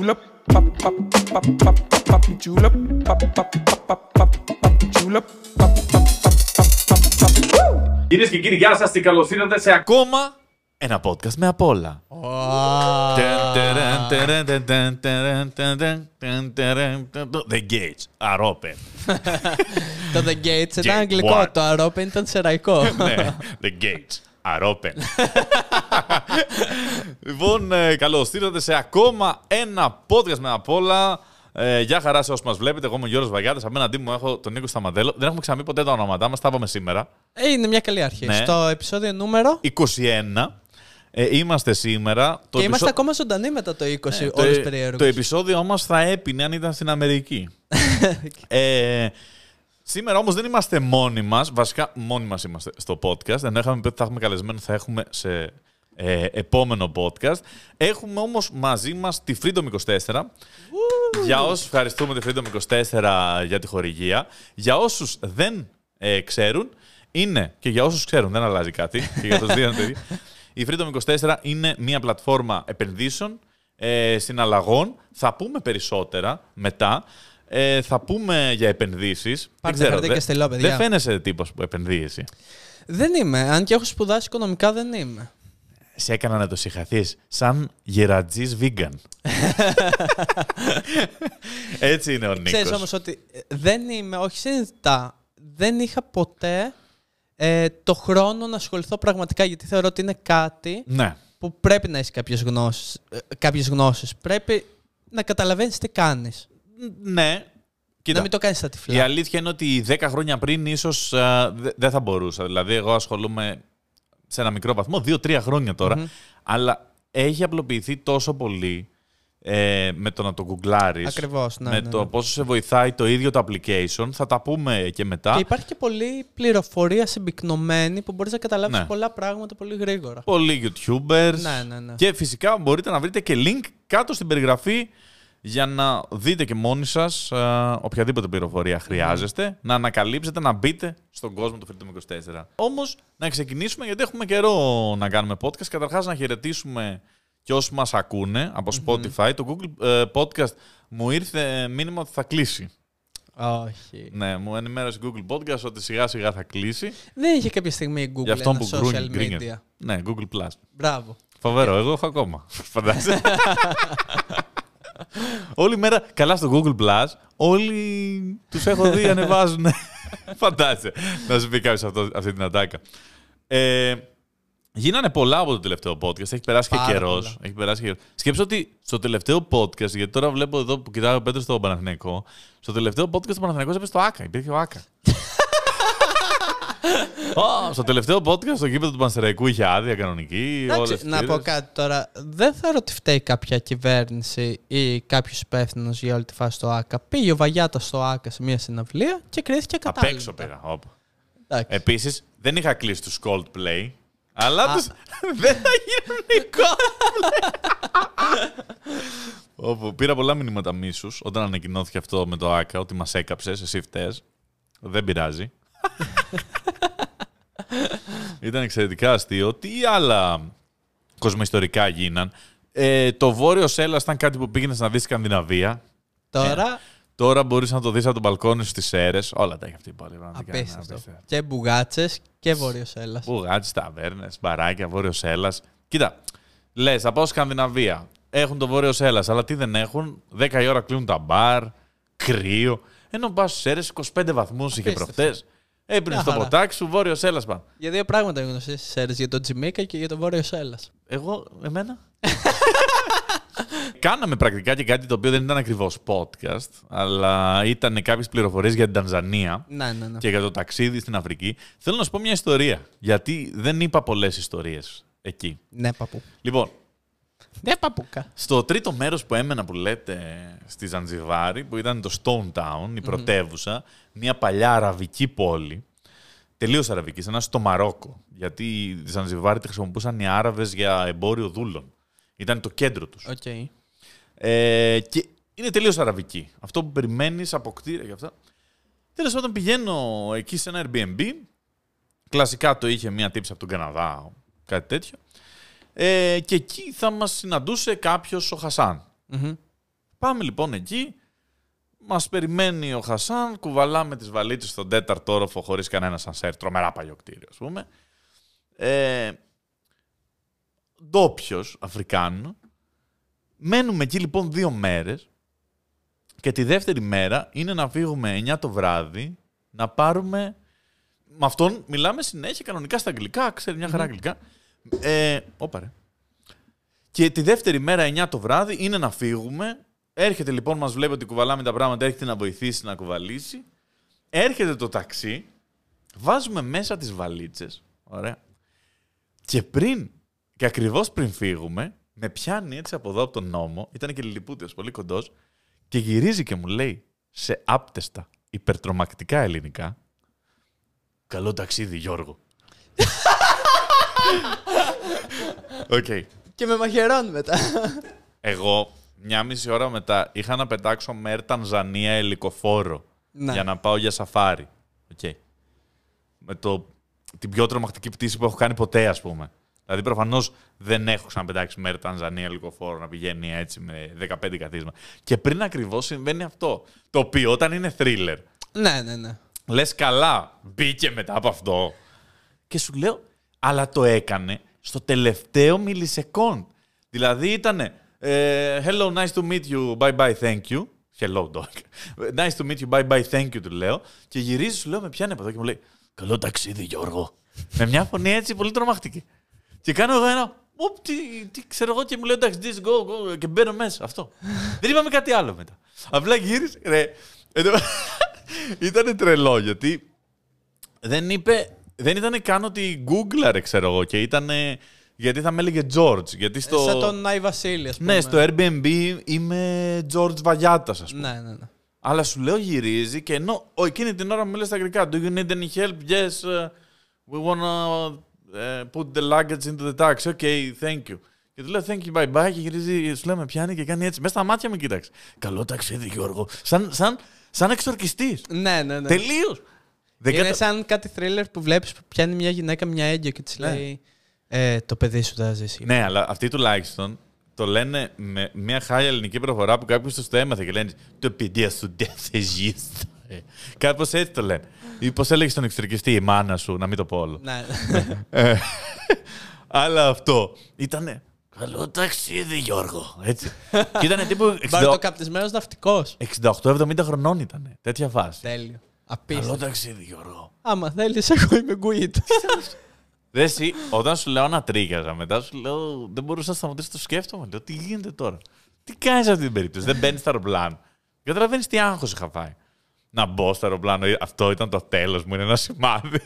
julep, pop, pop, pop, pop, pop, pop, julep, pop, pop, pop, pop, pop, pop, julep, pop, pop, pop, pop, pop, pop. Woo! Κυρίε και κύριοι, γεια σα και καλώ ήρθατε σε ακόμα ένα podcast με απ' όλα. The gates are open. Το The Gates ήταν Gate αγγλικό, one. το Aropen ήταν σεραϊκό. Ναι, The gates are open. Λοιπόν, καλώς ήρθατε σε ακόμα ένα podcast με απ' όλα. Ε, γεια χαρά σε όσους μας βλέπετε. Εγώ είμαι ο Γιώργος Βαγιάτης. Απέναντί μου έχω τον Νίκο Σταματέλο. Δεν έχουμε ξαναπεί ποτέ τα ονόματά μας. Τα είπαμε σήμερα. Ε, είναι μια καλή αρχή. Ναι. Στο επεισόδιο νούμερο; 21. Ε, είμαστε σήμερα. Το και είμαστε επεισο- ακόμα ζωντανοί μετά το 20, Ναι, το, όλους ε, περίεργους. το επεισόδιο όμω θα έπινε αν ήταν στην Αμερική. ε, σήμερα όμως δεν είμαστε μόνοι μας. Βασικά, μόνοι μας είμαστε στο podcast. Ενώ είχαμε πει ότι θα έχουμε καλεσμένο, θα έχουμε σε ε, επόμενο podcast. Έχουμε όμως μαζί μας τη Freedom 24. για όσους ευχαριστούμε τη Freedom 24 για τη χορηγία. Για όσους δεν ε, ξέρουν, είναι και για όσους ξέρουν, δεν αλλάζει κάτι. και για τους δύο είναι το ίδιο. Η Freedom 24 είναι μια πλατφόρμα επενδύσεων, ε, συναλλαγών. Θα πούμε περισσότερα μετά. Ε, θα πούμε για επενδύσεις. Πάρτε χαρτί και στυλό, παιδιά. Δεν φαίνεσαι τύπος που επενδύει εσύ. Δεν είμαι. Αν και έχω σπουδάσει οικονομικά, δεν είμαι. Σε έκανα να το συγχαθείς σαν γερατζή vegan. Έτσι είναι ο Νίκος. Ξέρεις όμως ότι ε, δεν είμαι, όχι συνειδητά, δεν είχα ποτέ ε, το χρόνο να ασχοληθώ πραγματικά, γιατί θεωρώ ότι είναι κάτι Ναι. που πρέπει να έχεις κάποιες γνώσεις. ε, κάποιες γνώσεις. Πρέπει να καταλαβαίνεις τι κάνεις. Ναι. Κοίτα, Να μην το κάνεις στα τυφλά. η αλήθεια είναι ότι 10 χρόνια πριν ίσως δεν θα μπορούσα. Δηλαδή, εγώ ασχολούμαι σε ένα μικρό βαθμό, 2-3 χρόνια τώρα, αλλά έχει απλοποιηθεί τόσο πολύ ε, με το να το γκουγκλάρεις, Ακριβώς, ναι, με ναι, το ναι. πόσο σε βοηθάει το ίδιο το application. Θα τα πούμε και μετά. Και υπάρχει και πολλή πληροφορία συμπυκνωμένη που μπορείς να καταλάβεις Ναι. πολλά πράγματα πολύ γρήγορα. Πολλοί YouTubers. Ναι, ναι, ναι. Και φυσικά μπορείτε να βρείτε και link κάτω στην περιγραφή για να δείτε και μόνοι σας α, οποιαδήποτε πληροφορία χρειάζεστε, να ανακαλύψετε, να μπείτε στον κόσμο του Freedom 24. Όμως, να ξεκινήσουμε γιατί έχουμε καιρό να κάνουμε podcast. Καταρχάς, να χαιρετήσουμε και όσους μας ακούνε από Spotify. Το Google ε, Podcast μου ήρθε μήνυμα ότι θα κλείσει. Όχι. Ναι, μου ενημέρωσε η Google Podcast ότι σιγά σιγά θα κλείσει. Δεν είχε κάποια στιγμή η Google Για αυτόν ένα που social γκρούνι- media. γκρίνιεται. Ναι, Google Plus. Μπράβο. Φοβερό, εγώ έχω ακόμα. Φαντάζεσαι. Όλη μέρα καλά στο Google Plus, όλοι τους έχω δει ανεβάζουν. Φαντάζεσαι. Να σου πει κάποιος αυτό, αυτή την ατάκα. Ε, γίνανε πολλά από το τελευταίο podcast. Έχει περάσει και Πάρα καιρός. πολλά. Έχει περάσει και καιρός. Σκέψω ότι στο τελευταίο podcast, γιατί τώρα βλέπω εδώ που κοιτάω ο Πέτρο στο Παναθηναϊκό, στο τελευταίο podcast ο Παναθηναϊκός έπεσε στο Άκα. Υπήρχε ο Άκα. Ω, στο τελευταίο podcast το γήπεδο του Πανσεραϊκού είχε άδεια κανονική. Εντάξει, όλες να τις πω θύρες. κάτι τώρα. Δεν θεωρώ ότι φταίει κάποια κυβέρνηση ή κάποιος υπεύθυνος για όλη τη φάση στο ΑΚΑ. Πήγε ο Βαγιάτα στο ΑΚΑ σε μια συναυλία και κρίθηκε Απ' κατάλληλα. έξω πήγα. όπα. Εντάξει. Επίσης, δεν είχα κλείσει τους Coldplay, αλλά τους... δεν θα γίνουν οι Coldplay. Όπου πήρα πολλά μηνύματα μίσους όταν ανακοινώθηκε αυτό με το ΑΚΑ, ότι μας έκαψες, εσύ φταίς. Δεν πειράζει. Ήταν εξαιρετικά αστείο. Τι άλλα κοσμοϊστορικά γίναν. Ε, το βόρειο Σέλλα ήταν κάτι που πήγαινες να δεις Σκανδιναβία. Τώρα; Τώρα μπορείς να το δεις από τον μπαλκόνι στις αίρε. Όλα τα έχει αυτή η πόλη. πραγματικά είναι απίστευτο. απίστευτο. Και μπουγάτσες και βόρειο Έλλα. Μπουγάτσι, ταβέρνες, μπαράκια, βόρειο Έλλα. Κοίτα, λες, θα πάω Σκανδιναβία. Έχουν το βόρειο Έλλα, αλλά τι δεν έχουν; 10 η ώρα κλείνουν τα μπαρ, κρύο. Ενώ πας στις αίρε 25 βαθμούς είχε Απίστευτο. προχτές. Έπαιρνε Μια το χαρά. ποτάκι σου, βόρειο Έλλα πάνω. Για δύο πράγματα είναι γνωστέ στι αίρε. Για τον Τζιμίκα και για τον βόρειο Έλλα. Εγώ, εμένα. Κάναμε πρακτικά και κάτι το οποίο δεν ήταν ακριβώς podcast, αλλά ήταν κάποιες πληροφορίες για την Τανζανία. Ναι, ναι, ναι. και για το ταξίδι στην Αφρική. Θέλω να σου πω μια ιστορία. Γιατί δεν είπα πολλές ιστορίες εκεί. Ναι, παππού. Λοιπόν, Ναι, παππούκα. στο τρίτο μέρος που έμενα που λέτε στη Ζανζιβάρη, που ήταν το Stone Town, η πρωτεύουσα, μια παλιά αραβική πόλη. Τελείως αραβική, σαν να είσαι στο Μαρόκο. Γιατί τη Ζανζιβάρη τη χρησιμοποιούσαν οι Άραβες για εμπόριο δούλων. Ήταν το κέντρο τους. Οκ. Ε, και είναι τελείως αραβική. Αυτό που περιμένεις από κτίρια και αυτά. Τέλος πάντων, πηγαίνω εκεί σε ένα Airbnb. Κλασικά το είχε ένας τύπος από τον Καναδά, κάτι τέτοιο. Ε, και εκεί θα μας συναντούσε κάποιος ο Χασάν. Μμμ. Πάμε λοιπόν εκεί. Μας περιμένει ο Χασάν, κουβαλάμε τις βαλίτσες στον τέταρτο όροφο χωρίς κανένα σανσέρ. Τρομερά παλιό κτίριο, ας πούμε. Ε, Ντόπιος Αφρικάνο. Μένουμε εκεί λοιπόν δύο μέρες. Και τη δεύτερη μέρα είναι να φύγουμε 9 το βράδυ να πάρουμε. Με αυτόν μιλάμε συνέχεια κανονικά στα αγγλικά, ξέρει μια χαρά αγγλικά. Ε, όπα ρε. Και τη δεύτερη μέρα, 9 το βράδυ, είναι να φύγουμε. Έρχεται λοιπόν, μας βλέπει ότι κουβαλάμε τα πράγματα, έρχεται να βοηθήσει να κουβαλήσει. Έρχεται το ταξί, βάζουμε μέσα τις βαλίτσες, ωραία. Και πριν, και ακριβώς πριν φύγουμε, με πιάνει έτσι από εδώ από τον νόμο, ήταν και λιλιπούτιος, πολύ κοντός, και γυρίζει και μου λέει σε άπταιστα, υπερτρομακτικά ελληνικά, «Καλό ταξίδι, Γιώργο». Οκ. Και με μαχαιρώνει μετά. Εγώ μιάμιση ώρα μετά είχα να πετάξω με Air Tanzania ελικοφόρο Ναι. για να πάω για σαφάρι. Οκ. Με το, την πιο τρομακτική πτήση που έχω κάνει ποτέ, ας πούμε. Δηλαδή, προφανώς δεν έχω ξαναπετάξει με Air Tanzania ελικοφόρο να πηγαίνει έτσι με 15 καθίσματα. Και πριν ακριβώς συμβαίνει αυτό. Το οποίο όταν είναι thriller, ναι, ναι, ναι. λες καλά, μπήκε μετά από αυτό. Και σου λέω, αλλά το έκανε στο τελευταίο μιλισεκόντ. Δηλαδή ήταν Hello, nice to meet you, bye bye, thank you. Hello, dog. Nice to meet you, bye bye, thank you, του λέω. Και γυρίζει, σου λέω, με πιάνει από εδώ και μου λέει Καλό ταξίδι, Γιώργο. με μια φωνή έτσι πολύ τρομακτική. Και κάνω εγώ ένα. Οπ, τι, τι ξέρω εγώ και μου λέει εντάξει, this go, go, και μπαίνω μέσα. Αυτό. Δεν είπαμε κάτι άλλο μετά. Απλά γύρισε. Ρε, ήταν τρελό γιατί δεν είπε. Δεν ήταν καν ότι γκούγκλαρε, ξέρω εγώ, και ήταν. Γιατί θα με έλεγε George. Γιατί στο... Σαν τον Άι Βασίλη, ας πούμε. Ναι, στο Airbnb είμαι George Βαγιάτας, ας πούμε. Ναι, ναι, ναι. Αλλά σου λέω γυρίζει και ενώ ο, εκείνη την ώρα μου λέει στα αγγλικά. Do you need any help? Yes, uh, we wanna uh, put the luggage into the taxi. Okay, thank you. Και του λέω thank you, bye bye. Και γυρίζει, σου λέω με πιάνει και κάνει έτσι. Μέσα στα μάτια μου κοίταξε. Καλό ταξίδι, Γιώργο. Σαν, σαν, σαν εξορκιστής. Ναι, ναι, ναι. Τελείως. Δεν Είναι κατα- σαν κάτι thriller που βλέπεις που πιάνει μια γυναίκα μια έγκυο και της Ναι. λέει ε, Το παιδί σου θα ζήσει. Ναι, αλλά αυτοί τουλάχιστον το λένε με μια χάλια ελληνική προφορά που κάποιος τους το έμαθε και λένε Το παιδί σου δεν θα ζήσει. Κάπως έτσι το λένε. Ή πώς έλεγες στον εξωτερικιστή η μάνα σου, να μην το πω όλο. Ναι. Ε, αλλά αυτό ήταν. Καλό ταξίδι, Γιώργο. Έτσι. και ήταν τύπου Μπαρτοκαπτισμένο ναυτικός. 68-70 χρονών ήταν. Τέτοια φάση. Τέλειο. Καλό Απίστευτο. ταξίδι, Γιώργο. Άμα θέλεις, εγώ είμαι γκουίτ. Δε εσύ, όταν σου λέω να τρίγαζα μετά, σου λέω δεν μπορούσα να σταματήσω να το σκέφτομαι. Λέω τι γίνεται τώρα; Τι κάνεις σε αυτή την περίπτωση; δεν μπαίνεις στο αεροπλάνο. Καταλαβαίνεις τι άγχος είχα φάει. Να μπω στο αεροπλάνο, αυτό ήταν το τέλος μου, είναι ένα σημάδι.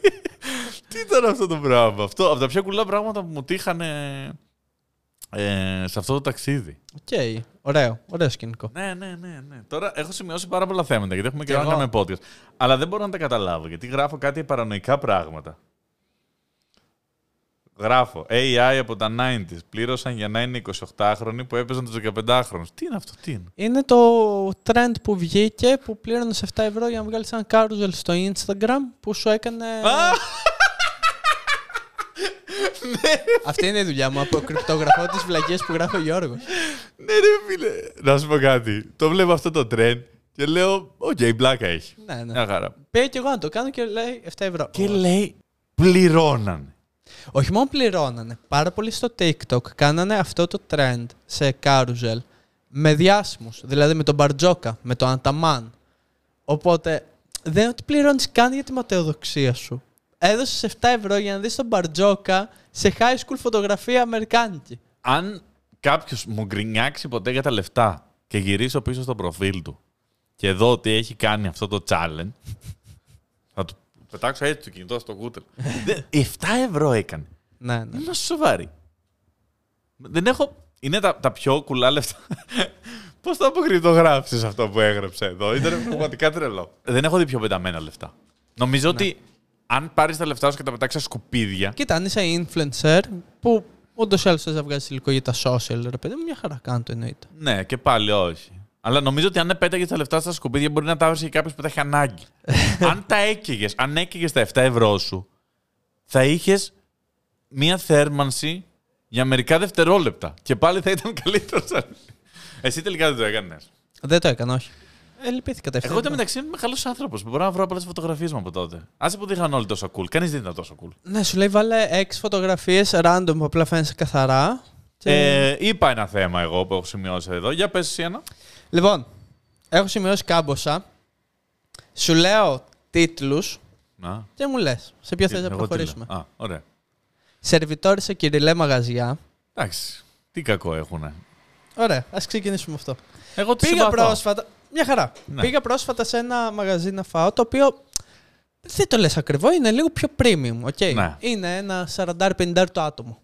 τι ήταν αυτό το πράγμα; Αυτό, από τα πιο κουλά πράγματα που μου τύχανε ε, σε αυτό το ταξίδι. Οκ. Ωραίο. Ωραίο σκηνικό. Ναι, ναι, ναι, ναι. Τώρα έχω σημειώσει πάρα πολλά θέματα γιατί έχουμε Και καιρό να εγώ. κάνουμε podcast. Αλλά δεν μπορώ να τα καταλάβω γιατί γράφω κάτι παρανοϊκά πράγματα. Γράφω AI από τα 90s. Πλήρωσαν για να είναι 28χρονοι που έπαιζαν τους 15χρονου. Τι είναι αυτό, τι είναι; Είναι το trend που βγήκε που πλήρωνε 7 ευρώ για να βγάλεις ένα carousel στο Instagram που σου έκανε. Αυτή είναι η δουλειά μου. Αποκρυπτογραφώ τις βλακείες που γράφει ο Γιώργος. Ναι, ρε φίλε. Να σου πω κάτι. Το βλέπω αυτό το trend και λέω, οκ, πλάκα έχει. ναι, ναι. Μια χαρά. Πήγα και εγώ να το κάνω και λέει 7 ευρώ. Και λέει, πληρώνανε. Όχι μόνο πληρώνανε. Πάρα πολύ στο TikTok κάνανε αυτό το trend σε carousel με διάσημους. Δηλαδή με τον Μπαρτζόκα, με τον Ανταμάν. Οπότε δεν είναι ότι πληρώνεις καν για τη ματαιοδοξία σου. Έδωσες 7 ευρώ για να δεις τον Μπαρτζόκα σε high school φωτογραφία αμερικάνικη. αν κάποιος μου γκρινιάξει ποτέ για τα λεφτά και γυρίσω πίσω στο προφίλ του και δω ότι έχει κάνει αυτό το challenge, θα του πετάξω έτσι το κινητό στο κούτερ. Δεν- 7 ευρώ έκανε. Ναι, ναι. Είμαστε σοβαροί. Δεν έχω. Είναι τα, τα πιο κουλά λεφτά. Πώς το αποκρυπτογράφησε αυτό που έγραψε εδώ; Ήταν πραγματικά τρελό. Δεν έχω δει πιο πεταμένα λεφτά. Νομίζω ότι αν πάρεις τα λεφτά σου και τα πετάξεις στα σκουπίδια. Κοίτα, αν είσαι influencer που ούτω ή άλλω θες να βγάζει υλικό για τα social, ρε παιδί μου, μια χαρά κάνω το εννοείται. Ναι, και πάλι όχι. Αλλά νομίζω ότι αν πέταγε τα λεφτά στα σκουπίδια, μπορεί να τα έβρισε κάποιο που τα έχει ανάγκη. αν τα έκαιγες, αν έκαιγες τα 7 ευρώ σου, θα είχες μία θέρμανση για μερικά δευτερόλεπτα. Και πάλι θα ήταν καλύτερος. σαν- Εσύ τελικά δεν το έκανες. Δεν το έκανα, όχι. Ε, λυπήθηκα τα Εγώ μεταξύ είμαι καλός άνθρωπος. Μπορώ να βρω πολλές φωτογραφίες μου από τότε. Άσε που δεν είχαν όλοι τόσο cool. Κανείς δεν ήταν τόσο cool. Ναι, σου λέει βάλε έξι φωτογραφίες random που απλά φαίνεσαι καθαρά. Και... Ε, είπα ένα θέμα εγώ που έχω σημειώσει εδώ. Για πες εσύ ένα. Λοιπόν, έχω σημειώσει κάμποσα. Σου λέω τίτλους Να. και μου λες σε ποιο θες να Εγώ τι προχωρήσουμε. λέω. Α, ωραία. Σερβιτόροι σε κυριλέ μαγαζιά. Εντάξει. Τι κακό έχουνε. Ωραία, ας ξεκινήσουμε αυτό. Εγώ τι Πήγα πρόσφατα. Μια χαρά. Ναι. Πήγα πρόσφατα σε ένα μαγαζί να φάω το οποίο. Δεν το λες ακριβό, είναι λίγο πιο premium, οκ. Ναι. Είναι ένα 40-50 το άτομο.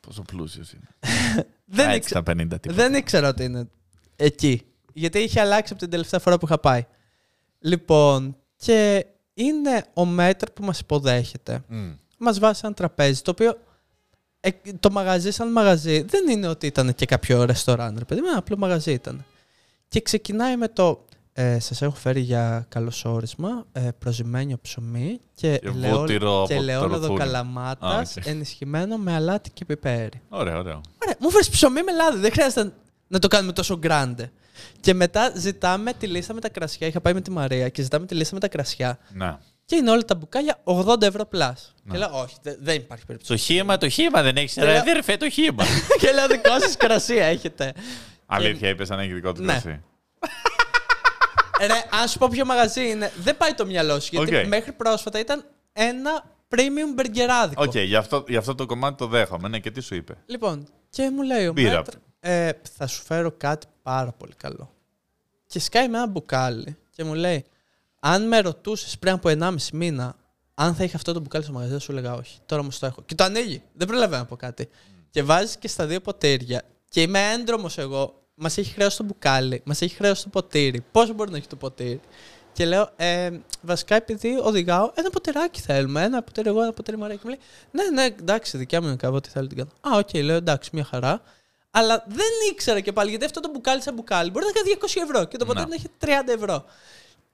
Πόσο πλούσιος είναι. Δεν, Α, ήξε- έτσι τα 50 τίποτα. δεν ήξερα ότι είναι εκεί. Γιατί είχε αλλάξει από την τελευταία φορά που είχα πάει. Λοιπόν, και είναι ο μέτρ που μας υποδέχεται. Μμ. Μας βάζει ένα τραπέζι, το οποίο ε, το μαγαζί σαν μαγαζί δεν είναι ότι ήταν και κάποιο ρεστοράν, ρε παιδί, μου, ένα απλό μαγαζί ήταν. Και ξεκινάει με το ε, σας έχω φέρει για καλωσόρισμα ε, προζυμένιο ψωμί και, Και ελαιόλ- βούτυρο και από το ελαιόλαδο ρουθούνι. καλαμάτας Α, οκ. ενισχυμένο με αλάτι και πιπέρι. Ωραίο, ωραίο. Ωραία, μου φέρεις ψωμί με λάδι. Δεν χρειάζεται να το κάνουμε τόσο grande. Και μετά ζητάμε τη λίστα με τα κρασιά. Είχα πάει με τη Μαρία και ζητάμε τη λίστα με τα κρασιά. Να. Και είναι όλα τα μπουκάλια 80 ευρώ plus. Ναι. Και λέω, Όχι, δε- δεν υπάρχει περίπτωση. Το χύμα, το χύμα δεν έχεις. Ρε, Ρε, αδερφέ, το χύμα. και λέω, δικό σας κρασί έχετε. Αλήθεια, είπες αν έχει δικό του Ναι. κρασί. Ρε, αν σου πω ποιο μαγαζί είναι, δεν πάει το μυαλό σου. Γιατί Οκ. μέχρι πρόσφατα ήταν ένα premium μπεργκεράδικο. Οκ, γι' αυτό, γι' αυτό το κομμάτι το δέχομαι. Ναι, και τι σου είπε; Λοιπόν, και μου λέει ο Μπύρα. μετρ, ε, θα σου φέρω κάτι πάρα πολύ καλό. Και σκάει με ένα μπουκάλι και μου λέει, αν με ρωτούσες πριν από 1,5 μήνα αν θα είχε αυτό το μπουκάλι στο μαγαζί, θα σου έλεγα όχι. Τώρα όμως το έχω. Και το ανοίγει. Δεν προλαβαίνω να πω κάτι. Και βάζει και στα δύο ποτήρια. Και είμαι έντρομος εγώ. Μας έχει χρέωση το μπουκάλι, μας έχει χρέωση το ποτήρι. Πόσο μπορεί να έχει το ποτήρι; Και λέω, ε, βασικά επειδή οδηγάω, ένα ποτηράκι θέλουμε. Ένα ποτήρι εγώ, ένα ποτήρι Μαρία. Και μου λέει, Ναι, ναι, εντάξει, δικιά μου είναι η κάβα, ό,τι θέλω την κάνω. Α, οκ, λέω, εντάξει, μια χαρά. Αλλά δεν ήξερα και πάλι, γιατί αυτό το μπουκάλι σαν μπουκάλι μπορεί να κάνει 200 ευρώ και το ποτήρι Να. να έχει 30 ευρώ.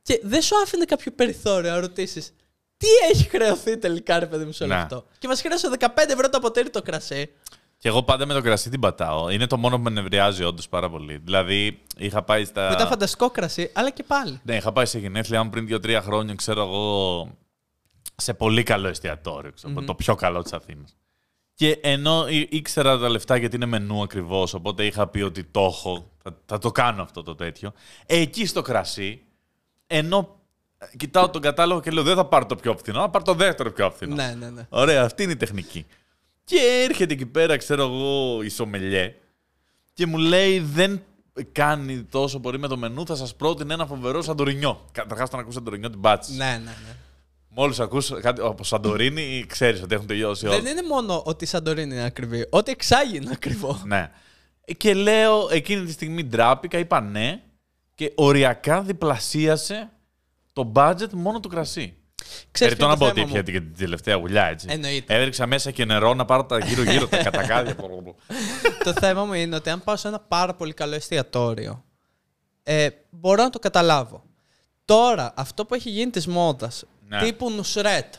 Και δεν σου άφηνε κάποιο περιθώριο να ρωτήσεις τι έχει χρεωθεί τελικά, ρε παιδί μου, σε όλο Να. αυτό; Και μας χρέωσε 15 ευρώ το ποτήρι το κρασί. Και εγώ πάντα με το κρασί την πατάω. Είναι το μόνο που με νευριάζει όντως πάρα πολύ. Δηλαδή, είχα πάει στα. Που ήταν φανταστικό κρασί, αλλά και πάλι. Ναι, είχα πάει σε γενέθλιά μου πριν 2-3 χρόνια, ξέρω εγώ, σε πολύ καλό εστιατόριο. Ξέρω, Το πιο καλό της Αθήνας. Και ενώ ή- ήξερα τα λεφτά γιατί είναι μενού ακριβώς, οπότε είχα πει ότι το έχω, θα, θα το κάνω αυτό το τέτοιο. Εκεί στο κρασί, ενώ ε, κοιτάω τον κατάλογο και λέω δεν θα πάρω το πιο φθηνό, θα πάρω το δεύτερο πιο φθηνό. Ναι, ναι, ναι. Ωραία, αυτή είναι η τεχνική. Και έρχεται εκεί πέρα, ξέρω εγώ, η σομελιέ και μου λέει δεν κάνει τόσο πολύ με το μενού, θα σας πρότεινε ένα φοβερό σαντορινιό. Καταρχάς όταν ακούς σαντορινιό την πάτησες. Ναι, ναι, ναι. Μόλις ακούς κάτι από σαντορίνη, ξέρεις ότι έχουν τελειώσει όλα. Δεν είναι μόνο ότι η Σαντορίνη είναι ακριβή. Ό,τι εξάγει είναι ακριβό. Ναι. Και λέω, εκείνη τη στιγμή ντράπηκα, είπα ναι και οριακά διπλασίασε το budget μόνο του κρασί. Ξέρεις Περιττό ποιο να είναι πω το ότι θέμα είχε μου; και την τελευταία γουλιά, έτσι. Εννοείται. Έριξα μέσα και νερό να πάρω τα γύρω-γύρω τα κατακάθια. το θέμα μου είναι ότι αν πάω σε ένα πάρα πολύ καλό εστιατόριο, ε, μπορώ να το καταλάβω. Τώρα, αυτό που έχει γίνει της μόδας, Ναι. τύπου Νουσρέτ.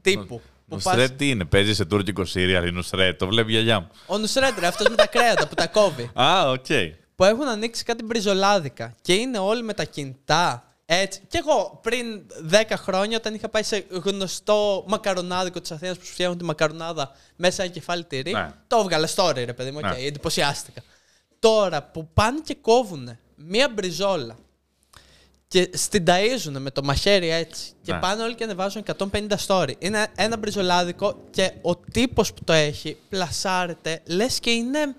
Τύπου. που πας- Νουσρέτ τι είναι, παίζει σε τουρκικό σίριαλ η Νουσρέτ, το βλέπει η γιαγιά μου. Ο Νουσρέτ, ρε, αυτός με τα κρέατα που τα κόβει. Α, οκ. που έχουν ανοίξει κάτι μπριζολάδικα και είναι όλοι με τα κινητά. Έτσι. Και εγώ πριν 10 χρόνια, όταν είχα πάει σε γνωστό μακαρονάδικο της Αθήνας που σου φτιάχνουν τη μακαρονάδα μέσα σε ένα κεφάλι τυρί, Ναι. το έβγαλε story, ρε παιδί μου. Ναι. οκ, εντυπωσιάστηκα. Τώρα που πάνε και κόβουν μία μπριζόλα και σ' την ταΐζουν με το μαχαίρι έτσι και Ναι. πάνε όλοι και ανεβάζουν 150 story. Είναι ένα μπριζολάδικο και ο τύπος που το έχει πλασάρεται λες και είναι...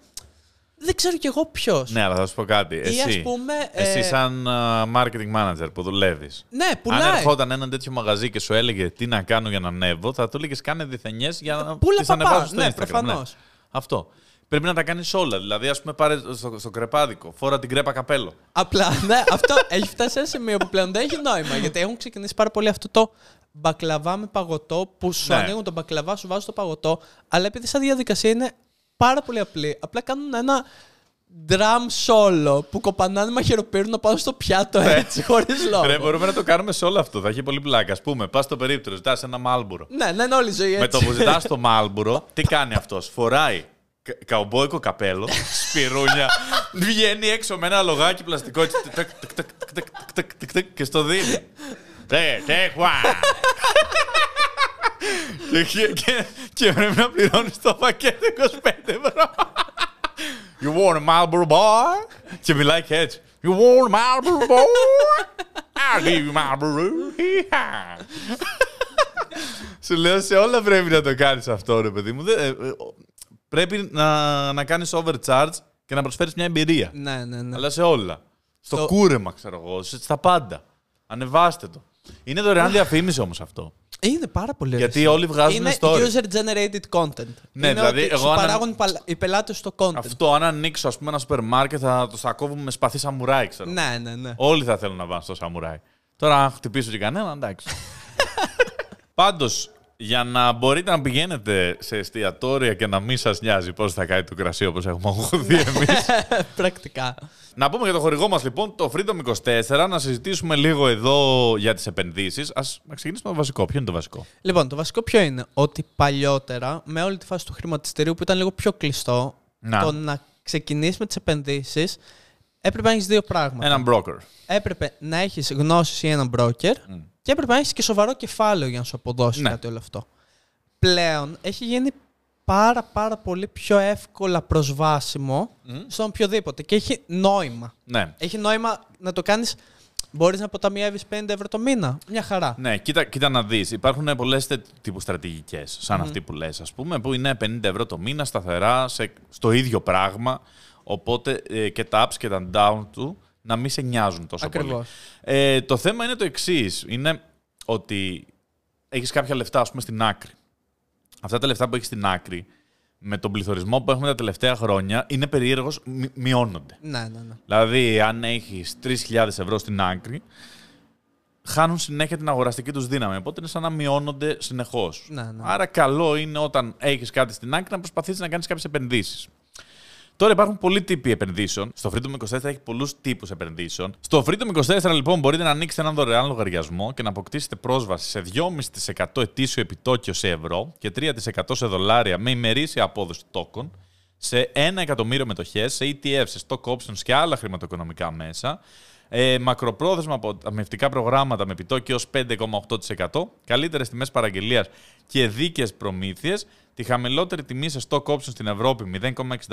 Δεν ξέρω κι εγώ ποιος. Ναι, αλλά θα σου πω κάτι. Εσύ, ας πούμε, εσύ ε, σαν α, marketing manager που δουλεύεις. Ναι, Αν πουλάει. ερχόταν ένα τέτοιο μαγαζί και σου έλεγε τι να κάνω για να ανέβω, θα του έλεγες κάνε διθενιές για να Πούλα τις παπά. ανεβάσεις στο Ναι, Instagram. προφανώς. Αυτό. Πρέπει να τα κάνεις όλα. Δηλαδή, ας πούμε, πάρε στο, στο κρεπάδικο, φόρα την κρέπα καπέλο. Απλά, ναι, αυτό έχει φτάσει σε ένα σημείο που πλέον δεν έχει νόημα. Γιατί έχουν ξεκινήσει πάρα πολύ αυτό το μπακλαβά με παγωτό που σου Ναι. ανοίγουν τον μπακλαβά, σου βάζουν το παγωτό. Αλλά επειδή σαν διαδικασία είναι πάρα πολύ απλή. Απλά κάνουν ένα drum solo που κοπανάνε μαχαιροπύρουνα πάνω στο πιάτο έτσι, χωρί λόγο. Ρε, μπορούμε να το κάνουμε σε όλο αυτό. Θα έχει πολύ πλάκα. Α πούμε, πα στο περίπτερο, ζητά ένα μάλμπουρο. Ναι, ναι, είναι όλη η ζωή έτσι. Με το που ζητά το μάλμπουρο, τι κάνει αυτό. Φοράει καουμπόικο καπέλο, σπιρούνια. Βγαίνει έξω με ένα λογάκι πλαστικό. Και στο δίνει. Take one. Και- και- και- Και πρέπει να πληρώνεις το πακέτο 25 ευρώ. You want a Marlboro bar? Και μιλάει και έτσι. You want a Marlboro bar? I'll give you Marlboro. Hee-haw. Σου λέω σε όλα πρέπει να το κάνεις αυτό, ρε παιδί μου. Δεν- ε, ε, Πρέπει να, να κάνεις overcharge και να προσφέρεις μια εμπειρία. Ναι, ναι, ναι. Αλλά σε όλα. Στο Στο- κούρεμα, ξέρω εγώ, σε- στα πάντα. Ανεβάστε το. Είναι δωρεάν διαφήμιση όμως αυτό. Είναι πάρα πολύ ωραίο. Γιατί όλοι βγάζουν Είναι story. user-generated content. Ναι, είναι δηλαδή, ότι εγώ σου αν- παράγουν παλα- οι πελάτες το content. Αυτό, αν ανοίξω ας πούμε, ένα σούπερ μάρκετ, θα το σακόβουμε με σπαθί σαμουράι, ξέρω. Ναι, ναι, ναι. Όλοι θα θέλουν να πάνε στο σαμουράι. Τώρα, αν χτυπήσω και κανένα, εντάξει. Πάντως, για να μπορείτε να πηγαίνετε σε εστιατόρια και να μην σας νοιάζει πώς θα κάνει το κρασί όπως έχουμε αγωγωθεί εμείς. Πρακτικά. να πούμε για το χορηγό μας λοιπόν, το Freedom 24, να συζητήσουμε λίγο εδώ για τις επενδύσεις. Α ξεκινήσουμε με το βασικό. Ποιο είναι το βασικό; Λοιπόν, το βασικό ποιο είναι, ότι παλιότερα, με όλη τη φάση του χρηματιστηρίου που ήταν λίγο πιο κλειστό, Να. το να ξεκινήσεις με τις επενδύσεις έπρεπε να έχεις δύο πράγματα. Έναν broker. Έπρεπε να έχεις γνώσεις ή έναν broker και έπρεπε να έχεις και σοβαρό κεφάλαιο για να σου αποδώσει Ναι. κάτι όλο αυτό. Πλέον έχει γίνει πάρα πάρα πολύ πιο εύκολα προσβάσιμο στον οποιοδήποτε και έχει νόημα. Ναι. Έχει νόημα να το κάνεις... Μπορείς να αποταμιεύεις 50 ευρώ το μήνα. Μια χαρά. Ναι, κοίτα, κοίτα να δεις. Υπάρχουν πολλές τύπου στρατηγικές, σαν αυτή που λες, ας πούμε, που είναι 50 ευρώ το μήνα σταθερά σε, στο ίδιο πράγμα. Οπότε ε, και τα ups και τα down του να μην σε νοιάζουν τόσο πολύ. Ακριβώς. Ε, το θέμα είναι το εξής. Είναι ότι έχεις κάποια λεφτά, ας πούμε, στην άκρη. Αυτά τα λεφτά που έχεις στην άκρη, με τον πληθωρισμό που έχουμε τα τελευταία χρόνια, είναι περίεργος, μειώνονται. Ναι, ναι, ναι. Δηλαδή, αν έχεις 3.000 ευρώ στην άκρη, χάνουν συνέχεια την αγοραστική τους δύναμη. Οπότε είναι σαν να μειώνονται συνεχώς. Ναι, ναι. Άρα, καλό είναι όταν έχεις κάτι στην άκρη να προσπαθήσεις να κάνεις κάποιες επενδύσεις. Τώρα υπάρχουν πολλοί τύποι επενδύσεων. Στο Freedom 24 έχει πολλούς τύπους επενδύσεων. Στο Freedom 24 λοιπόν μπορείτε να ανοίξετε έναν δωρεάν λογαριασμό και να αποκτήσετε πρόσβαση σε 2,5% ετήσιο επιτόκιο σε ευρώ και 3% σε δολάρια με ημερήσια απόδοση τόκων, σε 1 εκατομμύριο μετοχές, σε ETF, σε stock options και άλλα χρηματοοικονομικά μέσα, ε, μακροπρόθεσμα αποταμιευτικά προγράμματα με επιτόκιο ως 5,8%, καλύτερες τιμές παραγγελίας και δίκαιες προμήθειες, τη χαμηλότερη τιμή σε stock options στην Ευρώπη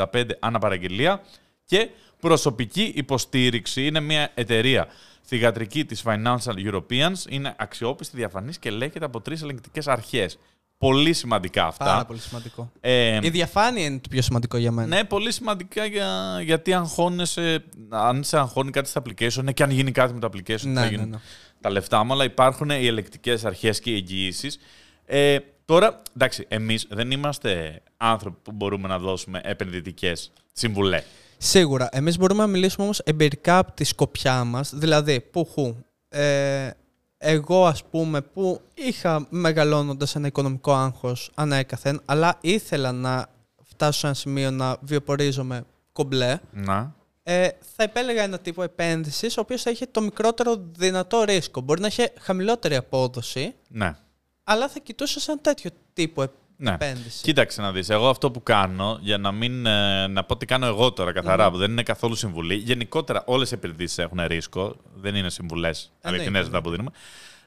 0,65 ανά παραγγελία και προσωπική υποστήριξη. Είναι μια εταιρεία θηγατρική της Financial Europeans, είναι αξιόπιστη, διαφανής και λέγεται από τρεις ελεγκτικές αρχές. Πολύ σημαντικά αυτά. Πάρα πολύ σημαντικό. Ε, Η διαφάνεια είναι το πιο σημαντικό για μένα. ναι, πολύ σημαντικά για, γιατί αγχώνεσαι, αν σε αγχώνει κάτι στα application, ναι, και αν γίνει κάτι με το application Ναι, θα ναι, γίνουν ναι. τα λεφτά μου, αλλά υπάρχουν οι ελεκτικές αρχές και οι εγγυήσεις. Ε, τώρα, εντάξει, εμείς δεν είμαστε άνθρωποι που μπορούμε να δώσουμε επενδυτικές συμβουλές. Σίγουρα. Εμείς μπορούμε να μιλήσουμε όμως εμπειρικά από τη σκοπιά μας. Δηλαδή, που χου. Ε, εγώ, ας πούμε, που είχα μεγαλώνοντας ένα οικονομικό άγχος ανέκαθεν, αλλά ήθελα να φτάσω σε ένα σημείο να βιοπορίζομαι κομπλέ, Να. ε, θα επέλεγα ένα τύπο επένδυσης ο οποίος θα είχε το μικρότερο δυνατό ρίσκο. Μπορεί να είχε χαμηλότερη απόδοση, Ναι. αλλά θα κοιτούσα σαν τέτοιο τύπο Ναι. επένδυση. Κοίταξε να δεις, εγώ αυτό που κάνω, για να μην, ε, να πω τι κάνω εγώ τώρα καθαρά, που δεν είναι καθόλου συμβουλή. Γενικότερα όλες οι επενδύσεις έχουν ρίσκο, δεν είναι συμβουλές αληθινές Εννοείται, αυτά που δίνουμε.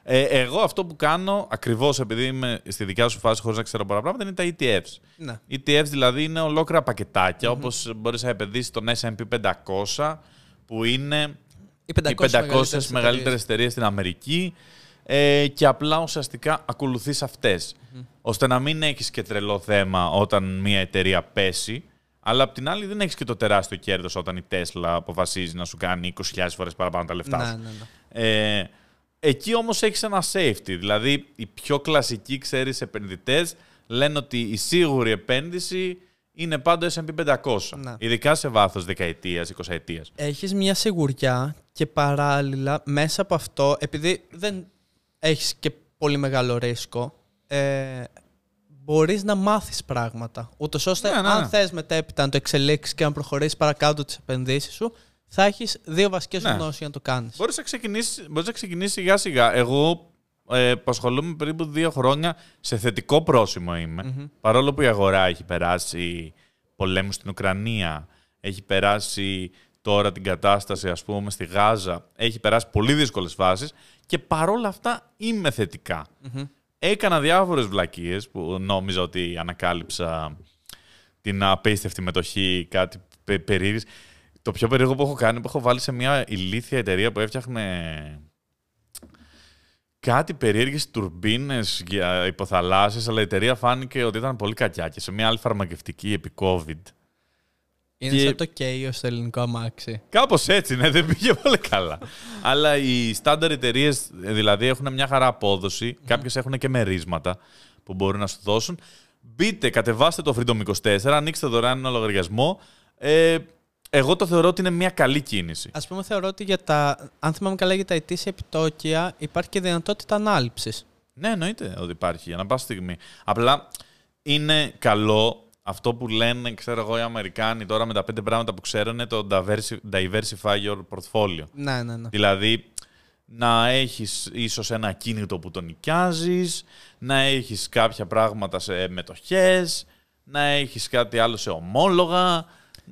Ε, εγώ αυτό που κάνω, ακριβώς επειδή είμαι στη δικιά σου φάση χωρίς να ξέρω πολλά πράγματα, είναι τα ETFs. Ναι. ETFs δηλαδή είναι ολόκληρα πακετάκια, όπως μπορείς να επενδύσεις στον S&P 500, που είναι Οι οι 500 μεγαλύτερες εταιρείες στην Αμερική ε, και απλά ουσιαστικά ακολουθείς αυτές. Ώστε να μην έχεις και τρελό θέμα όταν μια εταιρεία πέσει, αλλά απ' την άλλη δεν έχεις και το τεράστιο κέρδος όταν η Tesla αποφασίζει να σου κάνει 20.000 φορές παραπάνω τα λεφτά Ναι, σου. ναι, ναι. Ε, εκεί όμως έχεις ένα safety. Δηλαδή, οι πιο κλασικοί, ξέρεις, επενδυτές λένε ότι η σίγουρη επένδυση είναι πάντα S&P 500. Ναι. Ειδικά σε βάθος δεκαετίας, εικοσαετίας. έχεις μια σιγουριά και παράλληλα μέσα από αυτό, επειδή δεν έχεις και πολύ μεγάλο ρίσκο, ε, μπορείς να μάθεις πράγματα. Ούτως ώστε Ναι, ναι, αν ναι. θες μετέπειτα να το εξελίξεις και να προχωρήσεις παρακάτω τις επενδύσεις σου, θα έχεις δύο βασικές Ναι. γνώσεις για να το κάνεις. Μπορείς να ξεκινήσεις, μπορείς να ξεκινήσεις σιγά σιγά. Εγώ ε, που ασχολούμαι περίπου δύο χρόνια σε θετικό πρόσημο είμαι. Παρόλο που η αγορά έχει περάσει πολέμου στην Ουκρανία, έχει περάσει τώρα την κατάσταση, ας πούμε, στη Γάζα, έχει περάσει πολύ δύσκολες φάσεις και παρόλα αυτά είμαι θετικά. Έκανα διάφορες βλακίες που νόμιζα ότι ανακάλυψα την απίστευτη μετοχή, κάτι πε- περίεργης. Το πιο περίεργο που έχω κάνει, που έχω βάλει σε μια ηλίθια εταιρεία που έφτιαχνε κάτι περίεργες τουρμπίνες για υποθαλάσσιες, αλλά η εταιρεία φάνηκε ότι ήταν πολύ κακιά και σε μια άλλη φαρμακευτική επί COVID. Είναι Και- σαν το κέιο στο ελληνικό αμάξι. Κάπως έτσι, ναι, δεν πήγε πολύ καλά. Αλλά οι στάνταρ εταιρείες δηλαδή έχουν μια χαρά απόδοση. Κάποιες έχουν και μερίσματα που μπορούν να σου δώσουν. Μπείτε, κατεβάστε το Freedom 24, ανοίξτε δωρεάν ένα λογαριασμό. Ε, εγώ το θεωρώ ότι είναι μια καλή κίνηση. Α πούμε, θεωρώ ότι για τα. Αν θυμάμαι καλά, για τα ετήσια επιτόκια υπάρχει και δυνατότητα ανάληψης. Ναι, εννοείται ότι υπάρχει, ανά πάσα στιγμή. Απλά είναι καλό αυτό που λένε, ξέρω εγώ, οι Αμερικάνοι τώρα με τα πέντε πράγματα που ξέρουν, το diversi- diversify your portfolio. Ναι, ναι, ναι. Δηλαδή, να έχεις ίσως ένα κίνητο που τον νοικιάζεις, να έχεις κάποια πράγματα σε μετοχές, να έχεις κάτι άλλο σε ομόλογα,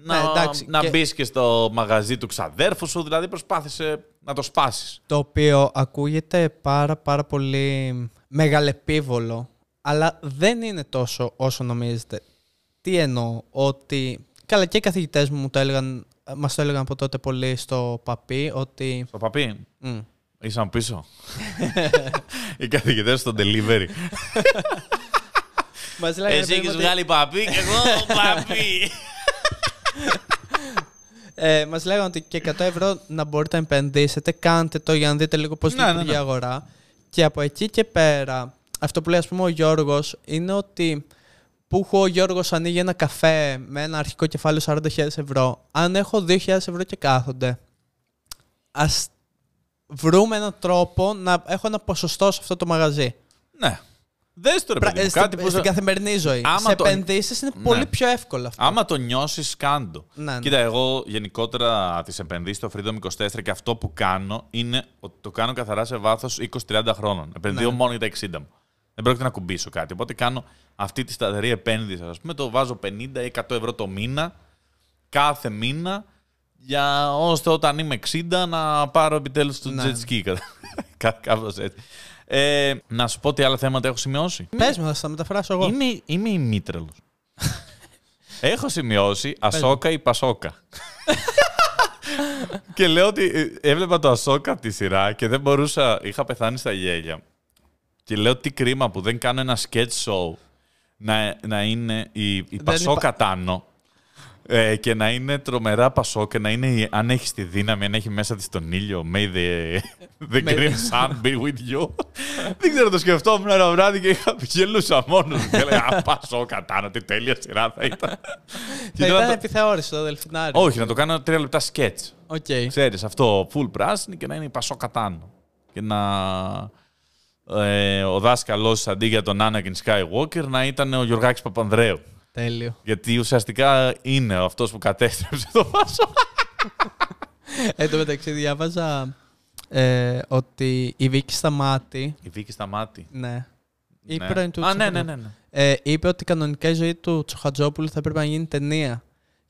να, Ναι, εντάξει, να και- μπεις και στο μαγαζί του ξαδέρφου σου, δηλαδή προσπάθησε να το σπάσεις. Το οποίο ακούγεται πάρα πάρα πολύ μεγαλεπίβολο, αλλά δεν είναι τόσο όσο νομίζετε. Τι εννοώ, ότι... Καλά και οι καθηγητές μου μου το έλεγαν, μας το έλεγαν από τότε πολύ στο παπί, ότι... Στο παπί, μ, ήσαν πίσω. Οι καθηγητές στο delivery. μας λέγανε, Εσύ παιδί μου, έχεις ότι- βγάλει παπί και εγώ παπί. Ε, μας λέγανε ότι και 100 ευρώ να μπορείτε να επενδύσετε, κάντε το για να δείτε λίγο πώς Ναι, ναι, λειτουργεί η ναι. αγορά. Και από εκεί και πέρα, αυτό που λέει ας πούμε ο Γιώργος, είναι ότι που έχω ο Γιώργος ανοίγει ένα καφέ με ένα αρχικό κεφάλαιο 40.000 ευρώ. Αν έχω 2.000 ευρώ και κάθονται, ας βρούμε έναν τρόπο να έχω ένα ποσοστό σε αυτό το μαγαζί. ναι. Δες το ρε Πρα- παιδί μου, ε, στην, κάτι που... στην καθημερινή ζωή. Άμα σε το- επενδύσεις είναι Ναι. πολύ πιο εύκολο αυτό. Άμα το νιώσεις, κάντο. Ναι, ναι. Κοίτα, εγώ γενικότερα τις επενδύσεις στο Freedom 24 και αυτό που κάνω είναι ότι το κάνω καθαρά σε βάθος 20-30 χρόνων. Επενδύω Ναι. μόνο για τα 60 μου. Δεν πρόκειται να κουμπίσω κάτι. Οπότε κάνω αυτή τη σταθερή επένδυση. Α πούμε, το βάζω 50-100 ευρώ το μήνα, κάθε μήνα, για ώστε όταν είμαι 60 να πάρω επιτέλους το Ναι. jet ski. Κάπως έτσι. Ε, να σου πω τι άλλα θέματα έχω σημειώσει. Πες μου, θα στα μεταφράσω εγώ. Είμαι, είμαι ημίτρελος. Έχω σημειώσει Ασόκα ή Πασόκα. και λέω ότι ε, έβλεπα το Ασόκα από τη σειρά και δεν μπορούσα. Είχα πεθάνει στα γέλια. Και λέω τι κρίμα που δεν κάνω ένα sketch show να, να είναι η, η Πασόκα Τάνο ε, και να είναι τρομερά Πασόκα, να είναι η- αν έχεις τη δύναμη, αν έχει μέσα της τον ήλιο. May the, the May green sun be with you. δεν ξέρω, το σκεφτόμουν ένα βράδυ και είχα γελούσα μόνος μου. Και έλεγα Α, Πασόκα Τάνο, τι τέλεια σειρά θα ήταν. Και Θα ήθελα να ήταν το- επιθεώρηση στο Δελφινάριο. Όχι, να το κάνω τρία λεπτά sketch. Οκ. Ξέρεις, αυτό full πράσινη και να είναι η Πασόκα Τάνο. Και να... Ε, ο δάσκαλος αντί για τον Anakin Skywalker να ήταν ο Γιωργάκης Παπανδρέου. Τέλειο. Γιατί ουσιαστικά είναι αυτός που κατέστρεψε το Πασόκα. Εν τω μεταξύ διάβαζα ε, ότι η Βίκη Σταμάτη, Η Βίκη στα μάτι. ναι, η Ναι. πρώην του Α, ναι, ναι, Τσοχατζόπουλου, ναι. ναι. ε, είπε ότι κανονικά η ζωή του Τσοχατζόπουλου θα έπρεπε να γίνει ταινία.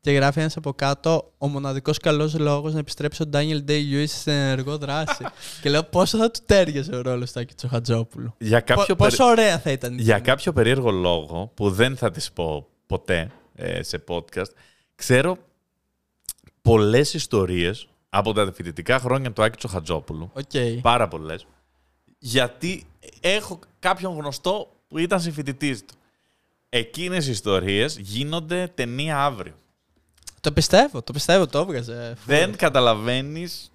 Και γράφει ένας από κάτω ο μοναδικός καλός λόγος να επιστρέψει ο Ντάνιελ Ντέι Λιούι στην ενεργό δράση. και λέω πόσο θα του τέριαζε ο ρόλος του Άκη Τσοχατζόπουλου. Για κάποιο, Πο- περι- Πόσο ωραία θα ήταν. η για ταινία. κάποιο περίεργο λόγο που δεν θα τις πω ποτέ ε, σε podcast, ξέρω πολλές ιστορίες από τα φοιτητικά χρόνια του Άκη Τσοχατζόπουλου. Οκ. Πάρα πολλές. Γιατί έχω κάποιον γνωστό που ήταν συμφοιτητής του. Εκείνες οι ιστορίες γίνονται ταινία αύριο. Το πιστεύω, το πιστεύω, το έβγαζε. Δεν καταλαβαίνεις,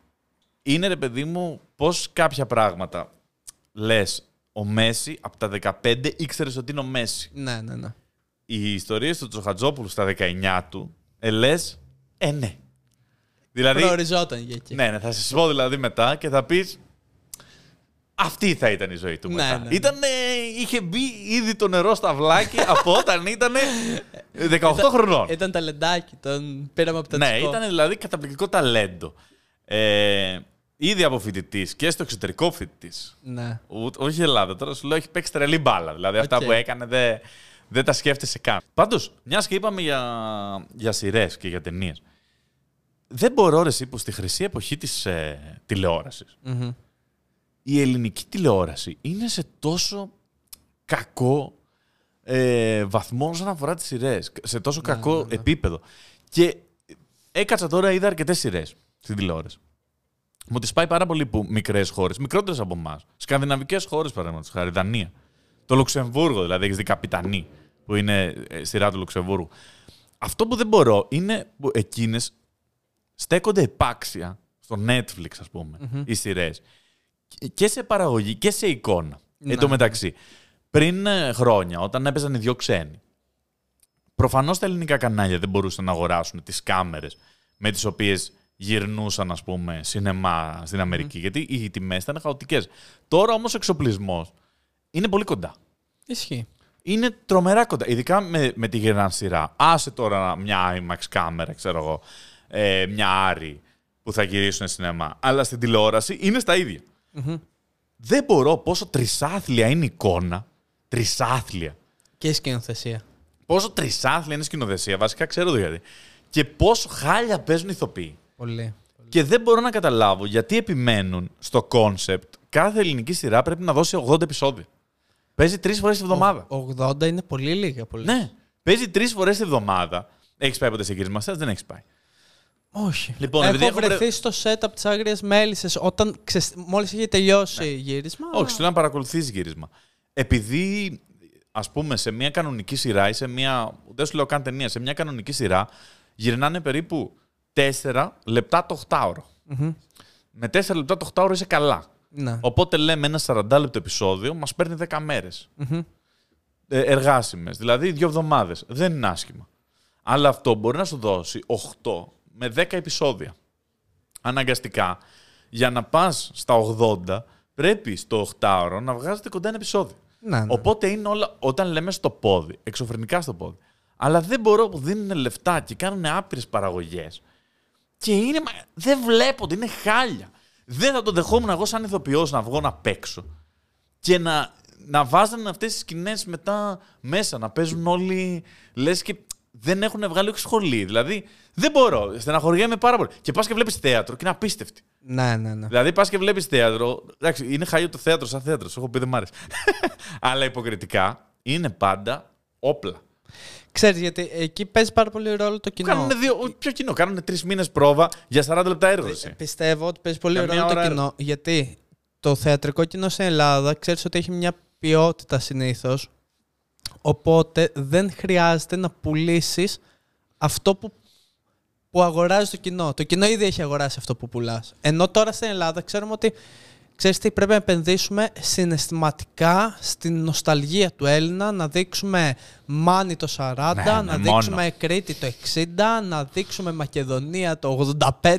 είναι ρε παιδί μου, πώς κάποια πράγματα λες ο Μέση από τα 15 ήξερες ότι είναι ο Μέση. Ναι, ναι, ναι. Οι ιστορίες του Τσοχατζόπουλου στα 19 του, ε, λες, ε ναι. Δηλαδή, Προοριζόταν για εκεί. Ναι, ναι, θα σε πω δηλαδή μετά και θα πεις. Αυτή θα ήταν η ζωή του Ναι, μετά. ναι, ναι. Ήτανε, είχε μπει ήδη το νερό στα βλάκι από όταν ήταν 18 χρονών. Ήταν ταλεντάκι, τον πήραμε από τα ναι, τσικό. ήταν δηλαδή καταπληκτικό ταλέντο. Ε, ήδη από φοιτητής και στο εξωτερικό φοιτητής. Ναι. Όχι Ελλάδα, τώρα σου λέω έχει παίξει τρελή μπάλα. Δηλαδή αυτά Οκ. που έκανε δεν δεν τα σκέφτεσαι καν. Πάντως, μιας και είπαμε για, για σειρές και για ταινίες. Δεν μπορώ ρε εσύ που στη χρυσή εποχή της ε, τηλεόρασης. Μμμ. Η ελληνική τηλεόραση είναι σε τόσο κακό ε, βαθμό όσον αφορά τις σειρές. Σε τόσο Ναι, κακό ναι, ναι. επίπεδο. Και έκατσα τώρα, είδα αρκετές σειρές στην τηλεόραση. Μου τις πάει πάρα πολύ που μικρές χώρες, μικρότερες από εμάς. Σκανδιναβικές χώρες, παραδείγματος χάρη, Δανία. Το Λουξεμβούργο, δηλαδή, έχεις δει Καπιτανή, που είναι ε, σειρά του Λουξεμβούργου. Αυτό που δεν μπορώ είναι που εκείνες στέκονται επάξια στο Netflix, ας πούμε, οι σειρές. Και σε παραγωγή και σε εικόνα. Ναι. Εν τω μεταξύ, πριν ε, χρόνια, όταν έπαιζαν οι δύο ξένοι, προφανώς τα ελληνικά κανάλια δεν μπορούσαν να αγοράσουν τις κάμερες με τις οποίες γυρνούσαν, ας πούμε, σινεμά στην αμερικη Γιατί οι τιμές ήταν χαοτικές. Τώρα όμως ο εξοπλισμός είναι πολύ κοντά. Ισχύει. Είναι τρομερά κοντά. Ειδικά με, με τη γεράν σειρά. Άσε τώρα μια IMAX κάμερα, ξέρω εγώ, ε, μια Άρη που θα γυρίσουν σινεμά. Αλλά στην τηλεόραση είναι στα ίδια. Δεν μπορώ πόσο τρισάθλια είναι η εικόνα. Τρισάθλια. Και η σκηνοθεσία. Πόσο τρισάθλια είναι η σκηνοθεσία. Βασικά ξέρω το γιατί. Και πόσο χάλια παίζουν οι ηθοποιοί. Πολύ. Και δεν μπορώ να καταλάβω γιατί επιμένουν στο κόνσεπτ κάθε ελληνική σειρά πρέπει να δώσει 80 επεισόδια. Παίζει τρεις φορές την εβδομάδα. 80 είναι πολύ λίγα. Πολύ. Ναι. Παίζει τρεις φορές την εβδομάδα. Έχεις πάει ποτέ σε γύρισμα σας, δεν έχεις πάει. Όχι. Λοιπόν, επειδή έχω έχω βρεθεί στο set απ' τις Άγριες Μέλισσες όταν ξεσ... μόλις είχε τελειώσει γύρισμα. Ναι. Όχι, σου λέω να παρακολουθείς γύρισμα. Επειδή, ας πούμε, σε μια κανονική σειρά ή σε μια. Δεν σου λέω καν ταινία, σε μια κανονική σειρά γυρνάνε περίπου 4 λεπτά το 8ωρο. Με 4 λεπτά το 8ωρο είσαι καλά. Ναι. Οπότε λέμε ένα 40 λεπτό επεισόδιο μας παίρνει 10 μέρες. Ε, Εργάσιμες. Δηλαδή δύο εβδομάδες. Δεν είναι άσχημα. Αλλά αυτό μπορεί να σου δώσει 8 με 10 επεισόδια. Αναγκαστικά, για να πας στα 80, πρέπει στο 8ωρο να βγάζετε κοντά ένα επεισόδιο. Ναι, ναι. Οπότε είναι όλα, όταν λέμε στο πόδι, εξωφρενικά στο πόδι. Αλλά δεν μπορώ που δίνουν λεφτά και κάνουν άπειρες παραγωγές. Και είναι, μα- δεν βλέπονται, είναι χάλια. Δεν θα το δεχόμουν εγώ σαν ηθοποιός να βγω να παίξω και να, να βάζανε αυτές τις σκηνές μετά μέσα, να παίζουν όλοι, λες και δεν έχουν βγάλει όχι σχολή. Δηλαδή, δεν μπορώ, στεναχωριέμαι πάρα πολύ. Και πας και βλέπεις θέατρο και είναι απίστευτη. ναι, ναι, ναι. Δηλαδή, πας και βλέπεις θέατρο, εντάξει, είναι χαλιό το θέατρο σαν θέατρο, σου έχω πει δεν μ' άρεσε. Αλλά υποκριτικά είναι πάντα όπλα. Ξέρεις, γιατί εκεί παίζει πάρα πολύ ρόλο το κοινό. Κάνουν δύο, όχι, ποιο κοινό, κάνουν τρεις μήνες πρόβα για 40 λεπτά έργο. εσύ. Πιστεύω ότι παίζει πολύ Για μια ρόλο το ώρα- κοινό. Γιατί το θεατρικό κοινό στην Ελλάδα ξέρεις ότι έχει μια ποιότητα συνήθως. Οπότε δεν χρειάζεται να πουλήσεις αυτό που, που αγοράζει το κοινό. Το κοινό ήδη έχει αγοράσει αυτό που πουλάς. Ενώ τώρα στην Ελλάδα ξέρουμε ότι ξέρεις τι, πρέπει να επενδύσουμε συναισθηματικά στην νοσταλγία του Έλληνα, να δείξουμε Μάνι το 40, Ναι, να ναι, δείξουμε μόνο. Κρήτη το 60, να δείξουμε Μακεδονία το 85.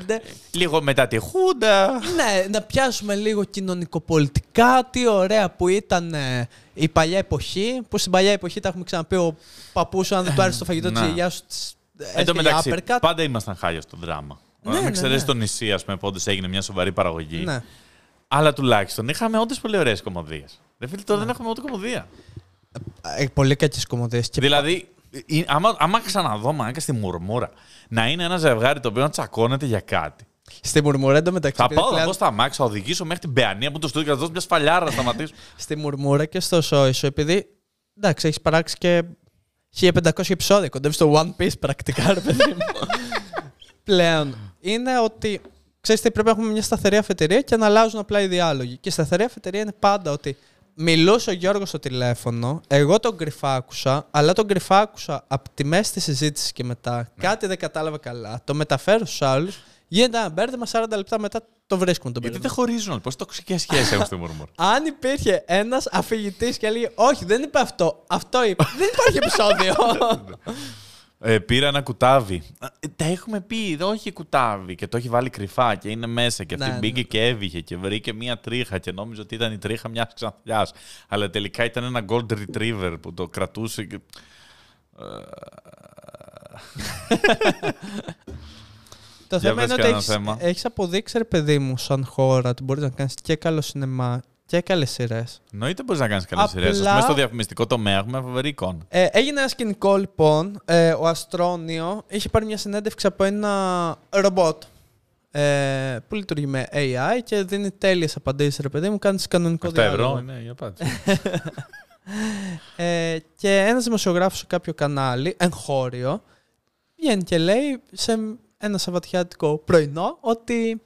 Λίγο μετά τη Χούντα. Ναι, να πιάσουμε λίγο κοινωνικοπολιτικά, τι ωραία που ήταν ε, η παλιά εποχή, που στην παλιά εποχή τα έχουμε ξαναπεί ο παππούς σου, αν δεν του άρεσε το φαγητό της Να. γιαγιάς σου, της Εν τω έφυγε μεταξύ, uppercut. πάντα ήμασταν χάλια στο δράμα. Ναι, Ναι, ναι, με εξαιρέσει ναι. το νησί, ας πούμε, που όντως έγινε μια σοβαρή παραγωγή. Ναι. Αλλά τουλάχιστον είχαμε όντως πολύ ωραίες κομμωδίες. Δεν φίλε, τώρα δεν έχουμε ούτε κομμωδία. Ε, πολύ κακές κομμωδίες. Και Δηλαδή, ε, άμα, άμα ξαναδώ μάγκα στη μουρμούρα να είναι ένα ζευγάρι το οποίο να τσακώνεται για κάτι. Στη μουρμούρα εντωμεταξύ. Θα επειδή πάω, θα πλέον- πάω στα μάξι, θα οδηγήσω μέχρι την Παιανία που το στούντιο και θα δώσω μια σφαλιάρα να σταματήσω. Στη μουρμούρα και στο σόισο, επειδή εντάξει, έχεις παράξει και 1500 επεισόδια. Κοντεύεις στο One Piece πρακτικά, ρε παιδί μου. Πλέον είναι ότι ξέρεις τι, πρέπει να έχουμε μια σταθερή αφετηρία και να αλλάζουν απλά οι διάλογοι. Και η σταθερή αφετηρία είναι πάντα ότι μιλούσε ο Γιώργος στο τηλέφωνο, εγώ τον κρυφάκουσα, αλλά τον κρυφάκουσα από τη μέση της συζήτησης και μετά. Κάτι δεν κατάλαβα καλά. Το μεταφέρω στους άλλους. Γίνεται ένα μπέρδεμα 40 λεπτά μετά το βρίσκουμε τον Γιατί μπέρδεμα. δεν χωρίζουν όλοι. Πώς τοξικές σχέσεις έχουν στη μουρμούρα. Αν υπήρχε ένας αφηγητής και έλεγε Όχι, δεν είπε αυτό. Αυτό είπε. δεν υπάρχει επεισόδιο. Ε, πήρα ένα κουτάβι. Ε, τα έχουμε πει, δεν όχι κουτάβι. Και το έχει βάλει κρυφά και είναι μέσα. Και αυτή Ναι, μπήκε ναι. και έβηχε και βρήκε μία τρίχα και νόμιζε ότι ήταν η τρίχα μιας ξανθιάς. Αλλά τελικά ήταν ένα gold retriever που το κρατούσε. Και... το Για θέμα πες είναι ότι κανένα έχεις, θέμα. έχεις αποδείξει, ρε παιδί μου, σαν χώρα, ότι μπορείς να κάνεις και καλό σινεμά και καλές σειρές. Εννοείται μπορείς να κάνεις καλές Απλά- σειρέ. Μέσα στο διαφημιστικό τομέα έχουμε φοβερή εικόνα. Ε, έγινε ένα σκηνικό λοιπόν. Ε, ο Αστρόνιο είχε πάρει μια συνέντευξη από ένα ρομπότ ε, που λειτουργεί με AI και δίνει τέλειες απαντήσεις, ρε παιδί μου, κάνει κανονικό 7 ευρώ διάλογο. είναι η απάντηση. Ε, και ένας δημοσιογράφος σε κάποιο κανάλι, εγχώριο, βγαίνει και λέει σε ένα σαββατιάτικο πρωινό ότι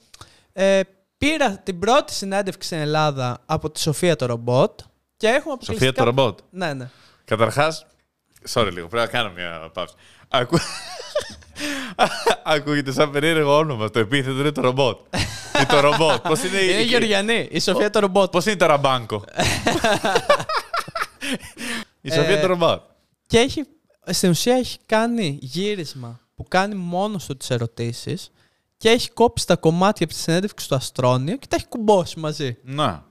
ε, πήρα την πρώτη συνέντευξη στην Ελλάδα από τη Σοφία το ρομπότ και έχουμε Σοφία αποκλειστικά... το ρομπότ; Ναι, ναι. Καταρχάς, sorry λίγο, πρέπει να κάνω μια παύση. Ακού... Ακούγεται σαν περίεργο όνομα. Το επίθετο είναι το ρομπότ. Ή το ρομπότ. Πώς είναι, Είναι η... Γεωργιανή, η Σοφία το ρομπότ. Πώς είναι το ραμπάνκο. η Σοφία Ε, το ρομπότ. Και έχει, στην ουσία έχει κάνει γύρισμα που κάνει μόνο του τις ερωτήσεις και έχει κόψει τα κομμάτια από τη συνέντευξη του Αστρόνιο και τα έχει κουμπώσει μαζί. Να.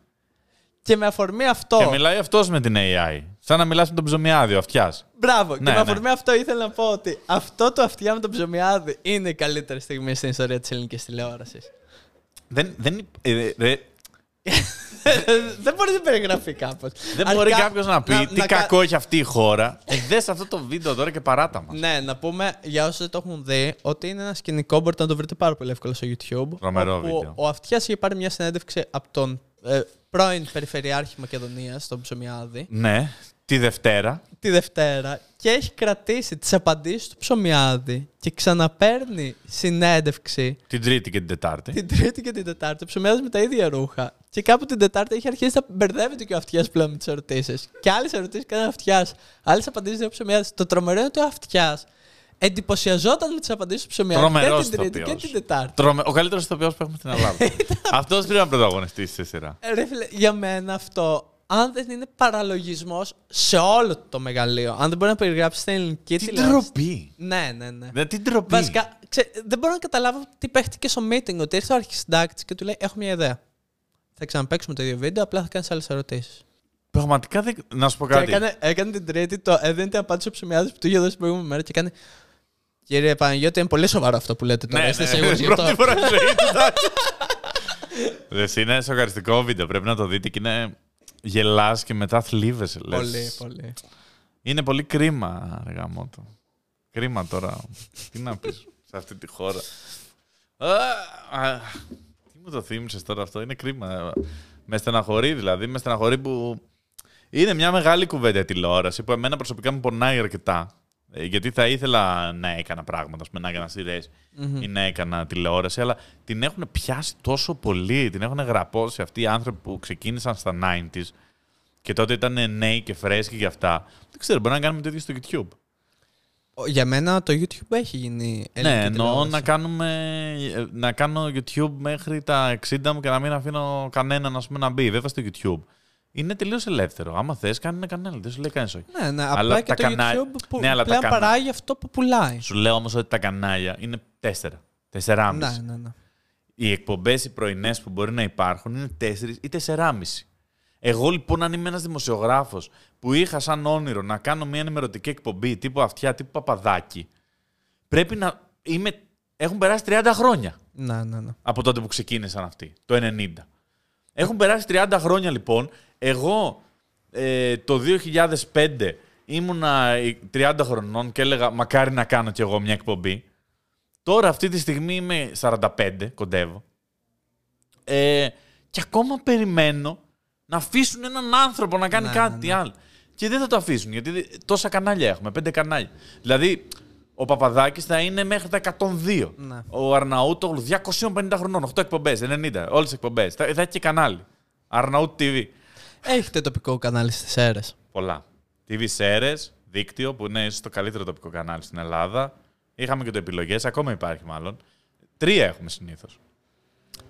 Και με αφορμή αυτό. Και μιλάει αυτός με την AI. Σαν να μιλάς με τον ψωμιάδη, ο αυτιάς. Μπράβο. Ναι, και με ναι. αφορμή αυτό ήθελα να πω ότι αυτό το αυτιά με τον ψωμιάδη είναι η καλύτερη στιγμή στην ιστορία της ελληνικής τηλεόρασης. Δεν, δεν, ε, ε, δεν μπορεί να περιγραφεί κάπως. δεν μπορεί κάποιος να πει τι κακό έχει αυτή η χώρα. Ε, δες αυτό το βίντεο τώρα και παράτα μας. Ναι, να πούμε για όσους δεν το έχουν δει ότι είναι ένα σκηνικό, μπορείτε να το βρείτε πάρα πολύ εύκολα στο YouTube. Τρομερό όπου βίντεο. Ο Αυτιάς είχε πάρει μια συνέντευξη από τον ε, πρώην Περιφερειάρχη Μακεδονίας, τον Ψωμιάδη, Ναι, τη Δευτέρα. τη Δευτέρα και έχει κρατήσει τις απαντήσεις του Ψωμιάδη και ξαναπαίρνει συνέντευξη Την Τρίτη και την Τετάρτη. την Τρίτη και την Τετάρτη. Ο Ψωμιάδης με τα ίδια ρούχα. Και κάπου την Τετάρτη έχει αρχίσει να μπερδεύεται και ο Αυτιάς πλέον με τις ερωτήσεις. Και άλλες ερωτήσεις κάνει ο Αυτιάς. Άλλες απαντήσεις δεν ο Ψωμιάδης. Το τρομερό είναι ότι ο Αυτιάς εντυπωσιαζόταν με τις απαντήσεις του Ψωμιάδης και Τρομερός την Τρίτη και ηθοποιός. την Τετάρτη. Τρομε... Ο καλύτερος ηθοποιός που έχουμε στην Ελλάδα. Αυτός πρέπει να πρωταγωνιστεί στη σειρά. Ε, Ρε φίλε, για μένα αυτό, αν δεν είναι παραλογισμός σε όλο το μεγαλείο, αν δεν μπορεί να περιγράψει την ελληνική Τι τηλεόραση. ντροπή. Ναι, ναι, ναι. Δεν την ντροπή. Βασικά, ξέ, δεν μπορώ να καταλάβω τι παίχτηκε στο meeting. Ότι ήρθε ο αρχισυντάκτης και του λέει: Έχω μια ιδέα. Θα ξαναπαίξουμε το ίδιο βίντεο, απλά θα κάνεις άλλες ερωτήσεις. Πραγματικά δεν. Να σου πω Και κάτι. έκανε, έκανε την τρίτη, το έδινε την απάντηση ο ψωμιάδη που του είχε δώσει την προηγούμενη μέρα και έκανε. Κύριε Παναγιώτη, είναι πολύ σοβαρό αυτό που λέτε τώρα. Ναι, Είστε ναι, σίγουροι γι' αυτό. Πρώτη φορά στη ζωή του. εντάξει. Δες, είναι σοκαριστικό βίντεο. Πρέπει να το δείτε και είναι γελάς και μετά θλίβεσαι. λες. Πολύ, πολύ. Είναι πολύ κρίμα, ρε γαμότο. Κρίμα τώρα. Τι να πεις σε αυτή τη χώρα. Α, α, Τι μου το θύμισες τώρα αυτό. Είναι κρίμα. Με στεναχωρεί δηλαδή. Με στεναχωρεί που είναι μια μεγάλη κουβέντα η τηλεόραση που εμένα προσωπικά μου πονάει αρκετά. Ε, Γιατί θα ήθελα να έκανα πράγματα, ας πούμε, να έκανα σειρές ή να έκανα τηλεόραση, αλλά την έχουν πιάσει τόσο πολύ, την έχουν γραπώσει αυτοί οι άνθρωποι που ξεκίνησαν στα 90s και τότε ήταν νέοι και φρέσκοι και αυτά. Δεν ξέρω, μπορεί να κάνουμε το ίδιο στο YouTube. Ο- Για μένα το YouTube έχει γίνει ναι, ελληνική εννοώ τηλεόρασης. να, κάνουμε, ε, να κάνω YouTube μέχρι τα 60 μου και να μην αφήνω κανέναν ας πούμε, να μπει. Βέβαια στο YouTube είναι τελείως ελεύθερο. Άμα θες, κάνει ένα κανάλι. Δεν σου λέει κανείς όχι. Ναι, ναι, Αλλά απλά και τα το κανάλια- YouTube που Ναι, αλλά τα πλέον κανά- παράγει αυτό που πουλάει. Σου λέω όμως ότι τα κανάλια είναι τέσσερα. Τεσσεράμιση. Ναι, ναι, ναι. Οι εκπομπές οι πρωινές που μπορεί να υπάρχουν είναι 4 ή 4,5. Εγώ λοιπόν, αν είμαι ένας δημοσιογράφος που είχα σαν όνειρο να κάνω μια ενημερωτική εκπομπή τύπου αυτιά, τύπου παπαδάκι, πρέπει να. Είμαι... Έχουν περάσει 30 χρόνια Ναι, ναι, ναι. από τότε που ξεκίνησαν αυτοί, το 90. Έχουν περάσει 30 χρόνια λοιπόν. Εγώ ε, το 2005 ήμουνα ε, 30 χρονών και έλεγα μακάρι να κάνω κι εγώ μια εκπομπή. Τώρα αυτή τη στιγμή είμαι 45, κοντεύω. Ε, και ακόμα περιμένω να αφήσουν έναν άνθρωπο να κάνει Ναι, κάτι ναι, ναι. άλλο. Και δεν θα το αφήσουν, γιατί δεν- τόσα κανάλια έχουμε, πέντε κανάλια. Δηλαδή, ο Παπαδάκης θα είναι μέχρι τα 102. Ναι. Ο Αρναούτογλου 250 χρονών, 8 εκπομπές, 90, όλες τις εκπομπές. Θα, θα έχει και κανάλι. Αρναούτ TV. Έχετε τοπικό κανάλι στις αίρες. Πολλά. TV Σέρες, δίκτυο που είναι ίσως το καλύτερο τοπικό κανάλι στην Ελλάδα. Είχαμε και το επιλογές, ακόμα υπάρχει μάλλον. Τρία έχουμε συνήθως.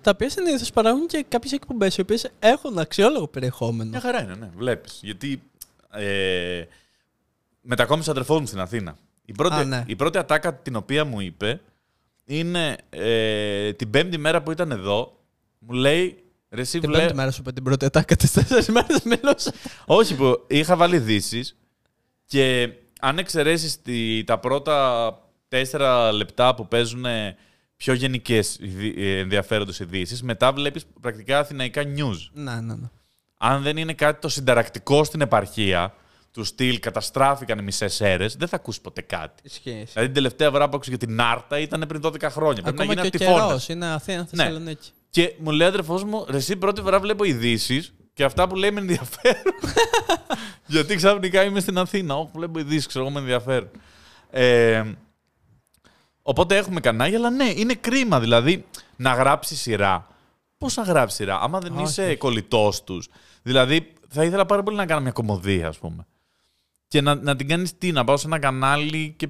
Τα οποία συνήθως παράγουν και κάποιες εκπομπές οι οποίες έχουν αξιόλογο περιεχόμενο. Μια χαρά είναι, ναι. Βλέπεις. Γιατί ε, μετακόμισε ο αδερφός μου στην Αθήνα. Η πρώτη, Α, ναι. η πρώτη ατάκα την οποία μου είπε είναι ε, την πέμπτη μέρα που ήταν εδώ, μου λέει Ρε, εσύ Την βλέ- πέμπτη μέρα σου είπε την πρώτη ατάκα τη τέσσερις μέρες μιλούσα. Όχι, που είχα βάλει ειδήσει και αν εξαιρέσεις τα πρώτα τέσσερα λεπτά που παίζουν πιο γενικές ενδιαφέροντες ειδήσεις, μετά βλέπεις πρακτικά αθηναϊκά news. ναι, ναι, ναι. αν δεν είναι κάτι το συνταρακτικό στην επαρχία, του στυλ καταστράφηκαν οι μισές αίρες, δεν θα ακούσεις ποτέ κάτι. Ισχύει. Δηλαδή την τελευταία φορά που άκουσα για την Άρτα ήταν πριν 12 χρόνια. Πρέπει να Ακόμα γίνει και ο τυφώνα. καιρός είναι Αθήνα, Ναι. Θεσσαλονίκη. Και μου λέει ο αδερφός μου, «Ρε, εσύ πρώτη φορά βλέπω ειδήσεις και αυτά που λέει με ενδιαφέρουν. Γιατί ξαφνικά είμαι στην Αθήνα. Όχι, βλέπω ειδήσεις, ξέρω εγώ με ενδιαφέρουν. Ε, οπότε έχουμε κανάλια, αλλά ναι, είναι κρίμα δηλαδή να γράψει σειρά. Πώς να γράψει σειρά, άμα δεν Όχι, είσαι όχι. κολλητός τους. Δηλαδή, θα ήθελα πάρα πολύ να κάνω μια κομμωδία, ας πούμε. Και να, να την κάνεις τι, να πάω σε ένα κανάλι και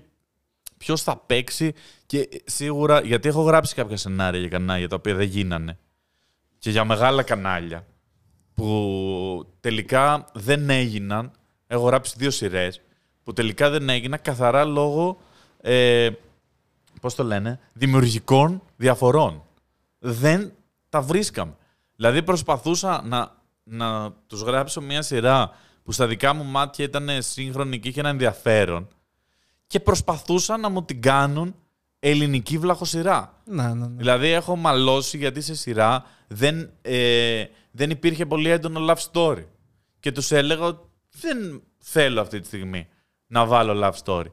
ποιος θα παίξει. Και σίγουρα, γιατί έχω γράψει κάποια σενάρια για κανάλια τα οποία δεν γίνανε. Και για μεγάλα κανάλια που τελικά δεν έγιναν. Έχω γράψει δύο σειρές που τελικά δεν έγιναν καθαρά λόγω. Ε, πώς το λένε, δημιουργικών διαφορών. Δεν τα βρίσκαμε. Δηλαδή προσπαθούσα να, να τους γράψω μια σειρά που στα δικά μου μάτια ήταν σύγχρονη και είχε ένα ενδιαφέρον και προσπαθούσαν να μου την κάνουν ελληνική βλαχοσυρά. Να, ναι, ναι. Δηλαδή έχω μαλώσει γιατί σε σειρά δεν, ε, δεν υπήρχε πολύ έντονο love story. Και τους έλεγα ότι δεν θέλω αυτή τη στιγμή να βάλω love story.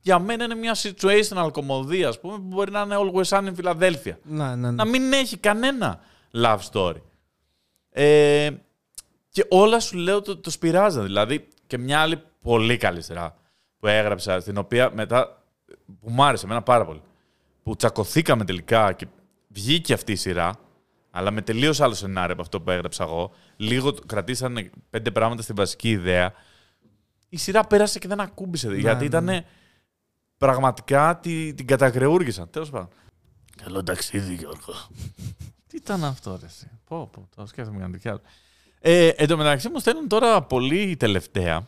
Για μένα είναι μια situational κομμωδία, ας πούμε, που μπορεί να είναι Always Sunny in Philadelphia. Ναι, ναι, ναι. Να μην έχει κανένα love story. Ε, και όλα σου λέω το, το σπηράζα. Δηλαδή και μια άλλη πολύ καλή σειρά που έγραψα, στην οποία μετά που μου άρεσε εμένα πάρα πολύ. Που τσακωθήκαμε τελικά και βγήκε αυτή η σειρά, αλλά με τελείως άλλο σενάριο από αυτό που έγραψα εγώ. Λίγο κρατήσανε πέντε πράγματα στη βασική ιδέα. Η σειρά πέρασε και δεν ακούμπησε. γιατί ναι, ήταν πραγματικά τη, την κατακρεούργησαν. Τέλος πάντων. Καλό ταξίδι, Γιώργο. Τι ήταν αυτό, ρε. εσύ; Πω, πω, το σκέφτομαι για να τι άλλο. Ε, εν τω μεταξύ μου στέλνουν τώρα πολύ τελευταία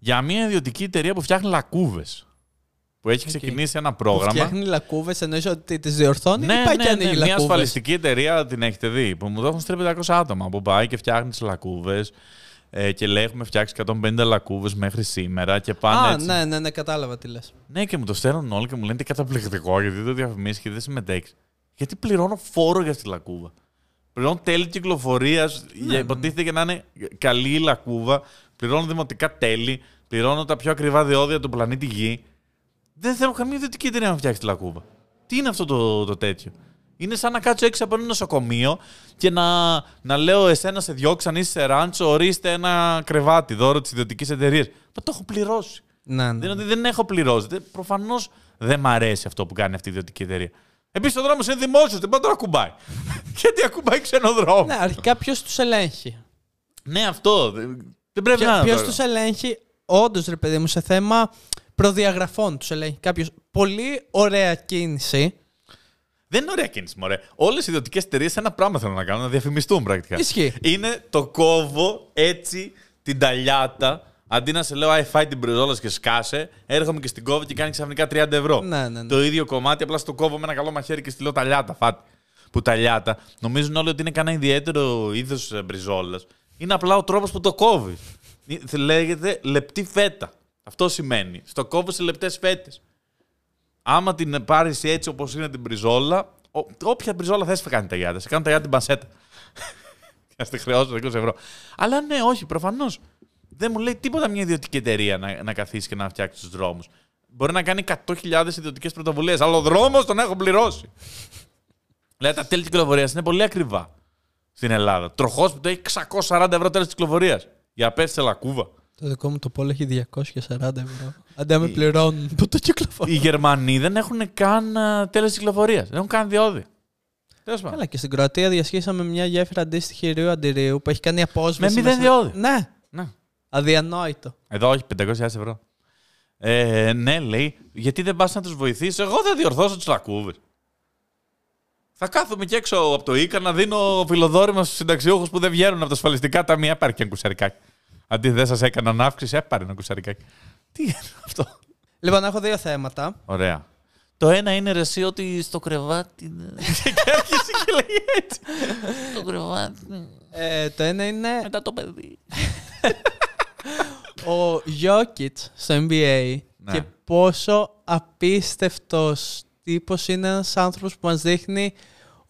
για μια ιδιωτική εταιρεία που φτιάχνει λακκούβες. Που έχει ξεκινήσει ένα Που πρόγραμμα. φτιάχνει λακκούβες, εννοείς ότι τις διορθώνει Ναι, ή πάει ναι, και ναι, ανοίγει μια λακκούβες; ασφαλιστική εταιρεία την έχετε δει. Που μου το έχουν στείλει 500 άτομα. Που πάει και φτιάχνει τις λακκούβες. Ε, και λέει: Έχουμε φτιάξει 150 λακκούβες μέχρι σήμερα. Και πάνε Α, έτσι. ναι, ναι, ναι, κατάλαβα τι λες. Ναι, και μου το στέλνουν όλοι και μου λένε τι καταπληκτικό γιατί το διαφημίσεις και δεν συμμετέχεις. Γιατί πληρώνω φόρο για αυτή τη λακκούβα. Πληρώνω τέλη κυκλοφορίας. ναι. υποτίθεται και να είναι καλή η λακκούβα. Πληρώνω δημοτικά τέλη. Πληρώνω τα πιο ακριβά διόδια του πλανήτη Γη. Δεν θέλω καμία ιδιωτική εταιρεία να φτιάξει τη λακκούβα. Τι είναι αυτό το, το τέτοιο; Είναι σαν να κάτσω έξω από ένα νοσοκομείο και να, να λέω εσένα σε διώξαν, είσαι σε ράντσο, ορίστε ένα κρεβάτι δώρο της ιδιωτικής εταιρείας. Μα το έχω πληρώσει. Ναι, ναι. Δεν είναι ότι δεν έχω πληρώσει. Προφανώς δεν μ' αρέσει αυτό που κάνει αυτή η ιδιωτική εταιρεία. Επίσης ο δρόμος είναι δημόσιος, δεν μπορεί να τον ακουμπάει. Γιατί ακουμπάει ξενοδρόμο. Ναι, αρχικά ποιος τους ελέγχει; ναι, αυτό. Δεν δεν πρέπει να Ποιος είναι. τους ελέγχει, όντως ρε παιδί μου, σε θέμα προδιαγραφών τους ελέγχει κάποιος. Πολύ ωραία κίνηση. Δεν είναι ωραία κίνηση, μωρέ. Όλες οι ιδιωτικές εταιρείες ένα πράγμα θέλουν να κάνουν, να διαφημιστούν πρακτικά. Ισχύει. Είναι το κόβω έτσι την ταλιάτα. Αντί να σε λέω, Άι, φάει την μπριζόλα και σκάσε, έρχομαι και στην κόβω και κάνει ξαφνικά 30 ευρώ. Ναι, ναι, ναι. Το ίδιο κομμάτι, απλά στο κόβω με ένα καλό μαχαίρι και στη λέω ταλιάτα, φάτε. Που ταλιάτα νομίζουν όλοι ότι είναι κανένα ιδιαίτερο είδος μπριζόλας. Είναι απλά ο τρόπος που το κόβεις. Λέγεται λεπτή φέτα. Αυτό σημαίνει. Στο κόβω σε λεπτές φέτες. Άμα την πάρεις έτσι όπως είναι την μπριζόλα, ο- όποια μπριζόλα θες θα κάνει τα γιάτα. Σε κάνουν τα γιάτα την πανσέτα. Και να στη χρεώσω 20 ευρώ. Αλλά ναι, όχι, προφανώς. Δεν μου λέει τίποτα μια ιδιωτική εταιρεία να, να καθίσει και να φτιάξει τους δρόμους. Μπορεί να κάνει 100.000 ιδιωτικές πρωτοβουλίες, αλλά ο δρόμος τον έχω πληρώσει. Δηλαδή τα τέλη κυκλοφορίας είναι πολύ ακριβά στην Ελλάδα. Τροχός που το έχει 640 ευρώ τέλος κυκλοφορίας. Για πέσει σε λακκούβα. Το δικό μου το πόλο έχει 240 ευρώ. Αντί να με πληρώνουν που το κυκλοφορεί. Οι Γερμανοί δεν έχουν καν τέλος κυκλοφορίας. Δεν έχουν καν διόδια. Τέλος πάντων. Καλά, και στην Κροατία διασχίσαμε μια γέφυρα αντίστοιχη Ρίου Αντιρίου που έχει κάνει απόσβεση. Με μηδέν μέσα- διόδια. Ναι, Ναι. αδιανόητο. Εδώ όχι, 500.000 ευρώ. Ε, ναι, λέει, γιατί δεν πας να τους βοηθήσεις. Εγώ θα διορθώσω τι λακκούβες. Θα κάθομαι και έξω από το Ίκα να δίνω φιλοδόρημα στους συνταξιούχους που δεν βγαίνουν από τα ασφαλιστικά ταμεία. Υπάρχει και ένα κουσαρικάκι. Αντί δεν σας έκαναν αύξηση, έπαρε ένα κουσαρικάκι. Τι είναι αυτό; Λοιπόν, έχω δύο θέματα. Ωραία. Το ένα είναι ρε εσύ ότι στο κρεβάτι. είναι- και άρχισε και λέει έτσι. Στο κρεβάτι. Ε, το ένα είναι Μετά το παιδί. ο Jokic στο NBA Ναι. και πόσο απίστευτος τύπος είναι ένας άνθρωπος που μας δείχνει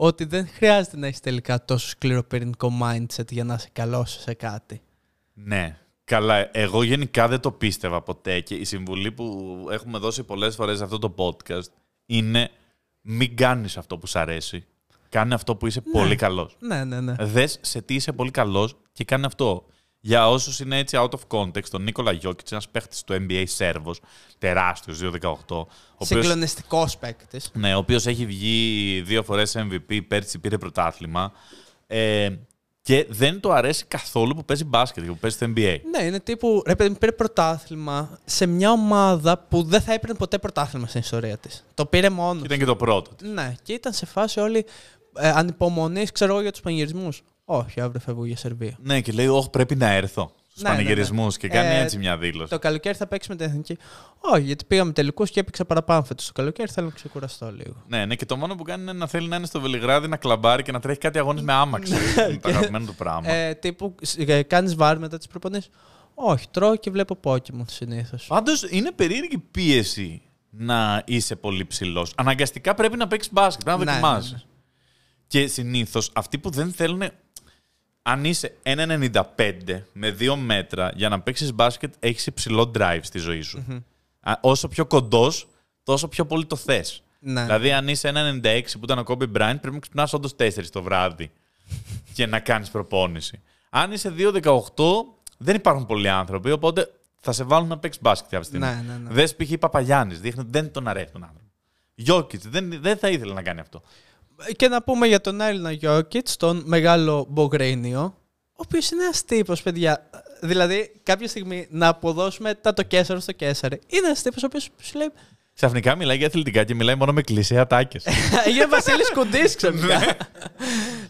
ότι δεν χρειάζεται να έχεις τελικά τόσο σκληροπυρηνικό mindset για να είσαι καλό σε κάτι. Ναι. Καλά, εγώ γενικά δεν το πίστευα ποτέ και η συμβουλή που έχουμε δώσει πολλές φορές σε αυτό το podcast είναι μην κάνεις αυτό που σ' αρέσει. Κάνε αυτό που είσαι πολύ καλός. Ναι, ναι, ναι. Δες σε τι είσαι πολύ καλός και κάνε αυτό. Για όσους είναι έτσι out of context, τον Νίκολα Γιώκητς, ένας παίχτης του NBA Σέρβος, τεράστιος, 2-18, ο οποίος, Συγκλονιστικός παίκτης. ναι, ο οποίος έχει βγει δύο φορές MVP, πέρσι πήρε πρωτάθλημα ε, και δεν του αρέσει καθόλου που παίζει μπάσκετ και που παίζει στο NBA. Ναι, είναι τύπου. Ρε παιδί μου, πήρε πρωτάθλημα σε μια ομάδα που δεν θα έπαιρνε ποτέ πρωτάθλημα στην ιστορία της. Το πήρε μόνος. Ήταν και το πρώτο. της. Ναι, και ήταν σε φάση όλοι ε, ανυπομονής, ξέρω εγώ, για τους πανηγυρισμούς. Όχι, αύριο φεύγω για Σερβία. Ναι, και λέει, Όχι, πρέπει να έρθω στους Ναι, ναι, ναι. πανηγυρισμούς και κάνει Ε, έτσι μια δήλωση. Το καλοκαίρι θα παίξει με την εθνική. Όχι, γιατί πήγαμε τελικούς και έπαιξα παραπάνω φέτος. Το καλοκαίρι θέλω να ξεκουραστώ λίγο. Ναι, ναι, και το μόνο που κάνει είναι να θέλει να είναι στο Βελιγράδι, να κλαμπάρει και να τρέχει κάτι αγώνες με άμαξι. είναι το αγαπημένο του πράγμα. Ε, τύπου κάνεις βάρ μετά τις προπονήσεις. Όχι, τρώω και βλέπω Pokémon συνήθως. Πάντως είναι περίεργη πίεση να είσαι πολύ ψηλός. Αναγκαστικά πρέπει να παίξεις μπάσκετ, πρέπει να Ναι, δοκιμάσει. ναι, ναι. Και συνήθως αυτοί που δεν θέλουν. Αν είσαι 1,95 με 2 μέτρα για να παίξεις μπάσκετ, έχεις υψηλό drive στη ζωή σου. Α, Όσο πιο κοντός, τόσο πιο πολύ το θες. Ναι. Δηλαδή, αν είσαι 1,96 που ήταν ο Kobe Bryant, πρέπει να ξυπνάς όντως 4 το βράδυ και να κάνεις προπόνηση. Αν είσαι 2,18, δεν υπάρχουν πολλοί άνθρωποι, οπότε θα σε βάλουν να παίξεις μπάσκετ κάποια στιγμή. Ναι, ναι, ναι. Δες π.χ. Παπαγιάννης, δείχνει ότι δεν τον αρέσει τον άνθρωπο. Γιώκητς, δεν, δεν θα ήθελε να κάνει αυτό. Και να πούμε για τον Έλληνα Γιώκητ, τον μεγάλο Μπογρίνιο, ο οποίος είναι ένας τύπος, παιδιά. Δηλαδή, κάποια στιγμή να αποδώσουμε τα το Κέσσαρος στο Κέσσαρε. Είναι ένας τύπος ο οποίος σου λέει. Ξαφνικά μιλάει για αθλητικά και μιλάει μόνο με κλεισέ ατάκες. Έγινε Βασίλης Κουντής ξαφνικά.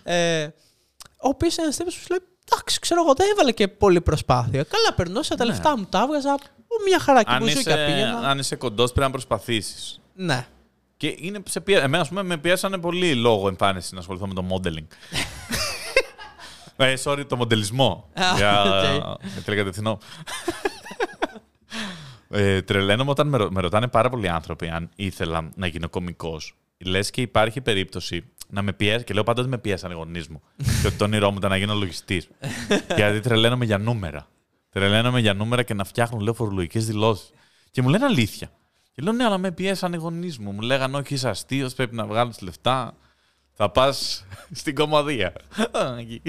ε, ο οποίος είναι ένας τύπος που σου λέει. Εντάξει, ξέρω εγώ, δεν έβαλε και πολύ προσπάθεια. Καλά, περνούσα τα λεφτά μου, τα έβγαζα. Ω, Μια χαρά και αν, μπουζούκια είσαι, πήγαινα. αν είσαι κοντός, πρέπει να προσπαθήσεις. Ναι. Και είναι σε πία... Εμένα, ας πούμε, με πιέσανε πολύ λόγω εμφάνισης να ασχοληθώ με το modeling. ε, sorry, το μοντελισμό. Α, για οκ. με τηλεκατευθυνόμενα. ε, τρελαίνομαι όταν με, ρω- με ρωτάνε πάρα πολλοί άνθρωποι αν ήθελα να γίνω κωμικός. Λες και υπάρχει περίπτωση να με πιέσει, και λέω πάντα ότι με πιέσανε οι γονείς μου. και ότι το όνειρό μου ήταν να γίνω λογιστής. Γιατί τρελαίνομαι για νούμερα. Τρελαίνομαι για νούμερα και να φτιάχνουν, λέω, φορολογικές δηλώσεις. Και μου λένε αλήθεια. Και λέω, ναι, αλλά με πιέσανε οι γονείς μου. Μου λέγανε, όχι, είσαι αστείος, πρέπει να βγάλεις λεφτά. Θα πας στην κομμωδία. Α, εκεί.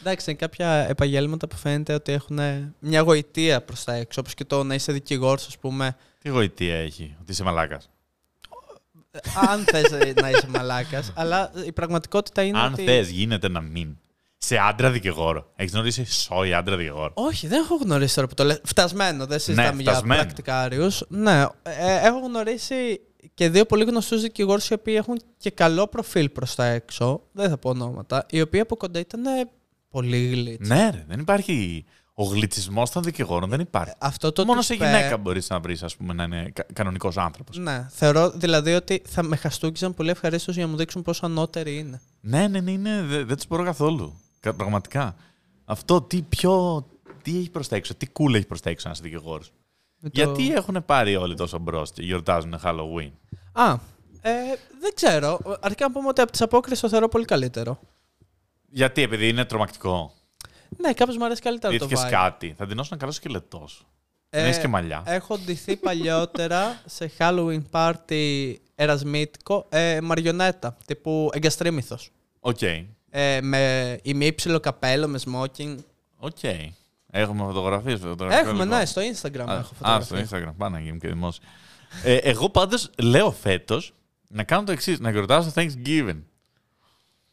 Εντάξει, είναι κάποια επαγγέλματα που φαίνεται ότι έχουν μια γοητεία προς τα έξω. Όπως και το να είσαι δικηγόρος, ας πούμε. Τι γοητεία έχει, ότι είσαι μαλάκας; αν θες να είσαι μαλάκας. αλλά η πραγματικότητα είναι Αν ότι. θες, γίνεται να μην. Σε άντρα δικηγόρο. Έχεις γνωρίσει σόι άντρα δικηγόρο; Όχι, δεν έχω γνωρίσει τώρα που το λέω. Φτασμένο, δεν συζητάμε για φτασμένο. πρακτικάριους. Ναι, ε, έχω γνωρίσει και δύο πολύ γνωστούς δικηγόρους οι οποίοι έχουν και καλό προφίλ προς τα έξω. Δεν θα πω ονόματα. Οι οποίοι από κοντά ήταν ε, πολύ γλίτς. Ναι, ρε, δεν υπάρχει. Ο γλυτσισμός των δικηγόρων δεν υπάρχει. Αυτό το Μόνο ότι σε πέ- γυναίκα μπορείς να βρεις, ας πούμε, να είναι κανονικός άνθρωπος. Ναι, θεωρώ δηλαδή ότι θα με χαστούκιζαν πολύ ευχαρίστως για να μου δείξουν πόσο ανώτεροι είναι. Ναι, ναι, ναι, είναι, δεν, δεν τους μπορώ καθόλου. Κα- Πραγματικά. Αυτό τι πιο. Τι έχει προς τα έξω, τι cool έχει προς τα έξω ένας δικηγόρος; Με το- Γιατί έχουν πάρει όλοι τόσο μπρος και γιορτάζουν Halloween; Α, ε, δεν ξέρω. Αρχικά να πούμε ότι από τις απόκριε το θεωρώ πολύ καλύτερο. Γιατί, επειδή είναι τρομακτικό; Ναι, κάπως μου αρέσει καλύτερα το Ήρθε vibe. κάτι. Θα ντυνώσουν ένα καλό σκελετό. Ε, Δεν έχει και μαλλιά. Έχω ντυθεί παλιότερα σε Halloween party ερασμήτικο ε, μαριονέτα, τύπου εγκαστρίμηθος. Οκ. Ε, με ημίψηλο καπέλο, με smoking. Οκ. Έχουμε φωτογραφίες. Έχουμε, ναι, στο Instagram έχω Α, στο φωτογραφίες. Instagram. Πάνε να γίνουν και δημόσιο. ε, εγώ πάντως λέω φέτος να κάνω το εξής: Να γιορτάσω Thanksgiving.